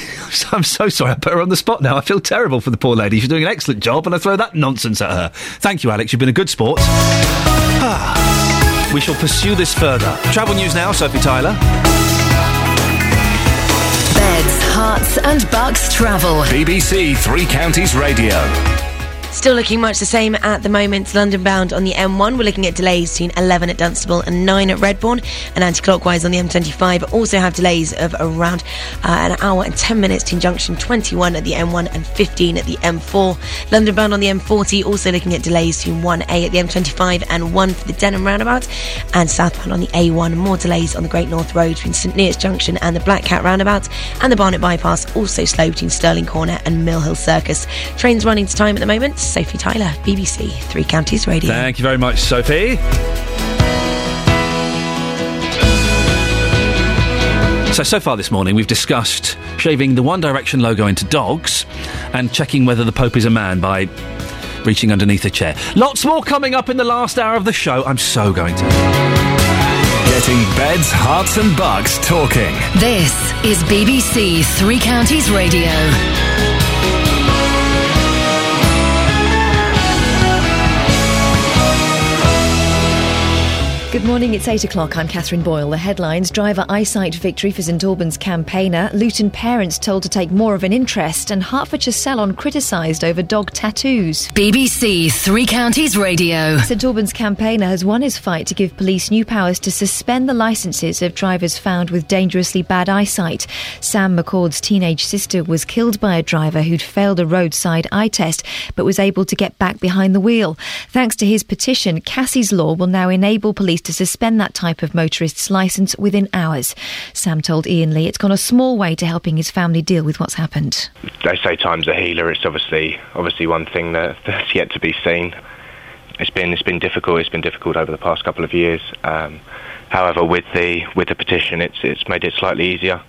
Speaker 5: I'm so sorry. I put her on the spot now. I feel terrible for the poor lady. She's doing an excellent job, and I throw that nonsense at her. Thank you, Alex. You've been a good sport. we shall pursue this further. Travel news now, Sophie Tyler.
Speaker 6: And bucks travel.
Speaker 9: BBC Three Counties Radio.
Speaker 10: Still looking much the same at the moment. London bound on the M1. We're looking at delays between 11 at Dunstable and 9 at Redbourn. And anti clockwise on the M25. Also have delays of around uh, an hour and 10 minutes to junction 21 at the M1 and 15 at the M4. London bound on the M40. Also looking at delays between 1A at the M25 and 1 for the Denham roundabout. And southbound on the A1. More delays on the Great North Road between St Neots Junction and the Black Cat roundabout. And the Barnet bypass also slow between Stirling Corner and Mill Hill Circus. Trains running to time at the moment. Sophie Tyler, BBC Three Counties Radio.
Speaker 5: Thank you very much, Sophie. So, so far this morning, we've discussed shaving the One Direction logo into dogs and checking whether the Pope is a man by reaching underneath a chair. Lots more coming up in the last hour of the show. I'm so going to.
Speaker 9: Getting beds, Herts, and Bucks talking.
Speaker 6: This is BBC Three Counties Radio.
Speaker 3: Good morning, it's 8 o'clock. I'm Catherine Boyle. The headlines Driver eyesight victory for St Albans campaigner, Luton parents told to take more of an interest, and Hertfordshire salon criticised over dog tattoos.
Speaker 6: BBC Three Counties Radio.
Speaker 3: St Albans campaigner has won his fight to give police new powers to suspend the licences of drivers found with dangerously bad eyesight. Sam McCord's teenage sister was killed by a driver who'd failed a roadside eye test but was able to get back behind the wheel. Thanks to his petition, Cassie's Law will now enable police to suspend that type of motorist's licence within hours. Sam told Iain Lee it's gone a small way to helping his family deal with what's happened.
Speaker 45: They say time's a healer. It's obviously obviously one thing that, that's yet to be seen. It's been it's been difficult. It's been difficult over the past couple of years. Um, however, with the with the petition, it's it's made it slightly easier,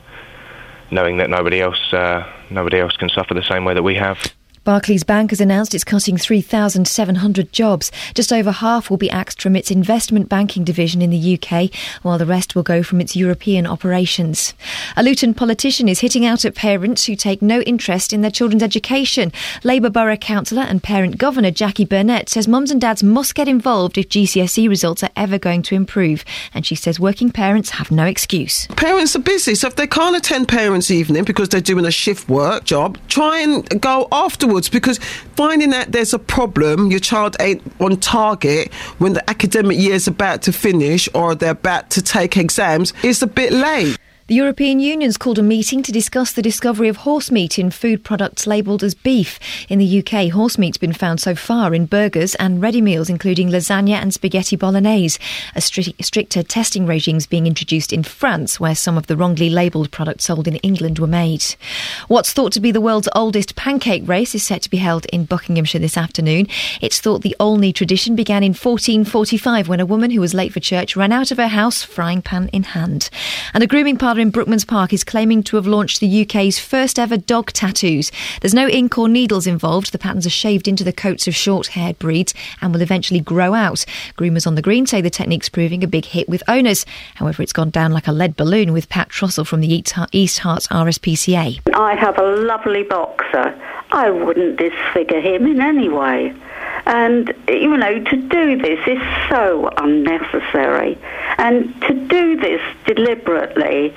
Speaker 45: knowing that nobody else uh, nobody else can suffer the same way that we have.
Speaker 3: Barclays Bank has announced it's cutting 3,700 jobs. Just over half will be axed from its investment banking division in the UK, while the rest will go from its European operations. A Luton politician is hitting out at parents who take no interest in their children's education. Labour Borough Councillor and Parent Governor Jackie Burnett says mums and dads must get involved if GCSE results are ever going to improve. And she says working parents have no excuse.
Speaker 46: Parents are busy, so if they can't attend parents' evening because they're doing a shift work job, try and go afterwards because finding that there's a problem, your child ain't on target when the academic year's about to finish or they're about to take exams is a bit late.
Speaker 3: The European Union's called a meeting to discuss the discovery of horse meat in food products labelled as beef. In the UK, horse meat's been found so far in burgers and ready meals, including lasagna and spaghetti bolognese. A stri- stricter testing regime is being introduced in France, where some of the wrongly labelled products sold in England were made. What's thought to be the world's oldest pancake race is set to be held in Buckinghamshire this afternoon. It's thought the Olney tradition began in 1445 when a woman who was late for church ran out of her house, frying pan in hand. And a grooming in Brookmans Park is claiming to have launched the UK's first ever dog tattoos. There's no ink or needles involved. The patterns are shaved into the coats of short haired breeds and will eventually grow out. Groomers on the green say the technique's proving a big hit with owners. However, it's gone down like a lead balloon with Pat Trussell from the East Herts RSPCA.
Speaker 47: I have a lovely boxer. I wouldn't disfigure him in any way. And, you know, to do this is so unnecessary. And to do this deliberately,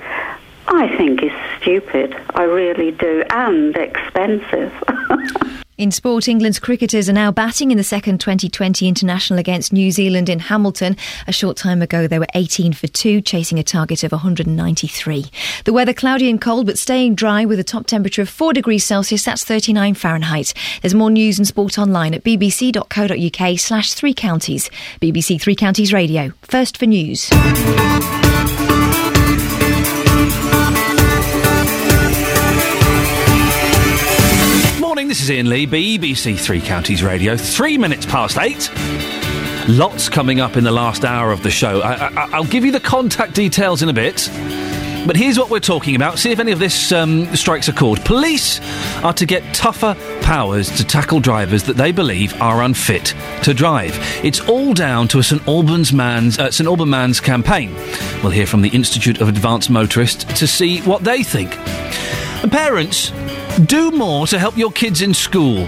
Speaker 47: I think is stupid. I really do. And expensive.
Speaker 3: In sport, England's cricketers are now batting in the second Twenty20 international against New Zealand in Hamilton. A short time ago, they were 18 for 2, chasing a target of 193. The weather cloudy and cold, but staying dry with a top temperature of 4 degrees Celsius. That's 39 Fahrenheit. There's more news and sport online at bbc.co.uk slash three counties. BBC Three Counties Radio. First for news.
Speaker 5: This is Iain Lee, BBC Three Counties Radio. Three minutes past eight. Lots coming up in the last hour of the show. I, I, I'll give you the contact details in a bit. But here's what we're talking about. See if any of this um, strikes a chord. Police are to get tougher powers to tackle drivers that they believe are unfit to drive. It's all down to a St Albans man's uh, St Alban man's campaign. We'll hear from the Institute of Advanced Motorists to see what they think. And parents, do more to help your kids in school.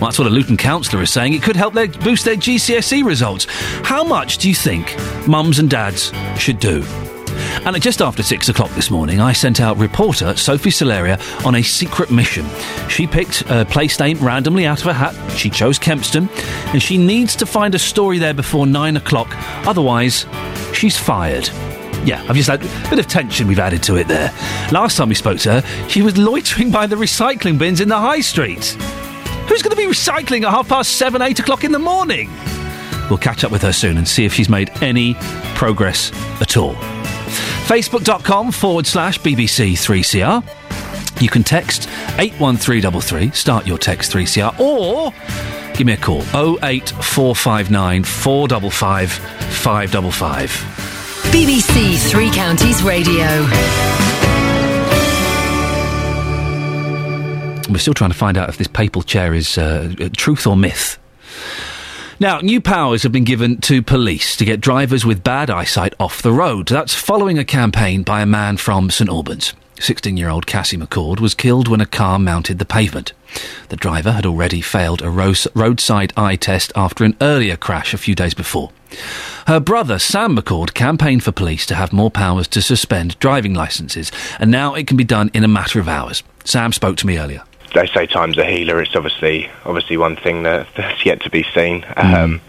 Speaker 5: Well, that's what a Luton councillor is saying. It could help their, boost their GCSE results. How much do you think mums and dads should do? And at just after six o'clock this morning, I sent out reporter Sophie Solaria on a secret mission. She picked a place name randomly out of a hat. She chose Kempston, and she needs to find a story there before nine o'clock. Otherwise, she's fired. Yeah, I've just had a bit of tension we've added to it there. Last time we spoke to her, she was loitering by the recycling bins in the high street. Who's going to be recycling at half past seven, eight o'clock in the morning? We'll catch up with her soon and see if she's made any progress at all. Facebook.com forward slash BBC3CR. You can text 81333, start your text 3CR, or give me a call 08459 455 555.
Speaker 6: BBC Three Counties Radio.
Speaker 5: We're still trying to find out if this papal chair is uh, truth or myth. Now, new powers have been given to police to get drivers with bad eyesight off the road. That's following a campaign by a man from St Albans. 16 year old Cassie McCord was killed when a car mounted the pavement. The driver had already failed a ro- roadside eye test after an earlier crash a few days before. Her brother, Sam McCord, campaigned for police to have more powers to suspend driving licences, and now it can be done in a matter of hours. Sam spoke to me earlier.
Speaker 45: They say time's a healer. It's obviously obviously one thing that, that's yet to be seen. Um,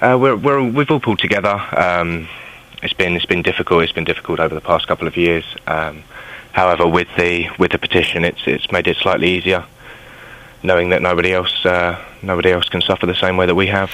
Speaker 45: uh, we're, we're we've all pulled together. Um, it's been it's been difficult. It's been difficult over the past couple of years. Um, however, with the with the petition, it's it's made it slightly easier, knowing that nobody else uh, nobody else can suffer the same way that we have.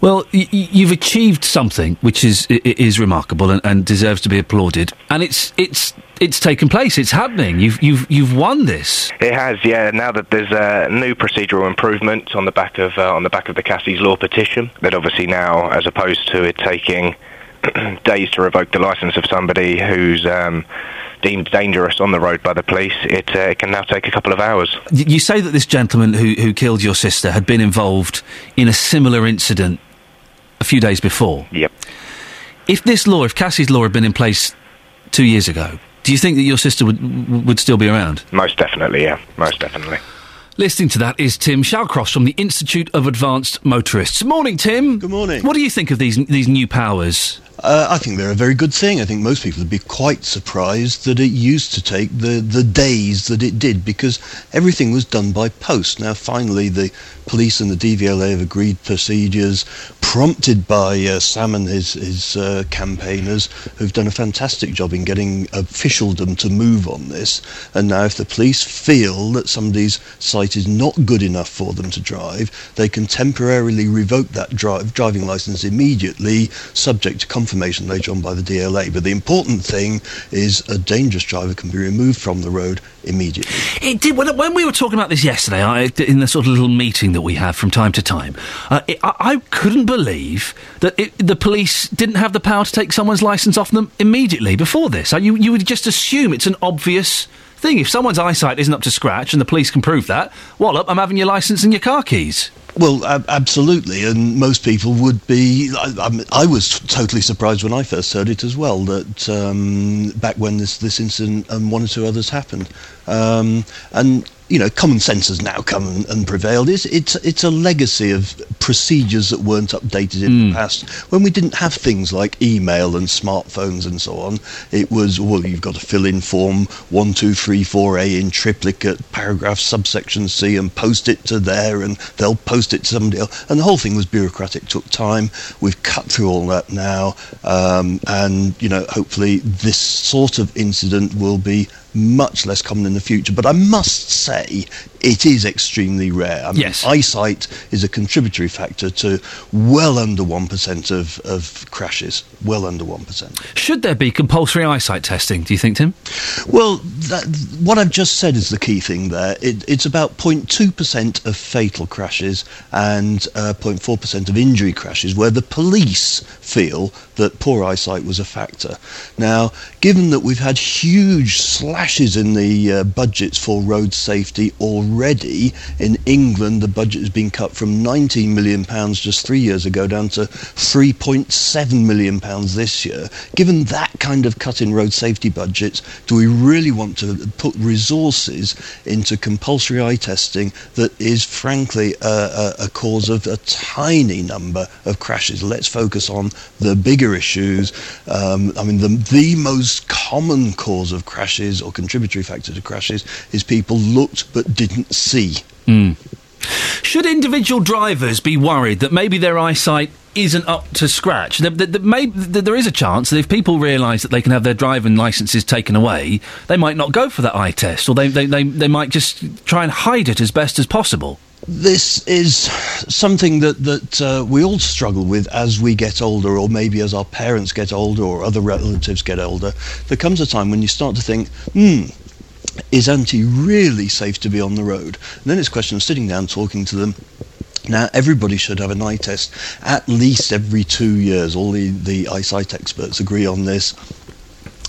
Speaker 5: Well, y- you've achieved something which is is remarkable and, and deserves to be applauded, and it's it's it's taken place. It's happening. You've you've you've won this.
Speaker 45: It has, yeah. Now that there's a new procedural improvement on the back of uh, on the back of the Cassie's Law petition, that obviously now, as opposed to it taking days to revoke the license of somebody who's um, deemed dangerous on the road by the police, it, uh, it can now take a couple of hours.
Speaker 5: You say that this gentleman who who killed your sister had been involved in a similar incident a few days before.
Speaker 45: Yep.
Speaker 5: If this law, if Cassie's law had been in place two years ago, do you think that your sister would would still be around?
Speaker 45: Most definitely, yeah. Most definitely.
Speaker 5: Listening to that is Tim Shallcross from the Institute of Advanced Motorists. Morning, Tim. Good
Speaker 48: morning.
Speaker 5: What do you think of these these new powers?
Speaker 48: Uh, I think they're a very good thing. I think most people would be quite surprised that it used to take the, the days that it did because everything was done by post. Now, finally, the police and the DVLA have agreed procedures, prompted by uh, Sam and his, his uh, campaigners, who've done a fantastic job in getting officialdom to move on this. And now, if the police feel that somebody's is not good enough for them to drive, they can temporarily revoke that drive, driving license immediately, subject to confirmation later on by the DLA. But the important thing is a dangerous driver can be removed from the road immediately.
Speaker 5: It did when, we were talking about this yesterday I, in the sort of little meeting that we have from time to time. Uh, it, I, I couldn't believe that it, the police didn't have the power to take someone's license off them immediately before this. You you would just assume it's an obvious thing. If someone's eyesight isn't up to scratch and the police can prove that, wallop, I'm having your license and your car keys.
Speaker 48: Well, ab- absolutely, and most people would be. I, I'm- was totally surprised when I first heard it as well. That um, back when this this incident and one or two others happened, um, and you know, common sense has now come and, and prevailed. It's it's it's a legacy of procedures that weren't updated in the past when we didn't have things like email and smartphones and so on. It was well, you've got to fill in form one, two, three, four A in triplicate, paragraph, subsection C, and post it to there, and they'll post it to somebody else. And the whole thing was bureaucratic, took time. We've cut through all that now, um, and you know, hopefully this sort of incident will be much less common in the future. But I must say, it is extremely rare. I mean,
Speaker 5: Yes.
Speaker 48: eyesight is a contributory factor to well under 1% of, of crashes. Well under 1%.
Speaker 5: Should there be compulsory eyesight testing? Do you think, Tim?
Speaker 48: Well, that, what I've just said is the key thing there. It, it's about 0.2% of fatal crashes and uh, 0.4% of injury crashes where the police feel that poor eyesight was a factor. Now, given that we've had huge slashes in the uh, budgets for road safety already, in England the budget has been cut from 19 million pounds just three years ago down to 3.7 million pounds this year. Given that kind of cut in road safety budgets, do we really want to put resources into compulsory eye testing that is frankly a, a, a cause of a tiny number of crashes? Let's focus on the bigger issues. Um, I mean, the, the most common cause of crashes or contributory factor to crashes is people looked but didn't see.
Speaker 5: Mm. Should individual drivers be worried that maybe their eyesight isn't up to scratch? That, that may, there is a chance that if people realise that they can have their driving licences taken away, they might not go for that eye test, or they, they, they, they might just try and hide it as best as possible.
Speaker 48: This is something that that uh, we all struggle with as we get older, or maybe as our parents get older, or other relatives get older. There comes a time when you start to think, hmm. Is Auntie really safe to be on the road? And then it's a question of sitting down, talking to them, now, everybody should have an eye test at least every two years. All the, the eyesight experts agree on this.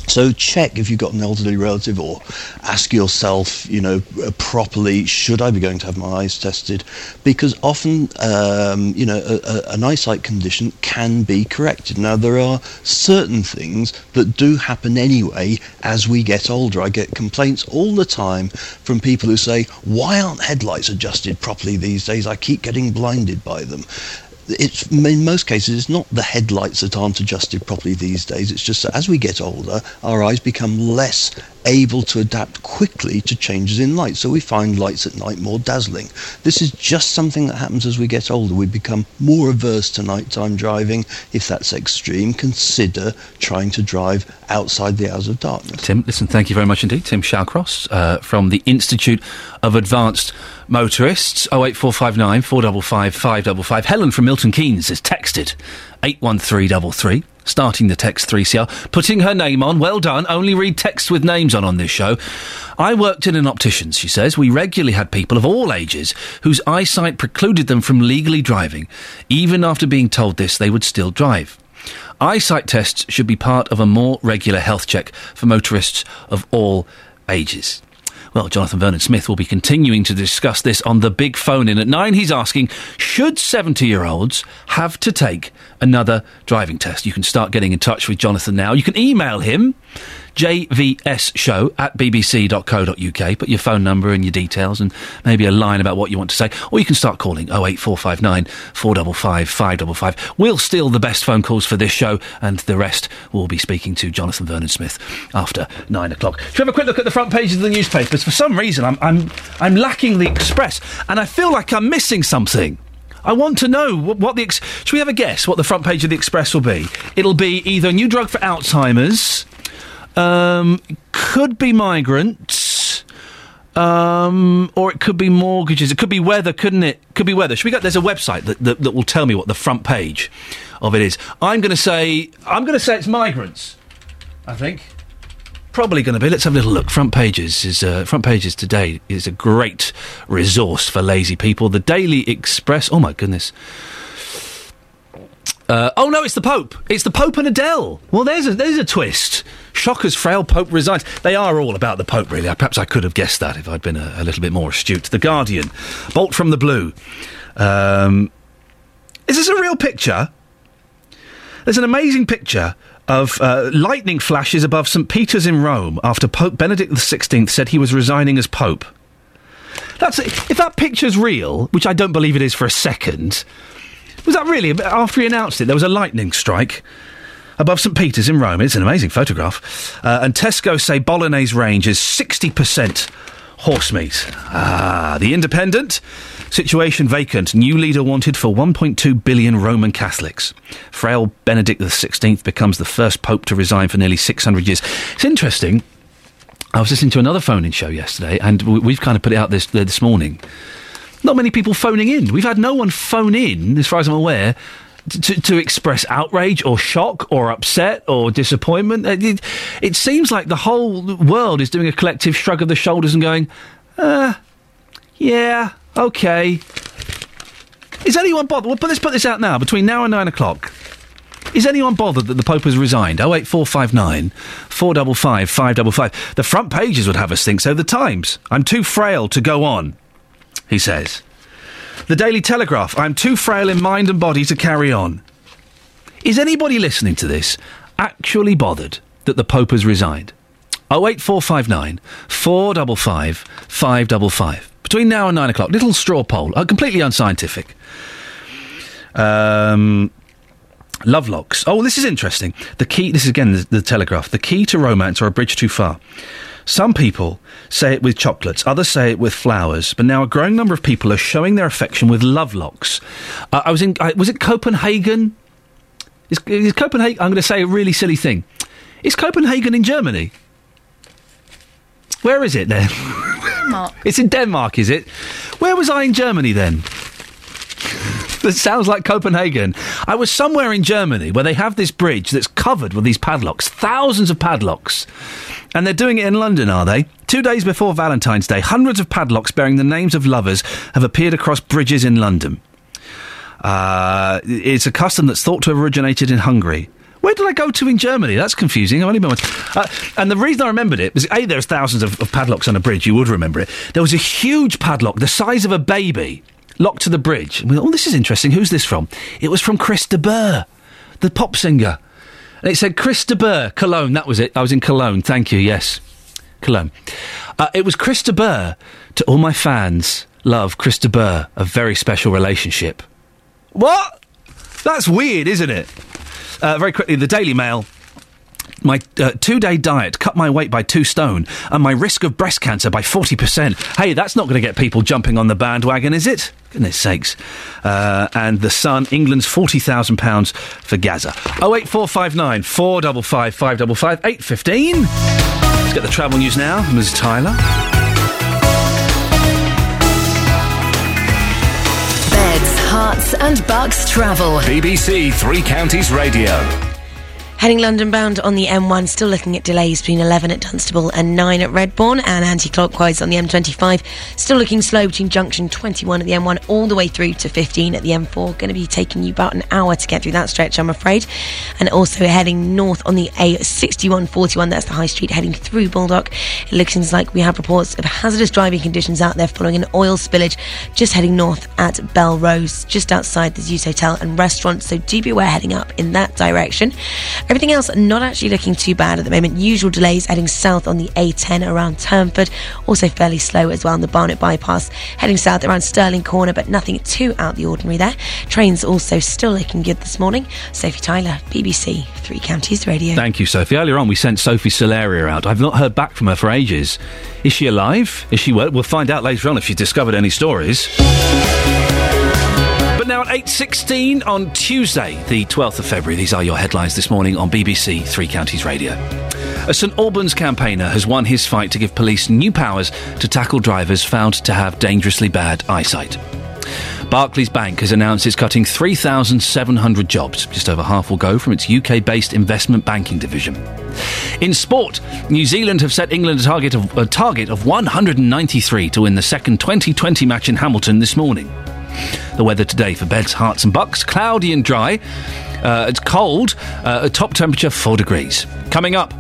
Speaker 48: So check if you've got an elderly relative or ask yourself, you know, uh, properly, should I be going to have my eyes tested? Because often, um, you know, a, a, an eyesight condition can be corrected. Now, there are certain things that do happen anyway as we get older. I get complaints all the time from people who say, why aren't headlights adjusted properly these days? I keep getting blinded by them it's in most cases it's not the headlights that aren't adjusted properly these days. It's just that as we get older our eyes become less able to adapt quickly to changes in light so we find lights at night more dazzling this is just something that happens as we get older we become more averse to nighttime driving if that's extreme consider trying to drive outside the hours of darkness
Speaker 5: Tim, listen, thank you very much indeed. Tim Shallcross uh, from the Institute of Advanced Motorists. 08459 455 555. Helen from Milton Keynes has texted 81333, starting the text 3CR, putting her name on. Well done. Only read texts with names on on this show. I worked in an optician's, she says. We regularly had people of all ages whose eyesight precluded them from legally driving. Even after being told this, they would still drive. Eyesight tests should be part of a more regular health check for motorists of all ages. Well, Jonathan Vernon Smith will be continuing to discuss this on the big phone in at nine. He's asking, should 70 year olds have to take another driving test? You can start getting in touch with Jonathan now. You can email him, jvsshow at bbc.co.uk. Put your phone number and your details and maybe a line about what you want to say. Or you can start calling 08459 455 555. We'll steal the best phone calls for this show and the rest we'll be speaking to Jonathan Vernon Smith after nine o'clock. Should we have a quick look at the front pages of the newspapers? For some reason, I'm, I'm, I'm lacking the Express and I feel like I'm missing something. I want to know what, what the. Ex- Should we have a guess what the front page of the Express will be? It'll be either a new drug for Alzheimer's, um, could be migrants, um, or it could be mortgages. It could be weather, couldn't it? Could be weather. Should we go? There's a website that, that, that will tell me what the front page of it is. I'm going to say. I'm going to say it's migrants. I think. Probably going to be. Let's have a little look. Front pages is uh, front pages today is a great resource for lazy people. The Daily Express. Oh my goodness. Uh, oh no, it's the Pope. It's the Pope and Adele. Well, there's a there's a twist. Shockers, frail Pope resigns. They are all about the Pope, really. Perhaps I could have guessed that if I'd been a, a little bit more astute. The Guardian, Bolt from the Blue. Um, is this a real picture? There's an amazing picture of uh, lightning flashes above St. Peter's in Rome after Pope Benedict XVI said he was resigning as Pope. That's if that picture's real, which I don't believe it is for a second. Was that really after he announced it? There was a lightning strike above St Peter's in Rome. It's an amazing photograph. Uh, and Tesco say Bolognese range is sixty percent horse meat. Ah, the Independent. Situation vacant. New leader wanted for 1.2 billion Roman Catholics. Frail Benedict XVI becomes the first pope to resign for nearly 600 years. It's interesting. I was listening to another phone-in show yesterday, and we- we've kind of put it out this uh, this morning. Not many people phoning in. We've had no one phone in, as far as I'm aware, to, to express outrage or shock or upset or disappointment. It, it, seems like the whole world is doing a collective shrug of the shoulders and going, uh, yeah, okay. Is anyone bothered? Well, let's put this out now. Between now and nine o'clock, is anyone bothered that the Pope has resigned? Oh eight four five nine four double five five double five. The front pages would have us think so. The Times. I'm too frail to go on. He says. The Daily Telegraph. I'm too frail in mind and body to carry on. Is anybody listening to this actually bothered that the Pope has resigned? 08459 455 555. Between now and nine o'clock. Little straw poll. Uh, completely unscientific. Um. Lovelocks. Oh, this is interesting. The key. This is again the, the Telegraph. The key to romance or a bridge too far. Some people say it with chocolates, others say it with flowers, but now a growing number of people are showing their affection with love locks. Uh, I was in. I, was it Copenhagen? Is, is Copenhagen? I'm going to say a really silly thing. Is Copenhagen in Germany? Where is it then?
Speaker 43: Denmark.
Speaker 5: It's in Denmark, is it? Where was I in Germany then? that sounds like Copenhagen. I was somewhere in Germany where they have this bridge that's covered with these padlocks, thousands of padlocks. And they're doing it in London, are they? Two days before Valentine's Day, hundreds of padlocks bearing the names of lovers have appeared across bridges in London. Uh, it's a custom that's thought to have originated in Hungary, Where did I go to in Germany? That's confusing. I've only been once. Uh, and the reason I remembered it was A, there's thousands of, of padlocks on a bridge. You would remember it. There was a huge padlock, the size of a baby, locked to the bridge. And we thought, oh, this is interesting. Who's this from? It was from Chris de Burgh, the pop singer. And it said Chris de Burgh, Cologne. That was it. I was in Cologne. Thank you. Yes. Cologne. Uh, it was Chris de Burgh. To all my fans, love, Chris de Burgh, a very special relationship. What? That's weird, isn't it? Uh, very quickly, the Daily Mail. My uh, two day diet cut my weight by two stone and my risk of breast cancer by 40%. Hey, that's not going to get people jumping on the bandwagon, is it? Goodness sakes. Uh, and The Sun, England's £40,000 for Gazza. 08459 455 555 815. Let's get the travel news now. Ms. Tyler.
Speaker 6: Beds, Herts and Bucks travel.
Speaker 9: BBC Three Counties Radio.
Speaker 10: Heading London bound on the M1, still looking at delays between 11 at Dunstable and 9 at Redbourn, and anti clockwise on the M25, still looking slow between junction 21 at the M1 all the way through to 15 at the M4. Going to be taking you about an hour to get through that stretch, I'm afraid. And also heading north on the A6141, that's the high street heading through Baldock. It looks like we have reports of hazardous driving conditions out there following an oil spillage just heading north at Belrose, just outside the Zeus Hotel and restaurant. So do be aware heading up in that direction. Everything else not actually looking too bad at the moment. Usual delays heading south on the A10 around Turnford. Also fairly slow as well on the Barnet bypass. Heading south around Stirling Corner, but nothing too out the ordinary there. Trains also still looking good this morning. Sophie Tyler, BBC Three Counties Radio.
Speaker 5: Thank you, Sophie. Earlier on, we sent Sophie Solaria out. I've not heard back from her for ages. Is she alive? Is she well? We'll find out later on if she's discovered any stories. But now at 8.16 on Tuesday, the 12th of February, these are your headlines this morning on BBC Three Counties Radio. A St Albans campaigner has won his fight to give police new powers to tackle drivers found to have dangerously bad eyesight. Barclays Bank has announced it's cutting 3,700 jobs. Just over half will go from its UK based investment banking division. In sport, New Zealand have set England a target of, a target of 193 to win the second Twenty20 match in Hamilton this morning. The weather today for beds, Herts, and bucks cloudy and dry. Uh, it's cold, uh, top temperature 4 degrees. Coming up.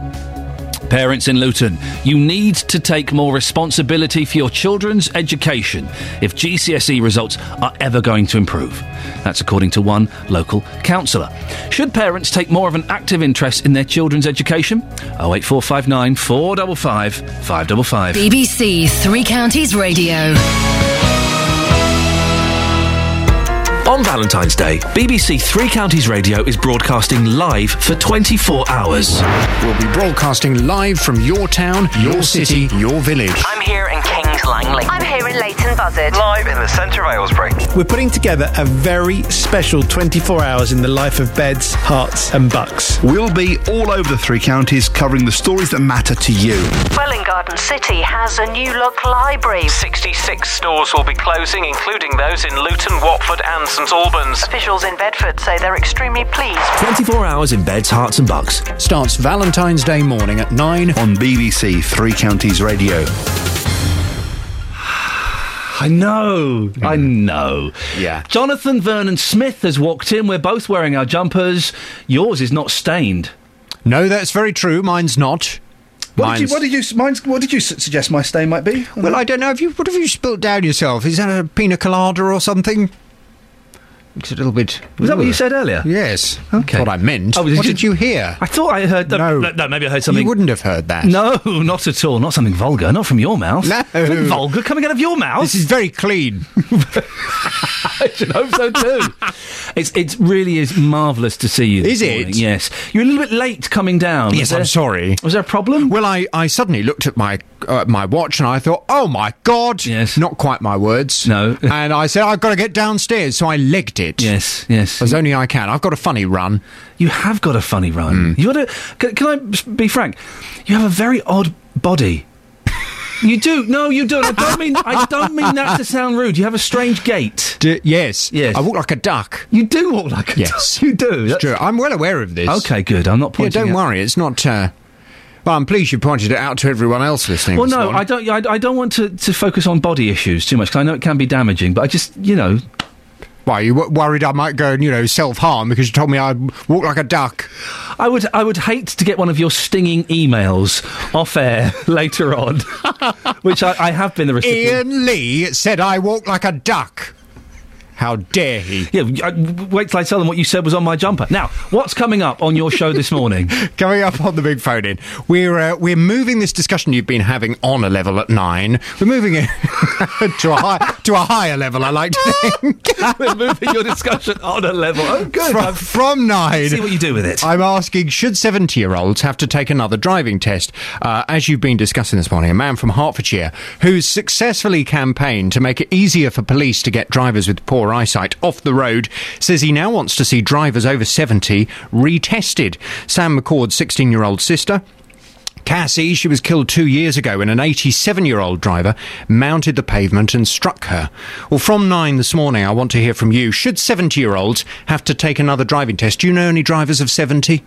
Speaker 5: Parents in Luton, you need to take more responsibility for your children's education if GCSE results are ever going to improve. That's according to one local councillor. Should parents take more of an active interest in their children's education? 08459 455 555.
Speaker 6: BBC Three Counties Radio.
Speaker 5: On Valentine's Day, BBC Three Counties Radio is broadcasting live for 24 hours.
Speaker 49: We'll be broadcasting live from your town, your city, your village.
Speaker 50: I'm here in Kings Langley.
Speaker 51: I'm here in Leighton Buzzard.
Speaker 50: Live in the centre of Aylesbury.
Speaker 52: We're putting together a very special 24 hours in the life of Beds, Herts, and Bucks.
Speaker 53: We'll be all over the three counties covering the stories that matter to you.
Speaker 51: Welwyn Garden City has a new look library.
Speaker 40: 66 stores will be closing, including those in Luton, Watford, and St Albans.
Speaker 51: Officials in Bedford say they're extremely pleased.
Speaker 5: 24 hours in Beds, Herts, and Bucks.
Speaker 49: Starts Valentine's Day morning at 9
Speaker 53: on BBC Three Counties Radio.
Speaker 5: I know, I know.
Speaker 49: Yeah.
Speaker 5: Jonathan Vernon Smith has walked in. We're both wearing our jumpers. Yours is not stained.
Speaker 49: No, that's very true. Mine's not.
Speaker 54: What did, you, what did you? Mine's, what did you su- suggest my stain might be?
Speaker 49: Well, I don't know. Have you, what have you spilt down yourself? Is that a pina colada or something? It's a little bit.
Speaker 5: Was that what you said earlier?
Speaker 49: Yes.
Speaker 5: Okay.
Speaker 49: That's what I meant.
Speaker 5: Oh,
Speaker 49: what
Speaker 5: did you-
Speaker 49: did you hear?
Speaker 5: I thought I heard.
Speaker 49: No.
Speaker 5: no, maybe I heard something.
Speaker 49: You wouldn't have heard that.
Speaker 5: No, not at all. Not something vulgar. Not from your mouth.
Speaker 49: No.
Speaker 5: Something vulgar coming out of your mouth.
Speaker 49: This is very clean.
Speaker 5: I should hope so too. it's it really is marvellous to see you.
Speaker 49: Is it?
Speaker 5: Yes. You're a little bit late coming down.
Speaker 49: Yes,
Speaker 5: there-
Speaker 49: I'm sorry.
Speaker 5: Was there a problem?
Speaker 49: Well, I, I suddenly looked at my uh, my watch and I thought, oh my god!
Speaker 5: Yes.
Speaker 49: Not quite my words.
Speaker 5: No.
Speaker 49: and I said, I've got to get downstairs, so I legged it.
Speaker 5: Yes, yes.
Speaker 49: As only I can. I've got a funny run.
Speaker 5: You have got a funny run.
Speaker 49: Hmm.
Speaker 5: You got a. Can, can I be frank? You have a very odd body. You do. No, you don't. I don't mean. I don't mean that to sound rude. You have a strange gait.
Speaker 49: D- yes.
Speaker 5: Yes.
Speaker 49: I walk like a duck.
Speaker 5: You do walk like a
Speaker 49: Yes.
Speaker 5: duck. You do.
Speaker 49: It's true. I'm well aware of this.
Speaker 5: Okay, good. I'm not
Speaker 49: Yeah,
Speaker 5: pointing.
Speaker 49: don't
Speaker 5: out-
Speaker 49: worry. It's not. Uh, well, I'm pleased you pointed it out to everyone else listening.
Speaker 5: Well, no,
Speaker 49: morning.
Speaker 5: I don't. I, I don't want to, to focus on body issues too much because I know it can be damaging. But I just, you know,
Speaker 49: Why, you worried I might go and, you know, self-harm because you told me I'd walk like a duck?
Speaker 5: I would, I would hate to get one of your stinging emails off air later on, which I, I have been the recipient.
Speaker 49: Iain Lee said I walk like a duck. How dare he?
Speaker 5: Yeah, wait till I tell them what you said was on my jumper. Now, what's coming up on your show this morning?
Speaker 49: Coming up on the big phone in, we're uh, we're moving this discussion you've been having on a level at nine. We're moving it to a high, to a higher level. I like to think.
Speaker 5: We're moving your discussion on a level. Oh, good.
Speaker 49: From, from nine.
Speaker 5: See what you do with it.
Speaker 49: I'm asking: Should seventy-year-olds have to take another driving test? Uh, as you've been discussing this morning, a man from Hertfordshire who's successfully campaigned to make it easier for police to get drivers with poor eyesight off the road says he now wants to see drivers over 70 retested. Sam McCord's 16 year old sister Cassie, she was killed two years ago when an 87 year old driver mounted the pavement and struck her. Well, from nine this morning, I want to hear from you. Should 70 year olds have to take another driving test? Do you know any drivers of 70?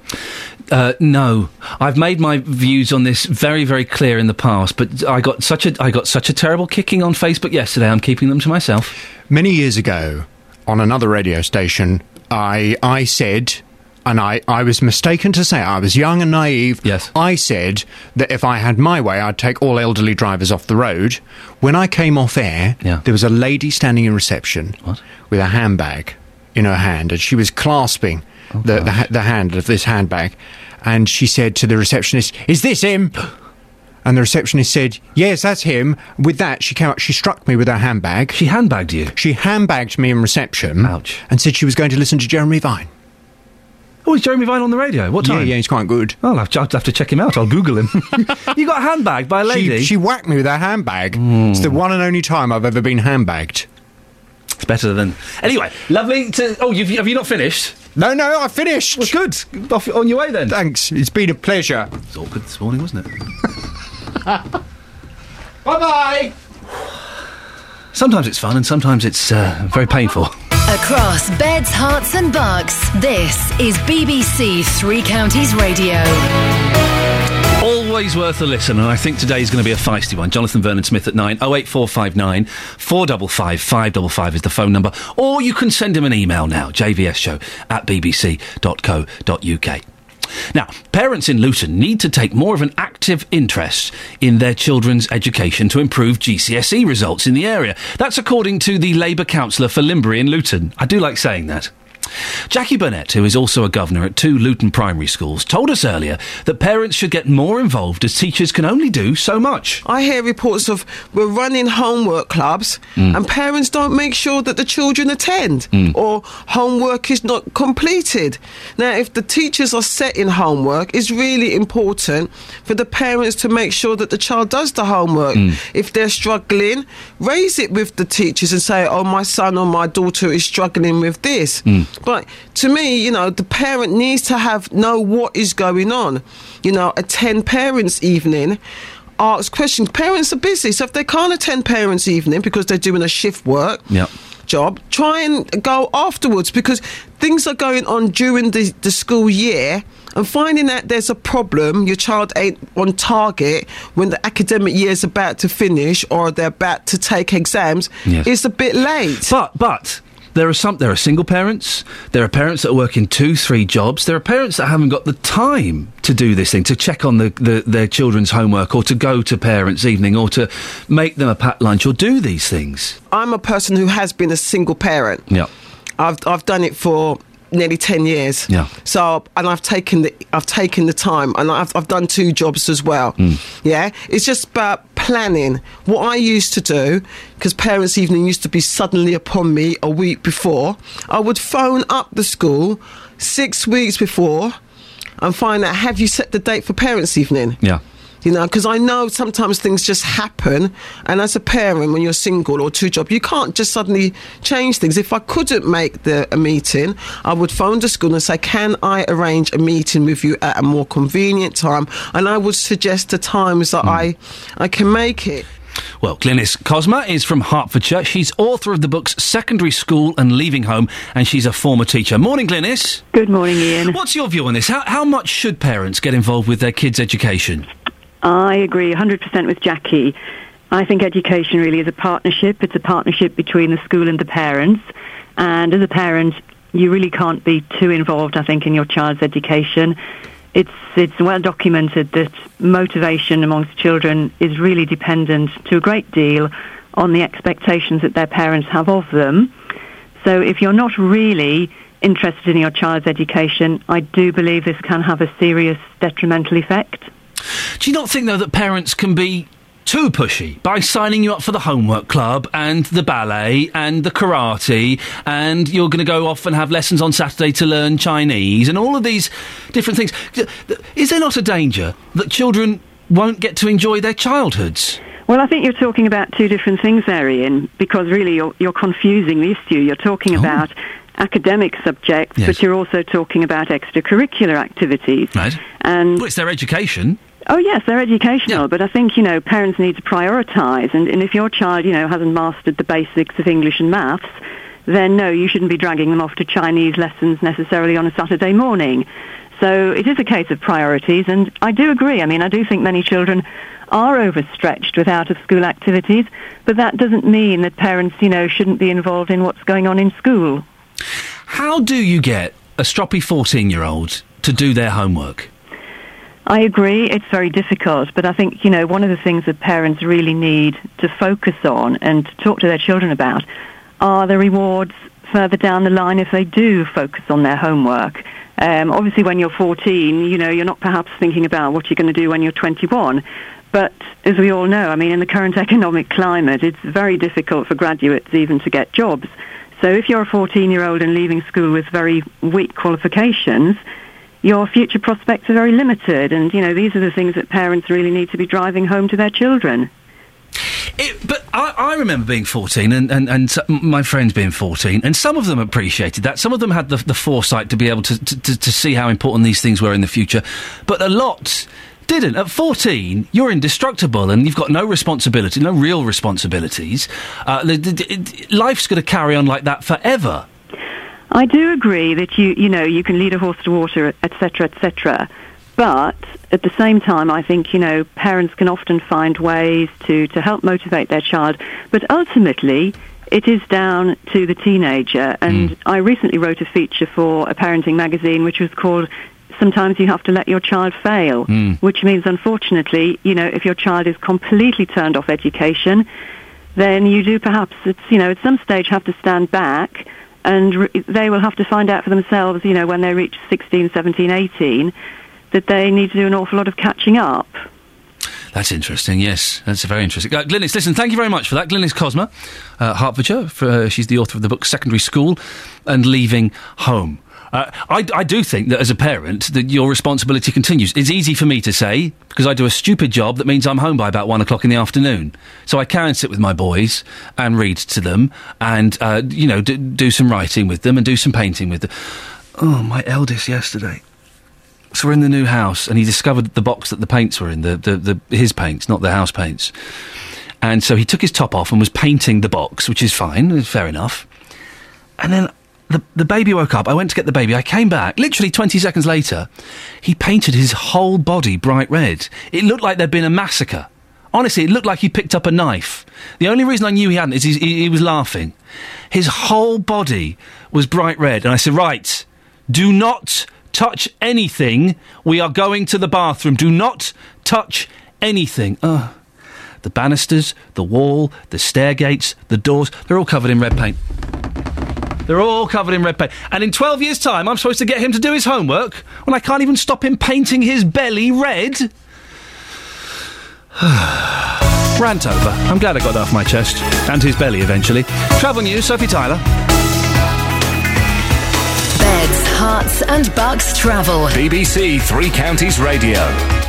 Speaker 5: Uh, no, I've made my views on this very, very clear in the past. But I got such a, I got such a terrible kicking on Facebook yesterday. I'm keeping them to myself.
Speaker 49: Many years ago, on another radio station, I I said. And I, I was mistaken to say I was young and naive.
Speaker 5: Yes.
Speaker 49: I said that if I had my way, I'd take all elderly drivers off the road. When I came off air,
Speaker 5: Yeah.
Speaker 49: there was a lady standing in reception with a handbag in her hand, and she was clasping oh, the, the, the hand of this handbag. And she said to the receptionist, Is this him? And the receptionist said, Yes, that's him. With that, she came up, she struck me with her handbag.
Speaker 5: She handbagged you?
Speaker 49: She handbagged me in reception.
Speaker 5: Ouch.
Speaker 49: And said she was going to listen to Jeremy Vine.
Speaker 5: Oh, is Jeremy Vine on the radio? What time?
Speaker 49: yeah, he's quite good.
Speaker 5: I'll have, to, I'll have to check him out. I'll Google him. you got handbagged by a lady?
Speaker 49: She, she whacked me with her handbag. It's the one and only time I've ever been handbagged.
Speaker 5: It's better than. Anyway, lovely to. Oh, you've, have you not finished?
Speaker 49: No, no, I finished.
Speaker 5: Well, good. Off, on your way then.
Speaker 49: Thanks. It's been a pleasure.
Speaker 5: It's awkward this morning, wasn't it?
Speaker 49: Bye bye.
Speaker 5: Sometimes it's fun and sometimes it's uh, very painful.
Speaker 6: Across beds, Herts, and bucks, this is BBC Three Counties Radio.
Speaker 5: Always worth a listen, and I think today is going to be a feisty one. Jonathan Vernon Smith at 9 08459 455 555 is the phone number, or you can send him an email now, jvsshow at bbc.co.uk. Now, parents in Luton need to take more of an active interest in their children's education to improve GCSE results in the area. That's according to the Labour councillor for Limbury in Luton. I do like saying that. Jackie Burnett, who is also a governor at two Luton primary schools, told us earlier that parents should get more involved as teachers can only do so much.
Speaker 16: I hear reports of we're running homework clubs
Speaker 5: Mm.
Speaker 16: and parents don't make sure that the children attend
Speaker 5: Mm.
Speaker 16: or homework is not completed. Now, if the teachers are setting homework, it's really important for the parents to make sure that the child does the homework.
Speaker 5: Mm.
Speaker 16: If they're struggling, raise it with the teachers and say, oh, my son or my daughter is struggling with this.
Speaker 5: Mm.
Speaker 16: But to me, you know, the parent needs to have know what is going on. You know, attend parents' evening. Ask questions. Parents are busy, so if they can't attend parents' evening because they're doing a shift work
Speaker 5: Yep.
Speaker 16: job, try and go afterwards because things are going on during the, the school year. And finding that there's a problem, your child ain't on target when the academic year is about to finish or they're about to take exams,
Speaker 5: Yes.
Speaker 16: is a bit late.
Speaker 5: But but there are some there are single parents, there are parents that are working two, three jobs, there are parents that haven't got the time to do this thing, to check on the, the their children's homework or to go to parents' evening or to make them a packed lunch or do these things.
Speaker 16: I'm a person who has been a single parent.
Speaker 5: Yeah.
Speaker 16: I've I've done it for nearly ten years.
Speaker 5: Yeah.
Speaker 16: So and I've taken the I've taken the time and I've I've done two jobs as well. Mm. Yeah. It's just about planning. What I used to do, because parents' evening used to be suddenly upon me a week before, I would phone up the school six weeks before and find out have you set the date for parents' evening?
Speaker 5: Yeah.
Speaker 16: You know, because I know sometimes things just happen, and as a parent, when you're single or two job, you can't just suddenly change things. If I couldn't make the a meeting, I would phone the school and say, "Can I arrange a meeting with you at a more convenient time?" And I would suggest the times that hmm. I I can make it.
Speaker 5: Well, Glynis Kozma is from Hertfordshire. She's author of the books Secondary School and Leaving Home, and she's a former teacher. Morning, Glynis.
Speaker 55: Good morning, Iain.
Speaker 5: What's your view on this? How, how much should parents get involved with their kids' education?
Speaker 55: I agree 100% with Jackie. I think education really is a partnership. It's a partnership between the school and the parents. And as a parent, you really can't be too involved, I think, in your child's education. It's, it's well documented that motivation amongst children is really dependent to a great deal on the expectations that their parents have of them. So if you're not really interested in your child's education, I do believe this can have a serious detrimental effect.
Speaker 5: Do you not think, though, that parents can be too pushy by signing you up for the homework club and the ballet and the karate and you're going to go off and have lessons on Saturday to learn Chinese and all of these different things? Is there not a danger that children won't get to enjoy their childhoods?
Speaker 55: Well, I think you're talking about two different things there, Iain, because really you're, you're confusing the issue. You're talking oh. about academic subjects,
Speaker 5: Yes.
Speaker 55: but you're also talking about extracurricular activities.
Speaker 5: Right.
Speaker 55: And
Speaker 5: Well, it's their education.
Speaker 55: Oh yes, they're educational, but I think you know parents need to prioritise. And, and if your child, you know, hasn't mastered the basics of English and maths, then no, you shouldn't be dragging them off to Chinese lessons necessarily on a Saturday morning. So it is a case of priorities, and I do agree. I mean, I do think many children are overstretched with out-of-school activities, but that doesn't mean that parents, you know, shouldn't be involved in what's going on in school.
Speaker 5: How do you get a stroppy 14 year old to do their homework?
Speaker 55: I agree. It's very difficult, but I think you know one of the things that parents really need to focus on and to talk to their children about are the rewards further down the line if they do focus on their homework. Um, obviously, when you're 14, you know you're not perhaps thinking about what you're going to do when you're 21. But as we all know, I mean, in the current economic climate, it's very difficult for graduates even to get jobs. So if you're a 14-year-old and leaving school with very weak qualifications, your future prospects are very limited. And, you know, these are the things that parents really need to be driving home to their children.
Speaker 5: But I, I remember being 14 and, and, and my friends being 14, and some of them appreciated that. Some of them had the, the foresight to be able to, to, to see how important these things were in the future. But a lot didn't. At 14, you're indestructible and you've got no responsibility, no real responsibilities. Uh, life's going to carry on like that forever.
Speaker 55: I do agree that you, you know, you can lead a horse to water, etc., etc. But at the same time, I think you know parents can often find ways to to help motivate their child. But ultimately, it is down to the teenager. And I recently wrote a feature for a parenting magazine, which was called. Sometimes you have to let your child fail,
Speaker 37: Mm.
Speaker 55: which means, unfortunately, you know, if your child is completely turned off education, then you do perhaps, it's, you know, at some stage have to stand back and re- they will have to find out for themselves, you know, when they reach 16, 17, 18, that they need to do an awful lot of catching up.
Speaker 5: That's interesting, yes. That's very interesting. Uh, Glynis, listen, thank you very much for that. Glynis Kozma, uh, Hertfordshire. For, uh, she's the author of the book Secondary School and Leaving Home. Uh, I, I do think that as a parent, that your responsibility continues. It's easy for me to say because I do a stupid job that means I'm home by about one o'clock in the afternoon. So I can sit with my boys and read to them, and uh, you know, do, do some writing with them and do some painting with them. Oh, my eldest yesterday. So we're in the new house, and he discovered the box that the paints were in, the, the, the his paints, not the house paints. And so he took his top off and was painting the box, which is fine, fair enough. And then the, the baby woke up. I went to get the baby. I came back. Literally 20 seconds later, he painted his whole body bright red. It looked like there'd been a massacre. Honestly, it looked like he picked up a knife. The only reason I knew he hadn't is he, he, he was laughing. His whole body was bright red. And I said, Right, do not touch anything. We are going to the bathroom. Do not touch anything. Ugh. The banisters, the wall, the stair gates, the doors, they're all covered in red paint. They're all covered in red paint. And in 12 years' time, I'm supposed to get him to do his homework when I can't even stop him painting his belly red? Rant over. I'm glad I got that off my chest. And his belly eventually. Travel news, Sophie Tyler.
Speaker 6: Beds, Herts and Bucks travel.
Speaker 9: BBC Three Counties Radio.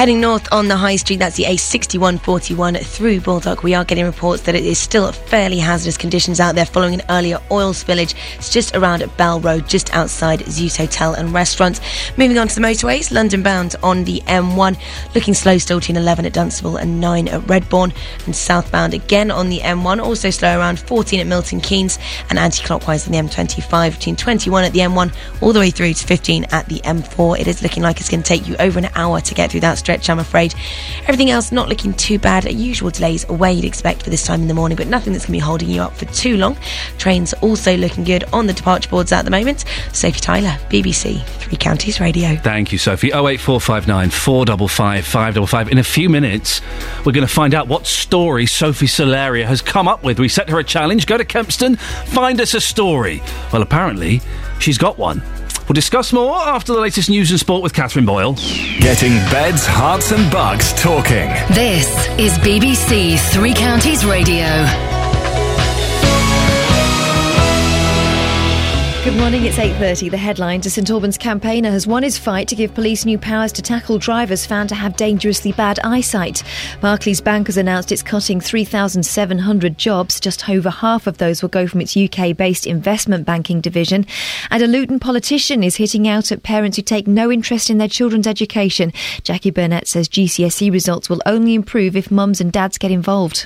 Speaker 10: Heading north on the high street, that's the A6141 through Baldock. We are getting reports that it is still fairly hazardous conditions out there following an earlier oil spillage. It's just around Bell Road, just outside Zeus Hotel and Restaurant. Moving on to the motorways, London bound on the M1, looking slow still between 11 at Dunstable and 9 at Redbourn, and southbound again on the M1, also slow around 14 at Milton Keynes, and anti-clockwise on the M25 between 21 at the M1 all the way through to 15 at the M4. It is looking like it's going to take you over an hour to get through that stretch stretch, I'm afraid. Everything else not looking too bad. Usual delays where you'd expect for this time in the morning, but nothing that's going to be holding you up for too long. Trains also looking good on the departure boards at the moment. Sophie Tyler, BBC Three Counties Radio.
Speaker 5: Thank you, Sophie. 08459 455 555. In a few minutes, we're going to find out what story Sophie Solaria has come up with. We set her a challenge go to Kempston, find us a story. Well, apparently, she's got one. We'll discuss more after the latest news and sport with Catherine Boyle.
Speaker 9: Getting beds, Herts, and bucks talking.
Speaker 6: This is BBC Three Counties Radio.
Speaker 3: Good morning, it's 8.30. The headline to St Albans campaigner has won his fight to give police new powers to tackle drivers found to have dangerously bad eyesight. Barclays Bank has announced it's cutting 3,700 jobs. Just over half of those will go from its UK-based investment banking division. And a Luton politician is hitting out at parents who take no interest in their children's education. Jackie Burnett says GCSE results will only improve if mums and dads get involved.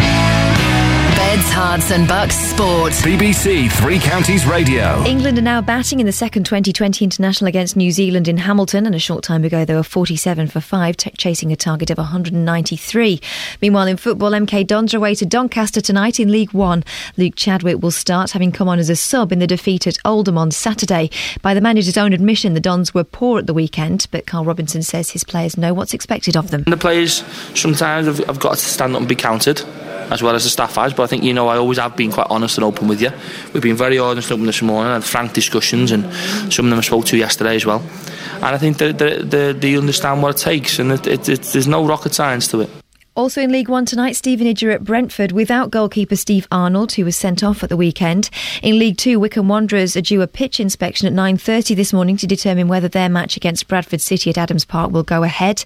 Speaker 6: Beds, Hearts and Bucks Sport.
Speaker 9: BBC Three Counties Radio.
Speaker 3: England are now batting in the second Twenty20 international against New Zealand in Hamilton, and a short time ago they were 47 for 5, t- chasing a target of 193. Meanwhile, in football, MK Dons are away to Doncaster tonight in League One. Luke Chadwick will start, having come on as a sub in the defeat at Oldham on Saturday. By the manager's own admission, the Dons were poor at the weekend, but Karl Robinson says his players know what's expected of them.
Speaker 37: The players sometimes have, have got to stand up and be counted, as well as the staff has. But I think you know I always have been quite honest and open with you. We've been very honest and open this morning, had frank discussions, and some of them I spoke to yesterday as well. And I think that they, they, they understand what it takes, and it, it, it, there's no rocket science to it.
Speaker 3: Also in League One tonight, Stevenage are at Brentford without goalkeeper Steve Arnold, who was sent off at the weekend. In League Two, Wycombe Wanderers are due a pitch inspection at 9.30 this morning to determine whether their match against Bradford City at Adams Park will go ahead.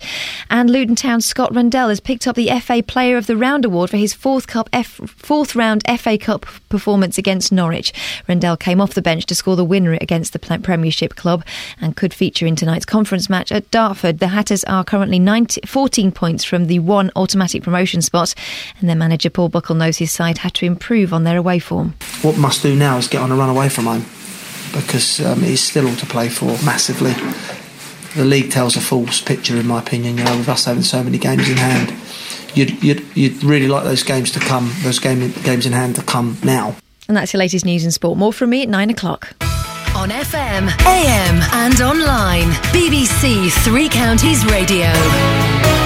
Speaker 3: And Luton Town's Scott Rendell has picked up the FA Player of the Round award for his fourth, cup F- fourth round FA Cup performance against Norwich. Rendell came off the bench to score the winner against the Premiership club and could feature in tonight's conference match at Dartford. The Hatters are currently 19, 14 points from the one automatic promotion spot, and their manager Paul Buckle knows his side had to improve on their away form.
Speaker 56: What must do now is get on a run away from home because um, it's still all to play for massively. The league tells a false picture, in my opinion. You know, with us having so many games in hand, you'd you'd, you'd really like those games to come, those game, games in hand to come now.
Speaker 3: And that's your latest news and sport. More from me at nine o'clock.
Speaker 6: On FM, AM, and online. BBC Three Counties Radio.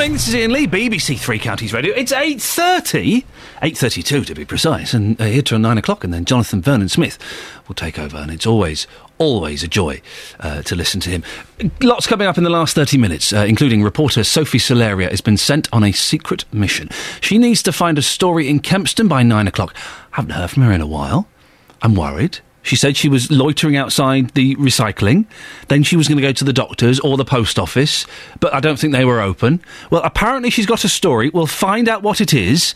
Speaker 5: Morning, this is Iain Lee, BBC Three Counties Radio. It's 8.30, 8.32 to be precise, and uh, here till 9 o'clock, and then Jonathan Vernon Smith will take over, and it's always, always a joy uh, to listen to him. Lots coming up in the last 30 minutes, uh, including reporter Sophie Solaria has been sent on a secret mission. She needs to find a story in Kempston by 9 o'clock. I Haven't heard from her in a while. I'm worried. She said she was loitering outside the recycling. Then she was going to go to the doctor's or the post office, but I don't think they were open. Well, apparently she's got a story. We'll find out what it is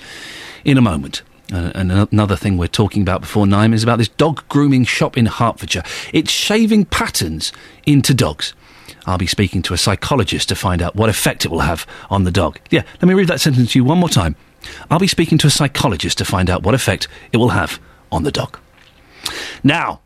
Speaker 5: in a moment. Uh, and another thing we're talking about before nine is about this dog grooming shop in Hertfordshire. It's shaving patterns into dogs. I'll be speaking to a psychologist to find out what effect it will have on the dog. Yeah, let me read that sentence to you one more time. I'll be speaking to a psychologist to find out what effect it will have on the dog. Now,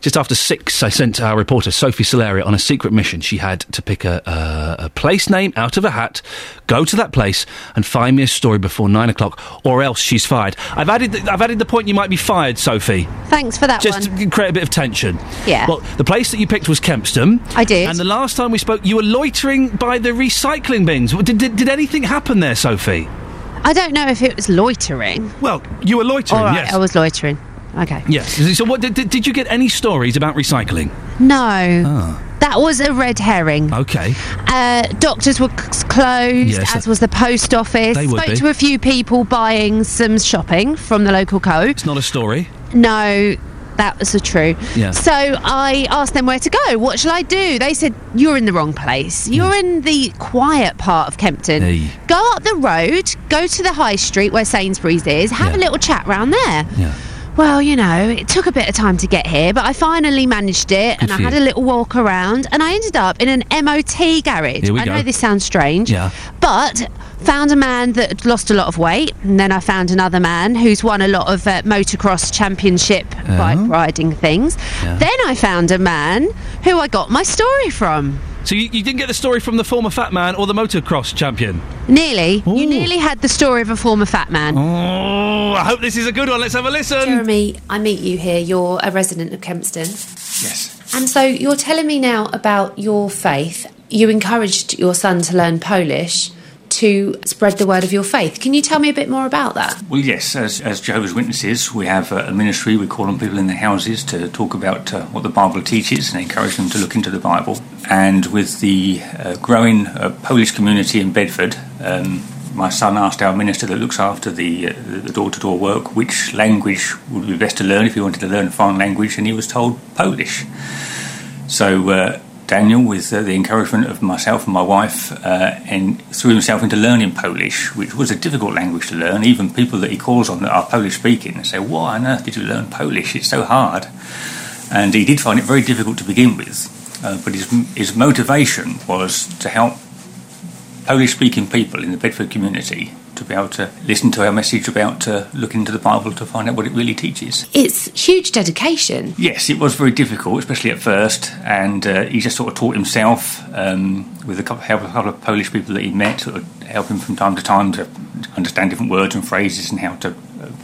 Speaker 5: just after six, I sent our reporter Sophie Solaria on a secret mission. She had to pick a, a, a, place name out of a hat, go to that place, and find me a story before nine o'clock, or else she's fired. I've added, the, I've added the point you might be fired, Sophie.
Speaker 44: Thanks for that
Speaker 5: Just
Speaker 44: one.
Speaker 5: to create a bit of tension.
Speaker 44: Yeah.
Speaker 5: Well, the place that you picked was Kempston.
Speaker 44: I did.
Speaker 5: And the last time we spoke, you were loitering by the recycling bins. Did, did, did anything happen there, Sophie?
Speaker 44: I don't know if it was loitering.
Speaker 5: Well, you were loitering,
Speaker 44: All right,
Speaker 5: yes.
Speaker 44: I was loitering. Okay.
Speaker 5: Yes. So, what did, did, you get any stories about recycling?
Speaker 44: No.
Speaker 5: Ah.
Speaker 44: That was a red herring.
Speaker 5: Okay.
Speaker 44: Uh, doctors were c- closed,
Speaker 5: Yes,
Speaker 44: as was the post office.
Speaker 5: They would
Speaker 44: Spoke
Speaker 5: be.
Speaker 44: to a few people buying some shopping from the local co.
Speaker 5: It's not a story.
Speaker 44: No, that was the true.
Speaker 5: Yeah.
Speaker 44: So I asked them where to go. What shall I do? They said, You're in the wrong place. You're in the quiet part of Kempston.
Speaker 5: Hey.
Speaker 44: Go up the road, go to the high street where Sainsbury's is, have a little chat round there.
Speaker 5: Yeah.
Speaker 44: Well, you know, it took a bit of time to get here, but I finally managed it
Speaker 5: Good
Speaker 44: and I had a little walk around and I ended up in an MOT garage. I
Speaker 5: go.
Speaker 44: know this sounds strange,
Speaker 5: Yeah.
Speaker 44: but found a man that lost a lot of weight, and then I found another man who's won a lot of uh, motocross championship bike riding things.
Speaker 5: Oh. Yeah.
Speaker 44: Then I found a man who I got my story from.
Speaker 5: So you, you didn't get the story from the former fat man or the motocross champion?
Speaker 57: Nearly. You nearly had the story of a former fat man.
Speaker 5: Oh, I hope this is a good one. Let's have a listen.
Speaker 58: Jeremy, I meet you here. You're a resident of Kempston.
Speaker 59: Yes.
Speaker 58: And so you're telling me now about your faith. You encouraged your son to learn Polish to spread the word of your faith. Can you tell me a bit more about that?
Speaker 59: Well, yes, as, as Jehovah's Witnesses, we have a, ministry. We call on people in their houses to talk about uh, what the Bible teaches and encourage them to look into the Bible. And with the uh, growing uh, Polish community in Bedford, um, my son asked our minister that looks after the uh, the door to door work which language would be best to learn if he wanted to learn a foreign language, and he was told Polish. So uh, Daniel, with uh, the encouragement of myself and my wife, uh, and threw himself into learning Polish, which was a difficult language to learn. Even people that he calls on that are Polish speaking say, "Why on earth did you learn Polish? It's so hard." And he did find it very difficult to begin with, uh, but his his motivation was to help Polish-speaking people in the Bedford community to be able to listen to our message about uh, looking into the Bible to find out what it really teaches.
Speaker 58: It's huge dedication.
Speaker 59: Yes, it was very difficult, especially at first, and uh, he just sort of taught himself um, with a couple, help of a couple of Polish people that he met, sort of help him from time to time to understand different words and phrases and how to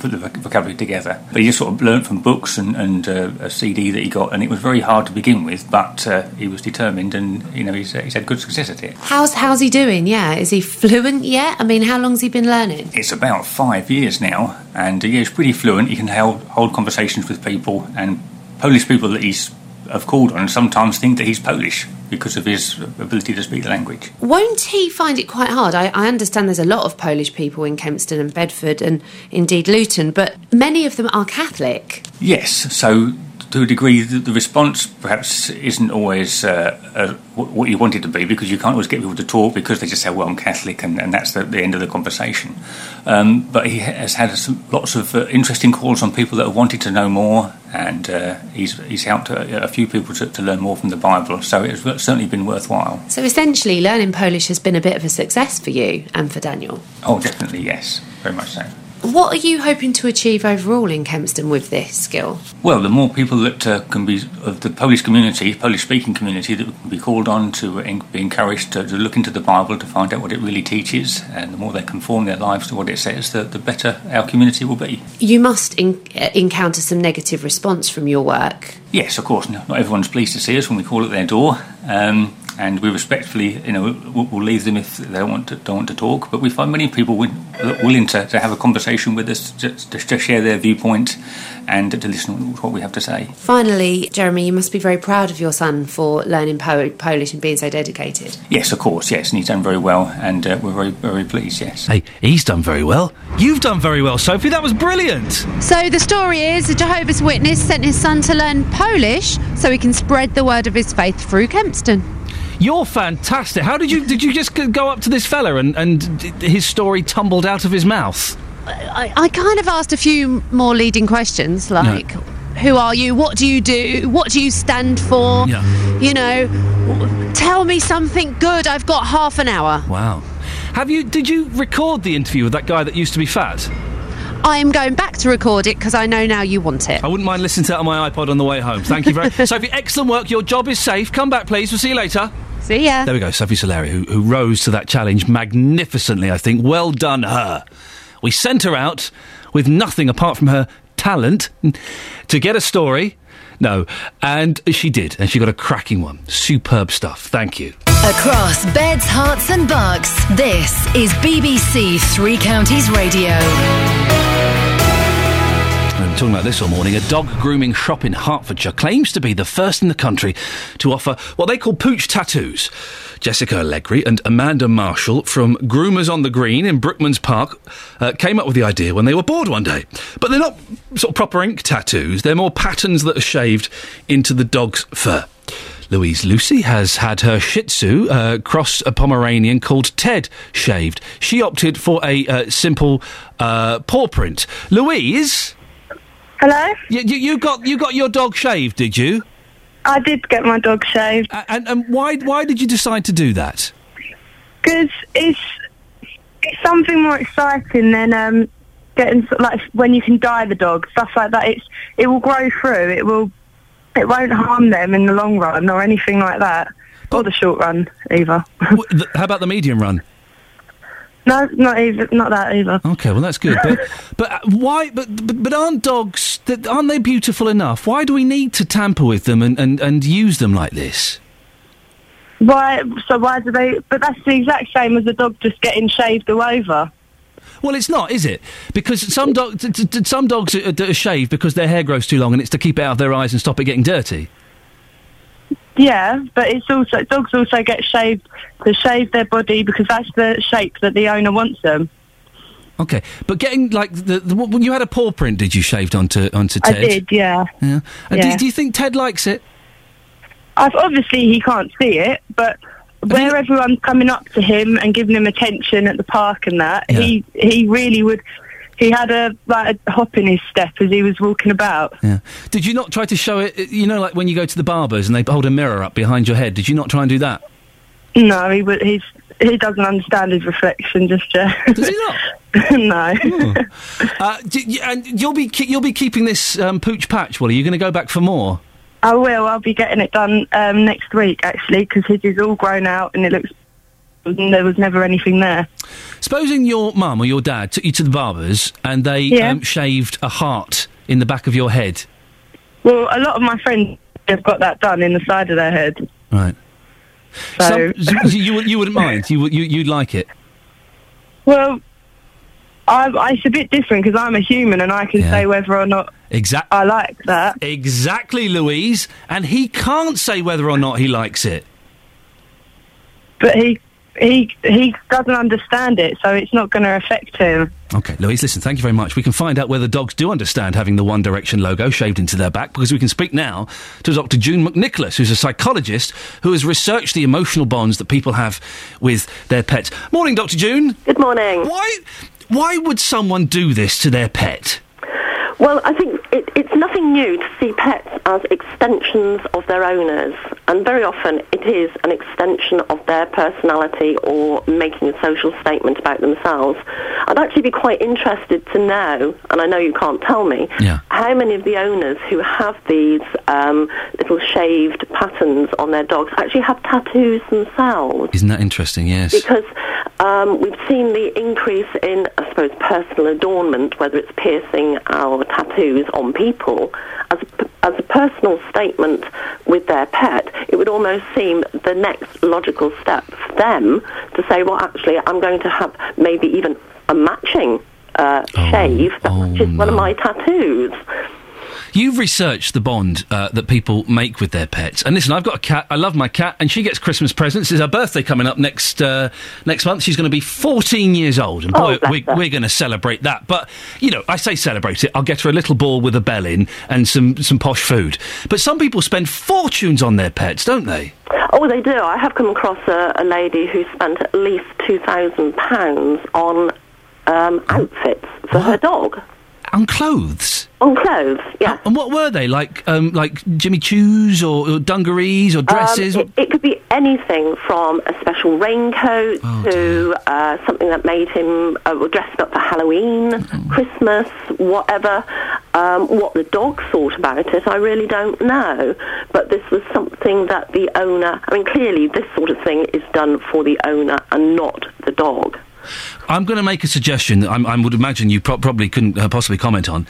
Speaker 59: put the voc- vocabulary together. But he just sort of learnt from books and, and uh, a CD that he got, and it was very hard to begin with, but uh, he was determined, and you know he's, uh, he's had good success at it.
Speaker 58: How's how's he doing? Yeah, is he fluent yet? I mean, how long's he been learning?
Speaker 59: It's about five years now, and uh, yeah, he's pretty fluent. He can hold, hold conversations with people, and Polish people that he's have called on and sometimes think that he's Polish because of his ability to speak the language.
Speaker 58: Won't he find it quite hard? I, I understand there's a lot of Polish people in Kempston and Bedford and indeed Luton, but many of them are Catholic.
Speaker 59: Yes, so to a degree, the, the response perhaps isn't always uh, uh, what what you want it to be because you can't always get people to talk because they just say, "Well, I'm Catholic," and, and that's the, the end of the conversation. Um, but he has had some, lots of uh, interesting calls on people that have wanted to know more, and uh, he's he's helped a, a few people to, to learn more from the Bible. So it's certainly been worthwhile.
Speaker 58: So essentially, learning Polish has been a bit of a success for you and for Daniel.
Speaker 59: Oh, definitely, yes, very much so.
Speaker 58: What are you hoping to achieve overall in Kempston with this skill?
Speaker 59: Well, the more people that uh, can be of the Polish community, Polish-speaking community, that can be called on to en- be encouraged to, to look into the Bible to find out what it really teaches, and the more they conform their lives to what it says, the, the better our community will be.
Speaker 58: You must in- uh, encounter some negative response from your work.
Speaker 59: Yes, of course. Not everyone's pleased to see us when we call at their door, um, and we respectfully, you know, we'll, we'll leave them if they don't want to, don't want to talk. But we find many people wi- willing to, to have a conversation with us, to, to, to share their viewpoint, and to listen to what we have to say.
Speaker 58: Finally, Jeremy, you must be very proud of your son for learning po- Polish and being so dedicated.
Speaker 59: Yes, of course. Yes, and he's done very well, and uh, we're very very pleased. Yes.
Speaker 5: Hey, he's done very well. You've done very well, Sophie. That was brilliant.
Speaker 57: So the story is a Jehovah's Witness sent his son to learn Polish so he can spread the word of his faith through Kempston.
Speaker 5: You're fantastic. How did you did you just go up to this fella and and his story tumbled out of his mouth?
Speaker 57: I, I kind of asked a few more leading questions like who are you what do you do what do you stand for
Speaker 5: Yeah.
Speaker 57: you know tell me something good i've got half an hour
Speaker 5: Wow. Have you did you record the interview with that guy that used to be fat?
Speaker 57: i am going back to record it because i know now you want it
Speaker 5: I wouldn't mind listening to it on my iPod on the way home. Thank you very much. Sophie, excellent work. Your job is safe. Come back, please. We'll see you later.
Speaker 57: See ya
Speaker 5: There we go, Sophie Solari, who, who rose to that challenge magnificently, I think. Well done, her. We sent her out with nothing apart from her talent to get a story. No, and she did, and she got a cracking one. Superb stuff. Thank you.
Speaker 6: Across beds, herts, and bucks, this is BBC Three Counties Radio.
Speaker 5: Talking about this all morning. A dog grooming shop in Hertfordshire claims to be the first in the country to offer what they call pooch tattoos. Jessica Allegri and Amanda Marshall from Groomers on the Green in Brookmans Park uh, came up with the idea when they were bored one day. But they're not sort of proper ink tattoos, they're more patterns that are shaved into the dog's fur. Louise Lucy has had her Shih Tzu uh, cross a Pomeranian called Ted shaved. She opted for a uh, simple uh, paw print. Louise,
Speaker 60: Hello?
Speaker 5: you, you, you got you got your dog shaved, did you?
Speaker 60: I did get my dog shaved.
Speaker 5: And, and why why did you decide to do that?
Speaker 60: Because it's, it's something more exciting than um, getting, s- like, when you can dye the dog, stuff like that. It's It will grow through. It will. It won't harm them in the long run or anything like that. or the short run either.
Speaker 5: W- th- How about the medium run?
Speaker 60: No, not even, not that either.
Speaker 5: Okay, well that's good. But but uh, why? But, but but aren't dogs? Aren't they beautiful enough? Why do we need to tamper with them and, and, and use them like this?
Speaker 60: Why? So why do they? But that's the exact same as a dog just getting shaved all over.
Speaker 5: Well, it's not, is it? Because some dogs, some dogs are, are shaved because their hair grows too long, and it's to keep it out of their eyes and stop it getting dirty.
Speaker 60: Yeah, but it's also dogs also get shaved to shave their body because that's the shape that the owner wants them.
Speaker 5: Okay, but getting like the, the when you had a paw print, did you shaved onto onto Ted?
Speaker 60: I did, yeah.
Speaker 5: Yeah. And
Speaker 60: Yeah.
Speaker 5: Do, do you think Ted likes it?
Speaker 60: I've, obviously, he can't see it, but where everyone's coming up to him and giving him attention at the park and that, he he really would. He had a like a hop in his step as he was walking about.
Speaker 5: Yeah. Did you not try to show it? You know, like when you go to the barbers and they hold a mirror up behind your head. Did you not try and do that?
Speaker 60: No, he would. He's he doesn't understand his reflection just yet.
Speaker 5: Does he not?
Speaker 60: no.
Speaker 5: Uh, d- y- and you'll be you'll be keeping this um, pooch patch. Well, are you going to go back for more?
Speaker 60: I will. I'll be getting it done um, next week actually because his is all grown out and it looks. And There was never anything there.
Speaker 5: Supposing your mum or your dad took you to the barbers and they
Speaker 60: Yeah.
Speaker 5: um, shaved a heart in the back of your head.
Speaker 60: Well, a lot of my friends have got that done in the side of their head.
Speaker 5: Right.
Speaker 60: So,
Speaker 5: Some- you, you, would- you wouldn't mind. You, you you'd like it.
Speaker 60: well, I, I, it's a bit different because I'm a human and I can
Speaker 5: Yeah.
Speaker 60: say whether or not
Speaker 5: Exactly.
Speaker 60: I like that.
Speaker 5: Exactly, Louise. And he can't say whether or not he likes it.
Speaker 60: But he he he doesn't understand it, so it's not going to affect him.
Speaker 5: Okay, Louise, listen, thank you very much. We can find out whether dogs do understand having the One Direction logo shaved into their back because we can speak now to Dr. June McNicholas, who's a psychologist who has researched the emotional bonds that people have with their pets. Morning, Dr. June.
Speaker 61: Good morning.
Speaker 5: Why, why would someone do this to their pet?
Speaker 61: Well, I think it, it's nothing new to see pets as extensions of their owners, and very often it is an extension of their personality or making a social statement about themselves. I'd actually be quite interested to know, and I know you can't tell me, how many of the owners who have these um, little shaved patterns on their dogs actually have tattoos themselves.
Speaker 5: Isn't that interesting? Yes.
Speaker 61: Because um, we've seen the increase in, I suppose, personal adornment, whether it's piercing or tattoos on people, as a, as a personal statement with their pet, it would almost seem the next logical step for them to say, well, actually, I'm going to have maybe even a matching uh, shave that matches one of my tattoos.
Speaker 5: You've researched the bond uh, that people make with their pets, and listen, I've got a cat. I love my cat, and she gets Christmas presents. It's her birthday coming up next uh, next month. She's going to be 14 years old, and boy, we, we're going to celebrate that. But you know, I say celebrate it. I'll get her a little ball with a bell in and some some posh food. But some people spend fortunes on their pets, don't they?
Speaker 61: Oh, they do. I have come across a, a lady who spent at least £2,000 on um, outfits for her dog.
Speaker 5: On clothes.
Speaker 61: On clothes, yeah.
Speaker 5: And what were they like? Um, like Jimmy Choos or, or dungarees or dresses?
Speaker 61: Um, it, it could be anything from a special raincoat
Speaker 5: Oh,
Speaker 61: to uh, something that made him uh, dressed up for Halloween,
Speaker 5: Mm.
Speaker 61: Christmas, whatever. Um, what the dog thought about it, I really don't know. But this was something that the owner, I mean, clearly this sort of thing is done for the owner and not the dog.
Speaker 5: I'm going to make a suggestion that I'm, I would imagine you pro- probably couldn't uh, possibly comment on.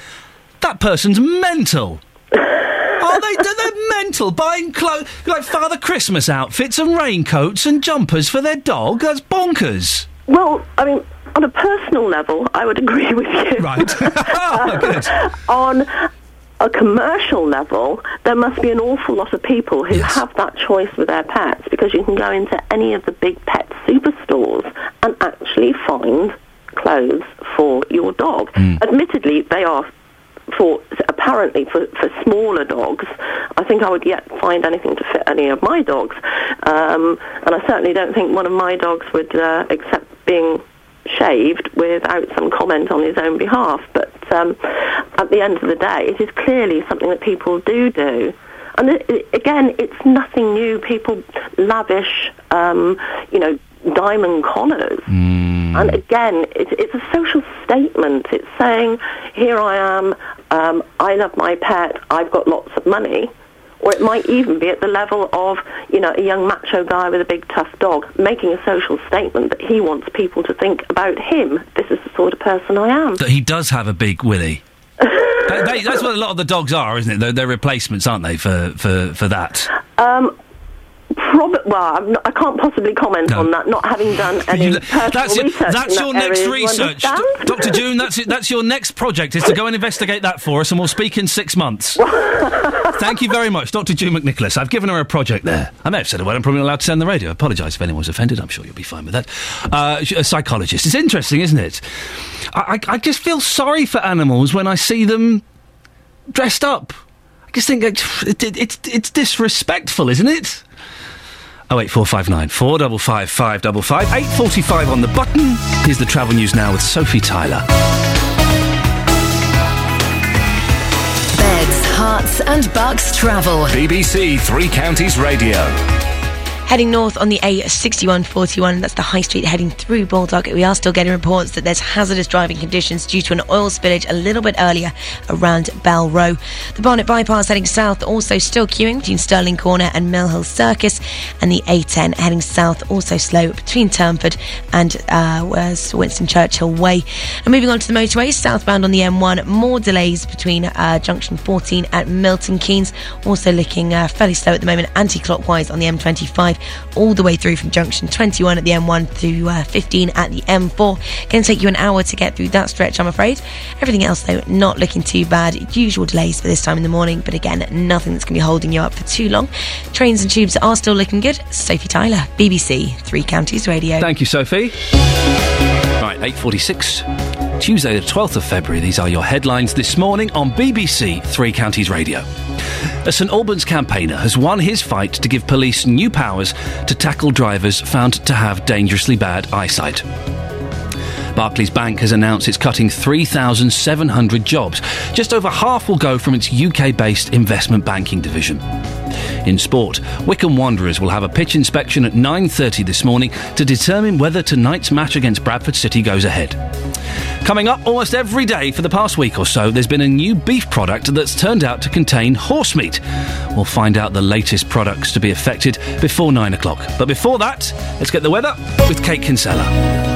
Speaker 5: That person's mental. Are they? They're, mental. Buying clothes like Father Christmas outfits and raincoats and jumpers for their dog. That's bonkers.
Speaker 61: Well, I mean, on a personal level, I would agree with you.
Speaker 5: Right. Good.
Speaker 61: on a commercial level, there must be an awful lot of people who have that choice with their pets because you can go into any of the big pet superstores and actually find clothes for your dog. Admittedly, they are for apparently for, for smaller dogs. I think I would yet find anything to fit any of my dogs, um, and I certainly don't think one of my dogs would uh, accept being shaved without some comment on his own behalf. But um, at the end of the day, it is clearly something that people do do. And it, again, it's nothing new. People lavish, um, you know, diamond collars. And again, it, it's a social statement. It's saying, here I am, um, I love my pet, I've got lots of money. Or it might even be at the level of, you know, a young macho guy with a big tough dog making a social statement that he wants people to think about him. This is the sort of person I am.
Speaker 5: That he does have a big willy. They- they- that's what a lot of the dogs are, isn't it? They're, they're replacements, aren't they, for, for, for that?
Speaker 61: Um, prob- well, I'm not, I can't possibly comment on that, not having done any
Speaker 5: You-
Speaker 61: personal
Speaker 5: that's your,
Speaker 61: research.
Speaker 5: that's
Speaker 61: in
Speaker 5: your
Speaker 61: that
Speaker 5: next research,
Speaker 61: understand?
Speaker 5: Dr. June. That's it, that's your next project is to go and investigate that for us, and we'll speak in six months. Thank you very much, Dr. June McNicholas. I've given her a project there. I may have said a word. I'm probably not allowed to send the radio. I apologise if anyone's offended. I'm sure you'll be fine with that. Uh, a psychologist. It's interesting, isn't it? I, I, I just feel sorry for animals when I see them dressed up. I just think it, it, it's it's disrespectful, isn't it? Oh eight four five nine four double five five double five eight forty five on the button. Here's the travel news now with Sophie Tyler.
Speaker 6: Beds, Herts and Bucks travel.
Speaker 62: BBC Three Counties Radio.
Speaker 10: Heading north on the A6141, that's the high street heading through Baldock. We are still getting reports that there's hazardous driving conditions due to an oil spillage a little bit earlier around Bell Row. The Barnet bypass heading south also still queuing between Stirling Corner and Mill Hill Circus, and the A10 heading south also slow between Turnford and uh, Winston Churchill Way. And moving on to the motorways, southbound on the M1, more delays between uh, junction 14 at Milton Keynes, also looking uh, fairly slow at the moment, anti-clockwise on the M25 all the way through from junction 21 at the M1 to uh, 15 at the M4. Going to take you an hour to get through that stretch, I'm afraid. Everything else, though, not looking too bad. Usual delays for this time in the morning, but again, nothing that's going to be holding you up for too long. Trains and tubes are still looking good. Sophie Tyler, BBC, Three Counties Radio.
Speaker 5: Thank you, Sophie. Right, 8.46, Tuesday the 12th of February. These are your headlines this morning on BBC Three Counties Radio. A St Albans campaigner has won his fight to give police new powers to tackle drivers found to have dangerously bad eyesight. Barclays Bank has announced it's cutting 3,700 jobs. Just over half will go from its UK based investment banking division. In sport, Wycombe Wanderers will have a pitch inspection at 9:30 this morning to determine whether tonight's match against Bradford City goes ahead. Coming up almost every day for the past week or so, there's been a new beef product that's turned out to contain horse meat. We'll find out the latest products to be affected before 9 o'clock. But before that, let's get the weather with Kate Kinsella.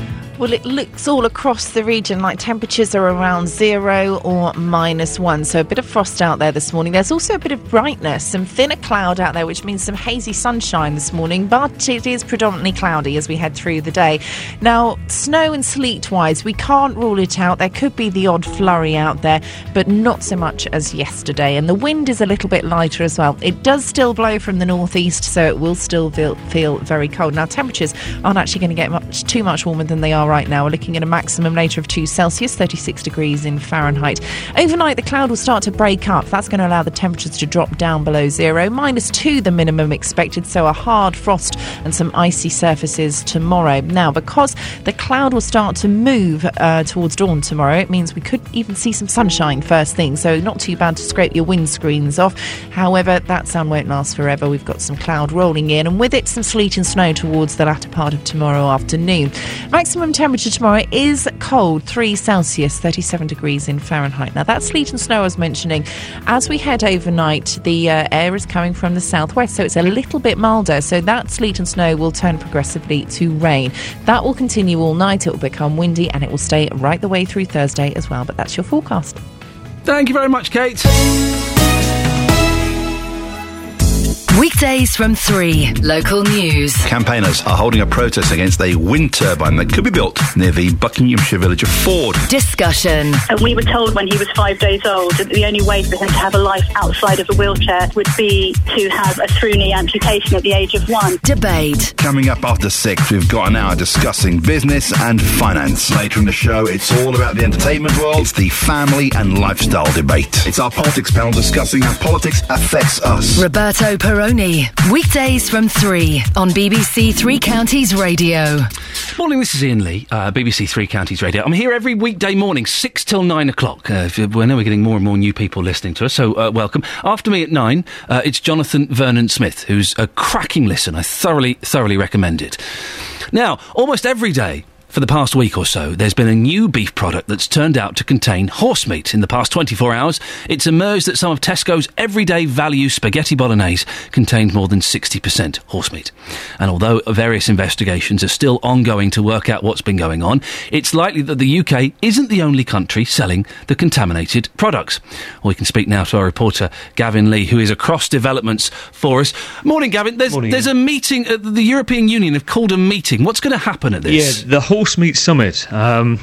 Speaker 23: Well, it looks all across the region like temperatures are around zero or minus one. So a bit of frost out there this morning. There's also a bit of brightness, some thinner cloud out there, which means some hazy sunshine this morning, but it is predominantly cloudy as we head through the day. Now, snow and sleet wise, we can't rule it out. There could be the odd flurry out there, but not so much as yesterday. And the wind is a little bit lighter as well. It does still blow from the northeast, so it will still feel, feel very cold. Now, temperatures aren't actually going to get much too much warmer than they are right now. We're looking at a maximum later of 2 Celsius, 36 degrees in Fahrenheit. Overnight, the cloud will start to break up. That's going to allow the temperatures to drop down below zero. Minus 2 the minimum expected, so a hard frost and some icy surfaces tomorrow. Now, because the cloud will start to move uh, towards dawn tomorrow, it means we could even see some sunshine first thing, so not too bad to scrape your windscreens off. However, that sun won't last forever. We've got some cloud rolling in, and with it, some sleet and snow towards the latter part of tomorrow afternoon. Maximum temperature tomorrow is cold, 3 Celsius, 37 degrees in Fahrenheit. Now, that sleet and snow I was mentioning, as we head overnight, the uh, air is coming from the southwest, so it's a little bit milder. So that sleet and snow will turn progressively to rain. That will continue all night. It will become windy and it will stay right the way through Thursday as well. But that's your forecast.
Speaker 5: Thank you very much, Kate.
Speaker 6: Weekdays from 3. Local news.
Speaker 9: Campaigners are holding a protest against a wind turbine that could be built near the Buckinghamshire village of Ford.
Speaker 6: Discussion.
Speaker 60: And we were told when he was five days old that the only way for him to have a life outside of a wheelchair would be to have a through knee amputation at the age of one.
Speaker 6: Debate.
Speaker 9: Coming up after six, we've got an hour discussing business and finance. Later in the show, it's all about the entertainment world. It's the family and lifestyle debate. It's our politics panel discussing how politics affects us.
Speaker 6: Roberto Peroni. Weekdays from 3 on BBC Three Counties Radio.
Speaker 5: Morning, this is Iain Lee, uh, BBC Three Counties Radio. I'm here every weekday morning, 6 till 9 o'clock. Uh, if know we're getting more and more new people listening to us, so uh, welcome. After me at 9, uh, it's Jonathan Vernon Smith, who's a cracking listen. I thoroughly, thoroughly recommend it. Now, almost every day, for the past week or so, there's been a new beef product that's turned out to contain horse meat. In the past 24 hours, it's emerged that some of Tesco's everyday value spaghetti bolognese contained more than 60% horse meat. And although various investigations are still ongoing to work out what's been going on, it's likely that the UK isn't the only country selling the contaminated products. We can speak now to our reporter, Gavin Lee, who is across developments for us. Morning, Gavin. There's,
Speaker 63: Morning.
Speaker 5: there's a meeting, uh, the European Union have called a meeting. What's going to happen at this?
Speaker 63: Yeah, the Horse Meat Summit. Um,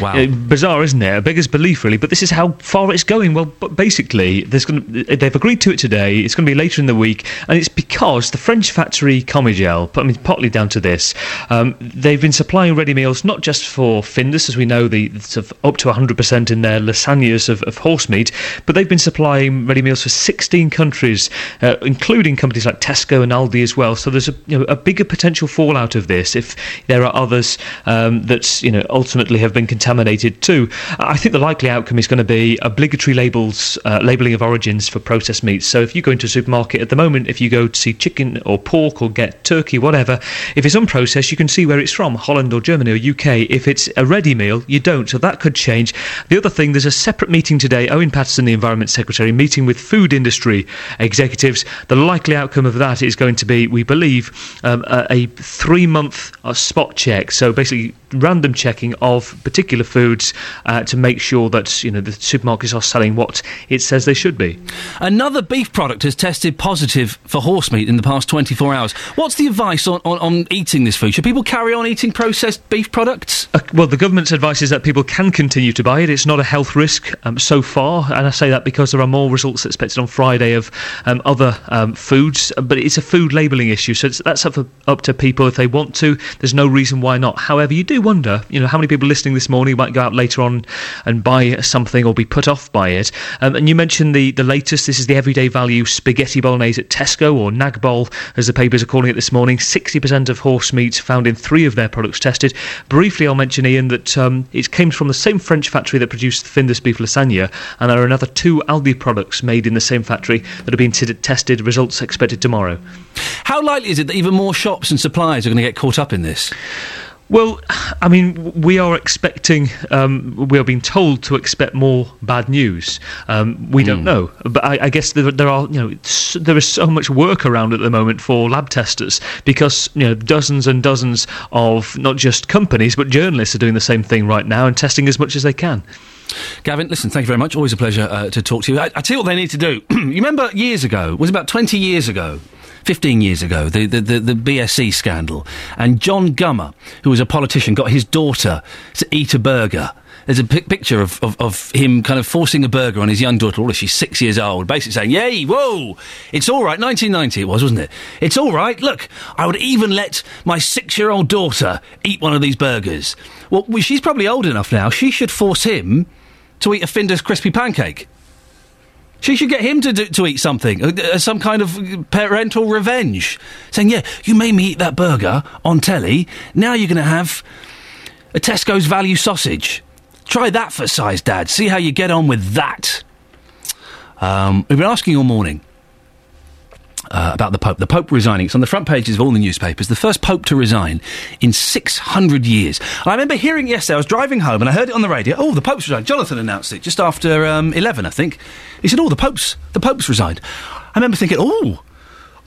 Speaker 5: Wow.
Speaker 63: uh, bizarre, isn't it? A beggar's belief, really. But this is how far it's going. Well, but basically, there's going they've agreed to it today. It's going to be later in the week, and it's because the French factory Comigel, I mean, partly down to this, um, they've been supplying ready meals not just for Findus, as we know, the sort of up to 100% in their lasagnas of, of horse meat, but they've been supplying ready meals for 16 countries, uh, including companies like Tesco and Aldi as well. So there's a, you know, a bigger potential fallout of this if there are others um, that you know ultimately have been contaminated too. I think the likely outcome is going to be obligatory labels, uh, labeling of origins for processed meats. So if you go into a supermarket at the moment, if you go to see chicken or pork or get turkey, whatever, if it's unprocessed, you can see where it's from, Holland or Germany or UK. If it's a ready meal, you don't. So that could change. The other thing, there's a separate meeting today. Owen Paterson, the Environment Secretary, meeting with food industry executives. The likely outcome of that is going to be, we believe, um, a, a three month uh, spot check. So basically, she random checking of particular foods uh, to make sure that you know the supermarkets are selling what it says they should be.
Speaker 5: Another beef product has tested positive for horse meat in the past 24 hours. What's the advice on, on, on eating this food? Should people carry on eating processed beef products?
Speaker 63: Uh, well, the government's advice is that people can continue to buy it. It's not a health risk um, so far, and I say that because there are more results expected on Friday of um, other um, foods, uh, but it's a food labelling issue, so it's, that's up, for, up to people if they want to. There's no reason why not. However, you do wonder, you know, how many people listening this morning might go out later on and buy something or be put off by it. Um, and you mentioned the, the latest. This is the everyday value spaghetti bolognese at Tesco, or Nagbol, as the papers are calling it this morning. 60% of horse meat found in three of their products tested. Briefly, I'll mention, Iain, that um, it came from the same French factory that produced the Findus beef lasagna, and there are another two Aldi products made in the same factory that have been t- tested. Results expected tomorrow.
Speaker 5: How likely is it that even more shops and suppliers are going to get caught up in this?
Speaker 63: Well, I mean, we are expecting, um, we are being told to expect more bad news. Um, we don't know, but I, I guess there, there are, you know, there is so much work around at the moment for lab testers because you know dozens and dozens of not just companies but journalists are doing the same thing right now and testing as much as they can.
Speaker 5: Gavin, listen, thank you very much. Always a pleasure uh, to talk to you. I, I tell you what they need to do. you remember years ago, it was about 20 years ago, 15 years ago, the, the, the, the BSE scandal, and John Gummer, who was a politician, got his daughter to eat a burger. There's a pic- picture of, of, of him kind of forcing a burger on his young daughter, although she's six years old, basically saying, Yay, whoa, it's all right. 1990 it was, wasn't it? It's all right. Look, I would even let my six year old daughter eat one of these burgers. Well, she's probably old enough now. She should force him to eat a Findus crispy pancake. She should get him to do, to eat something, uh, uh, some kind of parental revenge, saying, "Yeah, you made me eat that burger on telly. Now you're going to have a Tesco's value sausage. Try that for size, Dad. See how you get on with that." Um, we've been asking all morning uh, about the Pope. The Pope resigning. It's on the front pages of all the newspapers. The first Pope to resign in 600 years. I remember hearing yesterday. I was driving home and I heard it on the radio. Oh, the Pope's resigned. Jonathan announced it just after um, 11, I think. He said, "Oh, the Pope's the Pope's resigned." I remember thinking, "Oh,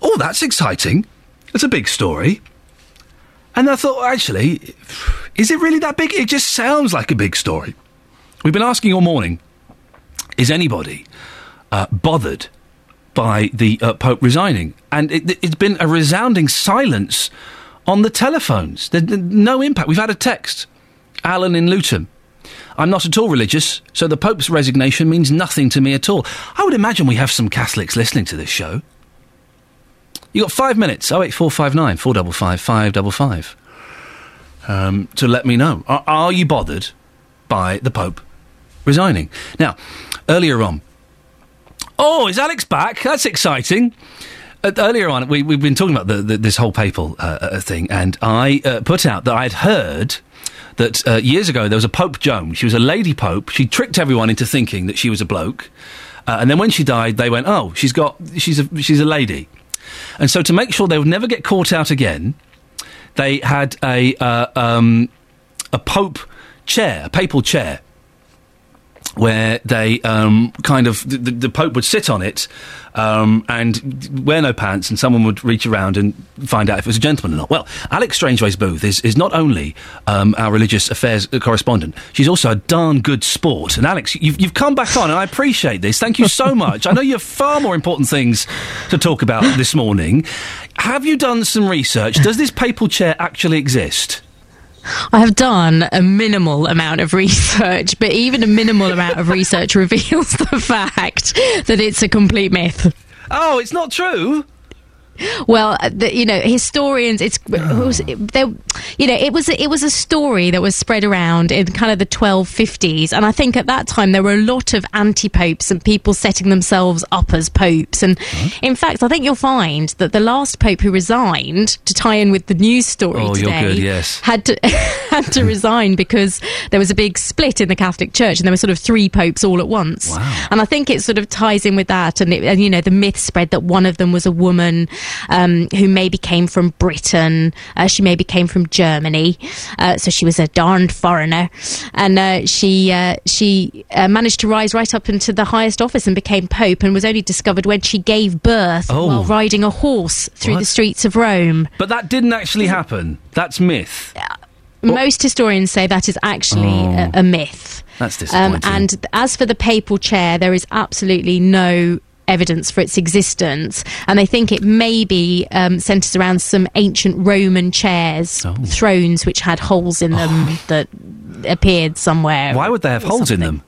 Speaker 5: oh, that's exciting. It's a big story." And I thought, actually, is it really that big? It just sounds like a big story. We've been asking all morning: Is anybody uh, bothered by the uh, Pope resigning? And it, it's been a resounding silence on the telephones. There's no impact. We've had a text. Alan in Luton. I'm not at all religious, so the Pope's resignation means nothing to me at all. I would imagine we have some Catholics listening to this show. You got five minutes. Oh eight four five nine four double five five double five. Um, to let me know. Are, are you bothered by the Pope resigning? Now, earlier on. Oh, is Alex back? That's exciting. Uh, earlier on, we, we've been talking about the, the, this whole papal uh, uh, thing, and I uh, put out that I'd heard that uh, years ago there was a Pope Joan. She was a lady Pope. She tricked everyone into thinking that she was a bloke, uh, and then when she died, they went, "Oh, she's got she's a she's a lady," and so to make sure they would never get caught out again, they had a um, a pope chair, a papal chair, where they um, kind of the, the Pope would sit on it um, and wear no pants, and someone would reach around and find out if it was a gentleman or not. Well, Alex Strangwayes-Booth is, is not only um, our religious affairs correspondent, she's also a darn good sport. And Alex, you've, you've come back on, and I appreciate this. Thank you so much. I know you have far more important things to talk about this morning. Have you done some research? Does this papal chair actually exist?
Speaker 44: I have done a minimal amount of research, but even a minimal amount of research reveals the fact that it's a complete myth.
Speaker 5: Oh, it's not true.
Speaker 44: Well, uh, the, you know, historians. It's it was, there, you know, it was it was a story that was spread around in kind of the 1250s, and I think at that time there were a lot of anti-popes and people setting themselves up as popes. And in fact, I think you'll find that the last pope who resigned to tie in with the news story
Speaker 5: Oh,
Speaker 44: today
Speaker 5: good, yes.
Speaker 44: had to had to resign because there was a big split in the Catholic Church, and there were sort of three popes all at once.
Speaker 5: Wow.
Speaker 44: And I think it sort of ties in with that, and, it, and you know, the myth spread that one of them was a woman um, who maybe came from Britain, uh, she maybe came from Germany, uh, so she was a darned foreigner, and uh, she uh, she uh, managed to rise right up into the highest office and became pope, and was only discovered when she gave birth
Speaker 5: Oh.
Speaker 44: while riding a horse through
Speaker 5: What?
Speaker 44: the streets of Rome.
Speaker 5: But that didn't actually happen. That's myth.
Speaker 44: Most historians say that is actually
Speaker 5: Oh.
Speaker 44: a, a myth.
Speaker 5: That's
Speaker 44: Um,
Speaker 5: disappointing.
Speaker 44: and as for the papal chair, there is absolutely no evidence for its existence, and they think it maybe um, centres around some ancient Roman chairs,
Speaker 5: Oh.
Speaker 44: thrones which had holes in them that appeared somewhere.
Speaker 5: Why would they have holes in them?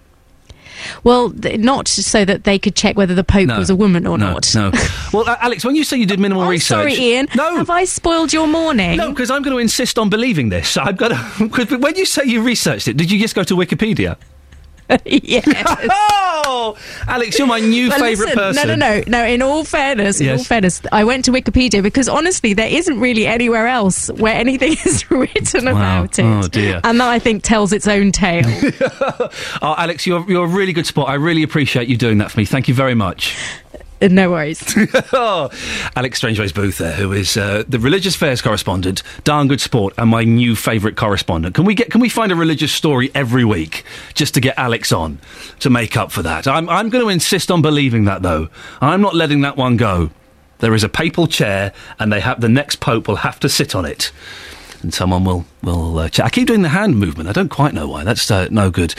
Speaker 44: Well, th- not so that they could check whether the Pope
Speaker 5: No.
Speaker 44: was a woman or
Speaker 5: no,
Speaker 44: not.
Speaker 5: No. Well, uh, Alex, when you say you did minimal research,
Speaker 44: Sorry, Iain.
Speaker 5: No.
Speaker 44: Have I spoiled your morning?
Speaker 5: No, because I'm going to insist on believing this. I've got to. When you say you researched it, did you just go to Wikipedia?
Speaker 44: yes.
Speaker 5: oh, Alex, you're my new favourite
Speaker 44: listen,
Speaker 5: person.
Speaker 44: No, no, no, no. In all fairness, in all fairness, I went to Wikipedia because honestly, there isn't really anywhere else where anything is written
Speaker 5: Wow.
Speaker 44: about it.
Speaker 5: Oh, dear.
Speaker 44: And that I think tells its own tale.
Speaker 5: Oh, Alex, you're you're a really good sport. I really appreciate you doing that for me. Thank you very much.
Speaker 44: no worries.
Speaker 5: oh, Alex Strangwayes-Booth there, who is uh, the religious affairs correspondent, darn good sport, and my new favourite correspondent. Can we get? Can we find a religious story every week just to get Alex on to make up for that? I'm I'm going to insist on believing that though. I'm not letting that one go. There is a papal chair, and they have the next pope will have to sit on it. And someone will will. Uh, I keep doing the hand movement. I don't quite know why. That's uh, no good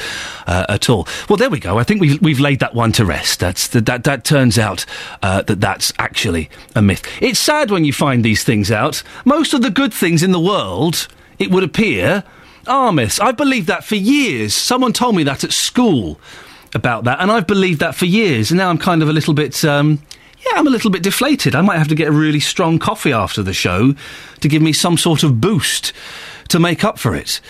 Speaker 5: uh, at all. Well, there we go. I think we've we've laid that one to rest. That's the, that that turns out uh, that that's actually a myth. It's sad when you find these things out. Most of the good things in the world, it would appear, are myths. I've believed that for years. Someone told me that at school about that, and I've believed that for years. And now I'm kind of a little bit. Um, yeah, I'm a little bit deflated. I might have to get a really strong coffee after the show to give me some sort of boost to make up for it.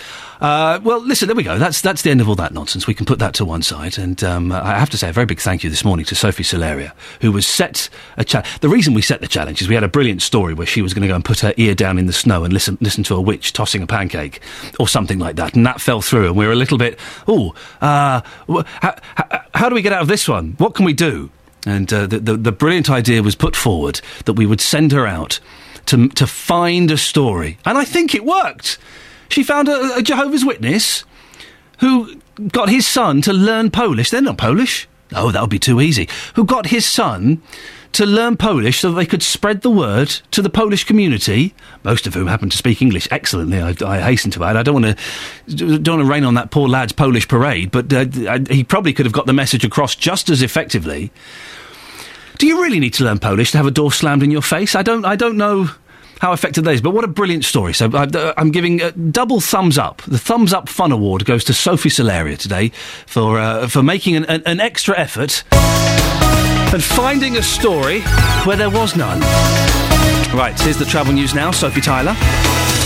Speaker 5: Uh, well, listen, there we go. That's that's the end of all that nonsense. We can put that to one side. And um, I have to say a very big thank you this morning to Sophie Solaria, who was set a challenge. The reason we set the challenge is we had a brilliant story where she was going to go and put her ear down in the snow and listen listen to a witch tossing a pancake or something like that, and that fell through. And we were a little bit, oh, uh, wh- how, do we get out of this one? What can we do? And uh, the, the, the brilliant idea was put forward that we would send her out to, to find a story. And I think it worked. She found a, a Jehovah's Witness who got his son to learn Polish. They're not Polish. Oh, that would be too easy. Who got his son to learn Polish so that they could spread the word to the Polish community, most of whom happen to speak English excellently, I, I hasten to add. I don't want to don't to rain on that poor lad's Polish parade, but uh, I, he probably could have got the message across just as effectively. Do you really need to learn Polish to have a door slammed in your face? I don't. I don't know how effective that is, but what a brilliant story. So I, I'm giving a double thumbs up. The thumbs up fun award goes to Sophie Solaria today for uh, for making an, an, an extra effort and finding a story where there was none. Right, here's the travel news now. Sophie Tyler.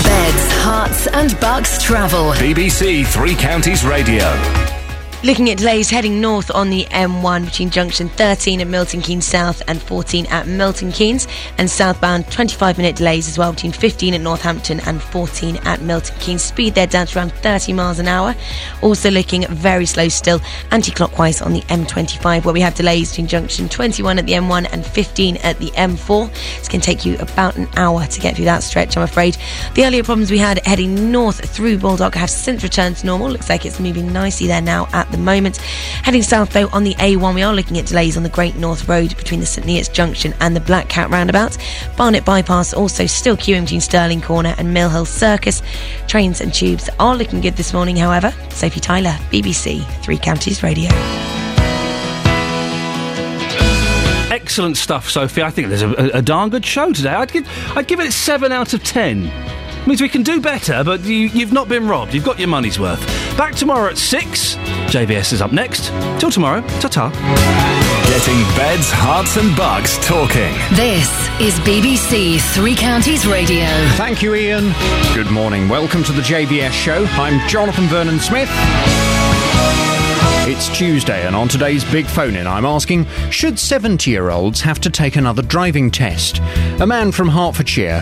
Speaker 6: Beds, herts, and bucks travel.
Speaker 9: BBC Three Counties Radio.
Speaker 10: Looking at delays heading north on the M1 between junction 13 at Milton Keynes South and 14 at Milton Keynes, and southbound 25 minute delays as well between 15 at Northampton and 14 at Milton Keynes. Speed there down to around 30 miles an hour. Also looking very slow still anti clockwise on the M25, where we have delays between junction 21 at the M1 and 15 at the M4. It's going to take you about an hour to get through that stretch, I'm afraid. The earlier problems we had heading north through Baldock have since returned to normal. Looks like it's moving nicely there now at the moment. Heading south though on the A1, we are looking at delays on the Great North Road between the St Neots Junction and the Black Cat roundabout. Barnet Bypass also still queuing between Stirling Corner and Mill Hill Circus. Trains and tubes are looking good this morning, however. Sophie Tyler, BBC Three Counties Radio.
Speaker 5: Excellent stuff, Sophie. I think there's a, a, a darn good show today. I'd give, I'd give it seven out of ten. Means we can do better, but you, you've not been robbed. You've got your money's worth. Back tomorrow at six. JVS is up next. Till tomorrow. Ta ta.
Speaker 9: Getting beds, herts, and bucks talking.
Speaker 6: This is BBC Three Counties Radio.
Speaker 49: Thank you, Iain. Good morning. Welcome to the JVS show. I'm Jonathan Vernon Smith. It's Tuesday, and on today's Big Phone In, I'm asking Should 70 year olds have to take another driving test? A man from Hertfordshire